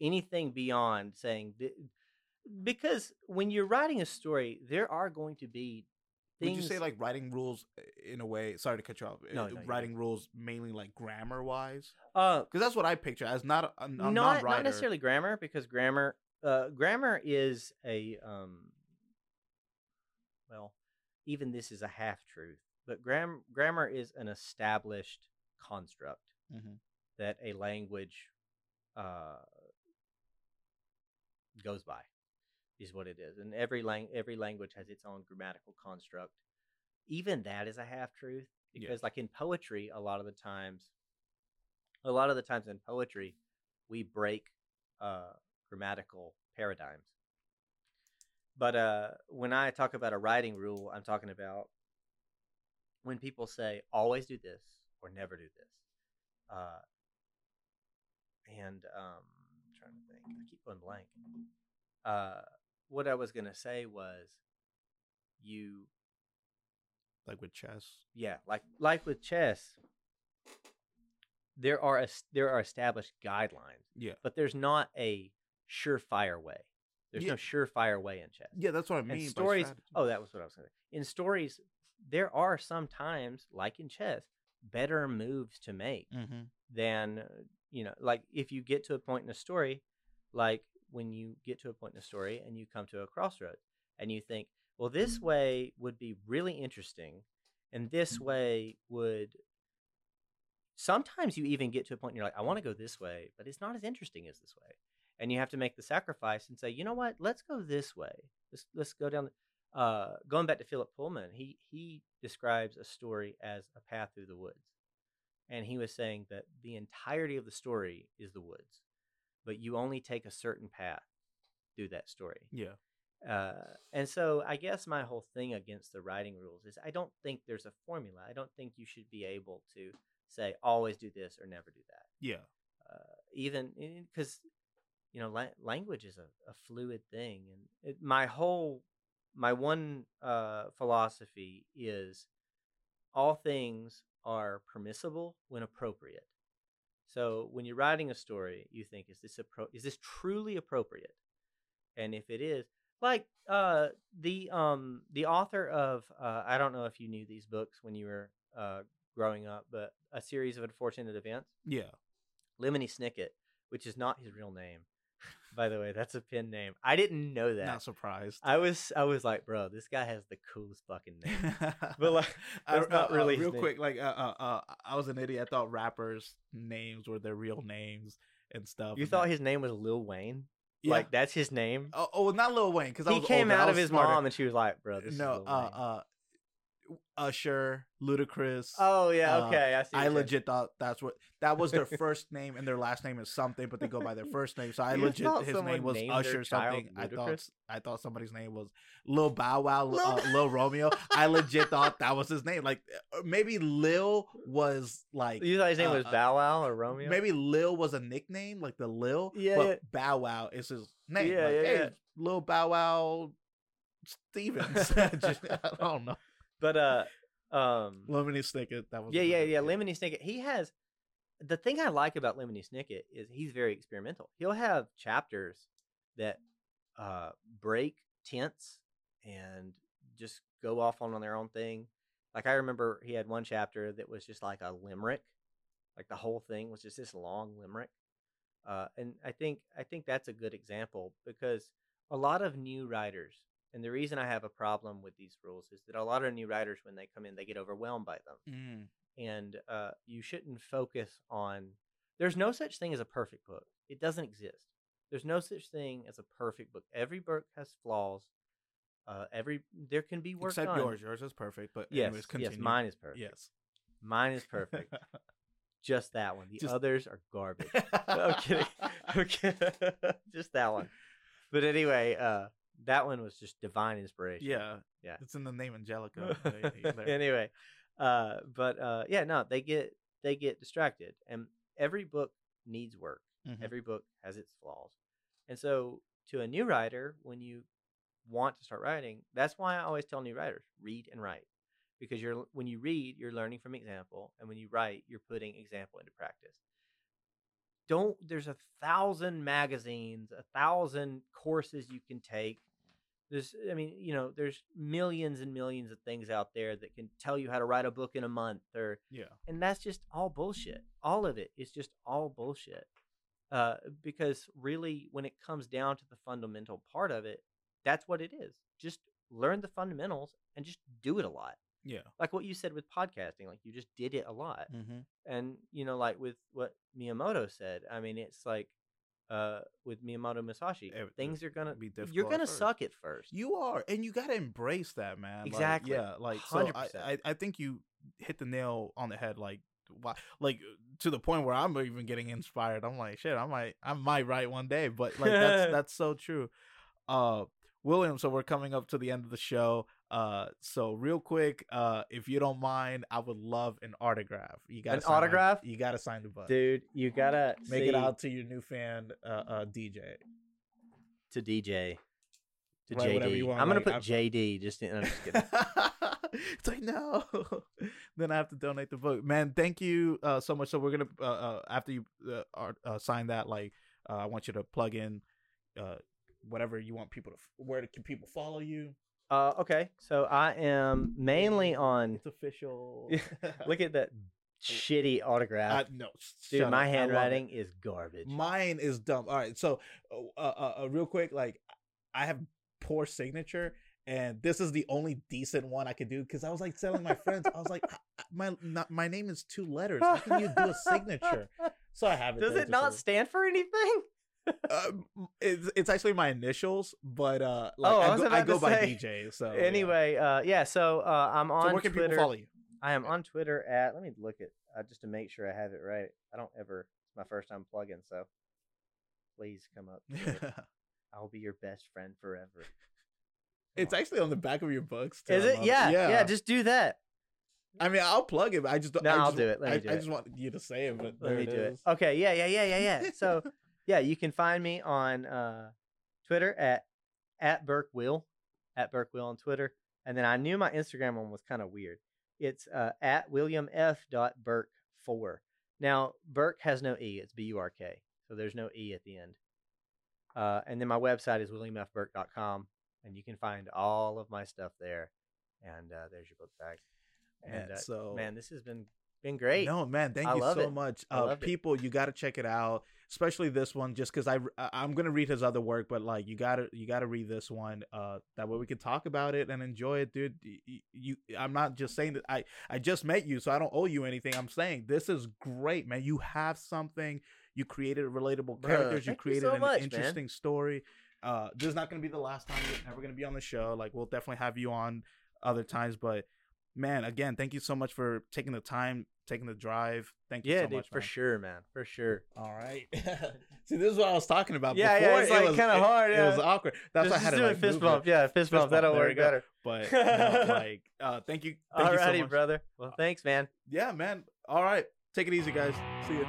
Anything beyond saying th- because when you're writing a story, there are going to be things. Would you say like writing rules uh, in a way? Sorry to cut you off. No, uh, no, you're writing rules mainly like grammar wise, uh, because that's what I picture as not a, a, a not non-writer. not necessarily grammar because grammar uh, grammar is a um, well even this is a half truth but gram- grammar is an established construct Mhm. that a language uh, goes by is what it is and every lang- every language has its own grammatical construct even that is a half truth Yeah. because like in poetry a lot of the times a lot of the times in poetry we break uh, grammatical paradigms. But uh, when i talk about a writing rule i'm talking about when people say always do this or never do this. Uh, and um, I'm trying to think. I keep going blank. Uh, what i was going to say was you like with chess. yeah, like like with chess, there are es- there are established guidelines, Yeah, but there's not a surefire way. There's Yeah. no surefire way in chess. yeah, that's what I mean. by stories. Oh, that was what I was saying. In stories, there are sometimes, like in chess, better moves to make Mm-hmm. than uh, you know. Like if you get to a point in a story, like when you get to a point in a story and you come to a crossroads and you think, well, this way would be really interesting, and this way would. Sometimes you even get to a point and you're like, I want to go this way, but it's not as interesting as this way, and you have to make the sacrifice and say, you know what, let's go this way. Let's let's go down. the- Uh, going back to Philip Pullman, he he describes a story as a path through the woods, and he was saying that the entirety of the story is the woods, but you only take a certain path through that story. Yeah, Uh, and so I guess my whole thing against the writing rules is I don't think there's a formula. I don't think you should be able to say always do this or never do that. yeah, Uh, even because you know la- language is a, a fluid thing, and it, my whole my one uh, philosophy is all things are permissible when appropriate. So when you're writing a story, you think, is this appro- is this truly appropriate? And if it is, like uh, the um the author of uh, I don't know if you knew these books when you were uh, growing up, but a series of unfortunate events. Yeah. Lemony Snicket, which is not his real name, by the way. That's a pen name. I didn't know that. Not surprised. I was I was like, bro, this guy has the coolest fucking name. But like, that's I- not uh, uh, really his real name. quick. Like, uh, uh, uh, I was an idiot. I thought rappers' names were their real names and stuff. You and thought that- his name was Lil Wayne? Yeah. Like that's his name? Oh, oh, not Lil Wayne because he came out of his mom and she was like, bro, this no, is Lil uh, uh, Usher, Ludacris. oh yeah, uh, okay. I see. I legit thought that's what that was their first name and their last name is something, but they go by their first name. So I You legit thought his name was Usher something. I thought I thought somebody's name was Lil Bow Wow, Lil uh, Lil Romeo. I legit thought that was his name. Like uh, maybe Lil was like You thought his name uh, was uh, Bow Wow or Romeo? maybe Lil was a nickname, like the Lil. Yeah, but yeah. Bow Wow is his name. Yeah, like, yeah, hey, yeah. Lil Bow Wow Stevens. Just, I don't know. But uh, um, Lemony Snicket. That was yeah, yeah, yeah. Lemony Snicket. He has the thing I like about Lemony Snicket is he's very experimental. He'll have chapters that uh break tense and just go off on, on their own thing. Like I remember he had one chapter that was just like a limerick. Like the whole thing was just this long limerick. Uh, and I think I think that's a good example because a lot of new writers, and the reason I have a problem with these rules is that a lot of new writers, when they come in, they get overwhelmed by them Mm. and uh, you shouldn't focus on. There's no such thing as a perfect book. It doesn't exist. There's no such thing as a perfect book. Every book has flaws. Uh, every there can be work Except yours. Yours is perfect. But Yes, anyways, yes, mine is perfect. Yes. Mine is perfect. Just that one. The Just- others are garbage. I'm kidding. I'm kidding. just that one. But anyway, uh, that one was just divine inspiration. yeah. Yeah. It's in the name Angelica. They- they- they're- anyway, uh, but uh, yeah, no, they get they get distracted, and every book needs work. Mhm. Every book has its flaws, and so to a new writer, when you want to start writing, that's why I always tell new writers read and write, because you're when you read, you're learning from example, and when you write, you're putting example into practice. Don't there's a thousand magazines, a thousand courses you can take. There's i mean you know there's millions and millions of things out there that can tell you how to write a book in a month or yeah. and that's just all bullshit. All of it is just all bullshit. Uh, because really when it comes down to the fundamental part of it that's what it is. Just learn the fundamentals and just do it a lot Yeah. like what you said with podcasting like you just did it a lot Mm-hmm. and you know like with what miyamoto said i mean it's like uh with miyamoto musashi Every- things are gonna be difficult. you're gonna suck at first You are, and you gotta embrace that, man. Like, Exactly. yeah, like so. I, 100%. I, I think you hit the nail on the head. Like, why? Like to the point where I'm even getting inspired. I'm like, shit, I might, I might write one day. But like, that's that's so true. Uh, William. So we're coming up to the end of the show. Uh, so real quick, uh, if you don't mind, I would love an autograph. You got An autograph? You gotta sign the book. dude you gotta Make see it out to your new fan, uh, uh, DJ. to dj to whatever jd you want, i'm gonna like, put I'm- jd just in, I'm just kidding. it's like no. then I have to donate the book. Man, thank you uh, so much. So we're gonna uh, uh, after you uh, are, uh, sign that, like uh, I want you to plug in uh, whatever you want people to. Where can people follow you? Uh okay so i am mainly on It's official. look at that shitty autograph I, no, dude my up. I love it. handwriting is garbage Mine is dumb. All right, so uh, uh, uh, real quick, like I have poor signature, and this is the only decent one I could do because I was like telling my friends, I was like, "I- I- my not, my name is two letters. How can you do a signature? So I have it. does there it not stand for anything Uh, it's, it's actually my initials, but uh, like Oh, I I, go, I go by. DJ. So yeah. anyway uh yeah so uh i'm on so where can twitter people follow you? i am on twitter at let me look at uh, just to make sure i have it right i don't ever it's my first time plugging so please come up i'll be your best friend forever it's on. actually on the back of your books. too. is it love yeah, yeah just do that I mean, I'll plug it. But I just No, I I'll just, do it. Let me I, do I it. just want you to say it, but let me do it is. okay yeah yeah yeah yeah yeah so yeah you can find me on uh twitter at at burke will at burke will on twitter and then i knew my instagram one was kind of weird it's uh at William F. Burke four. Now Burke has no e; it's B U R K, so there's no e at the end. Uh, and then my website is williamfburke.com, and you can find all of my stuff there. And uh, there's your book bag. And Yeah, uh, so man, this has been been great. No, man, thank I you so it. much. Uh, loved it. people, you got to check it out, especially this one, just because I I'm gonna read his other work, but like you gotta you gotta read this one. Uh, that way we can talk about it and enjoy it, dude. Y- y- You, I'm not just saying that I I just met you, so I don't owe you anything. I'm saying this is great, man. You have something. You created relatable Bruh, characters. You thank you created so an much, man. interesting story. Uh, this is not gonna be the last time you're ever gonna be on the show. Like we'll definitely have you on other times, but man, again, thank you so much for taking the time, taking the drive. Thank you yeah, so dude, much, for man. sure, man, for sure. All right. See, this is what I was talking about. Yeah, yeah, it's it like was- kinda it- hard, It was awkward. That's why I Just had to do a like, fist bump. it. Yeah, fist, bump. bump, That'll work better. But no, like, uh, thank you, thank you so much. brother. Well, thanks, man. Yeah, man. All right, take it easy, guys. See you.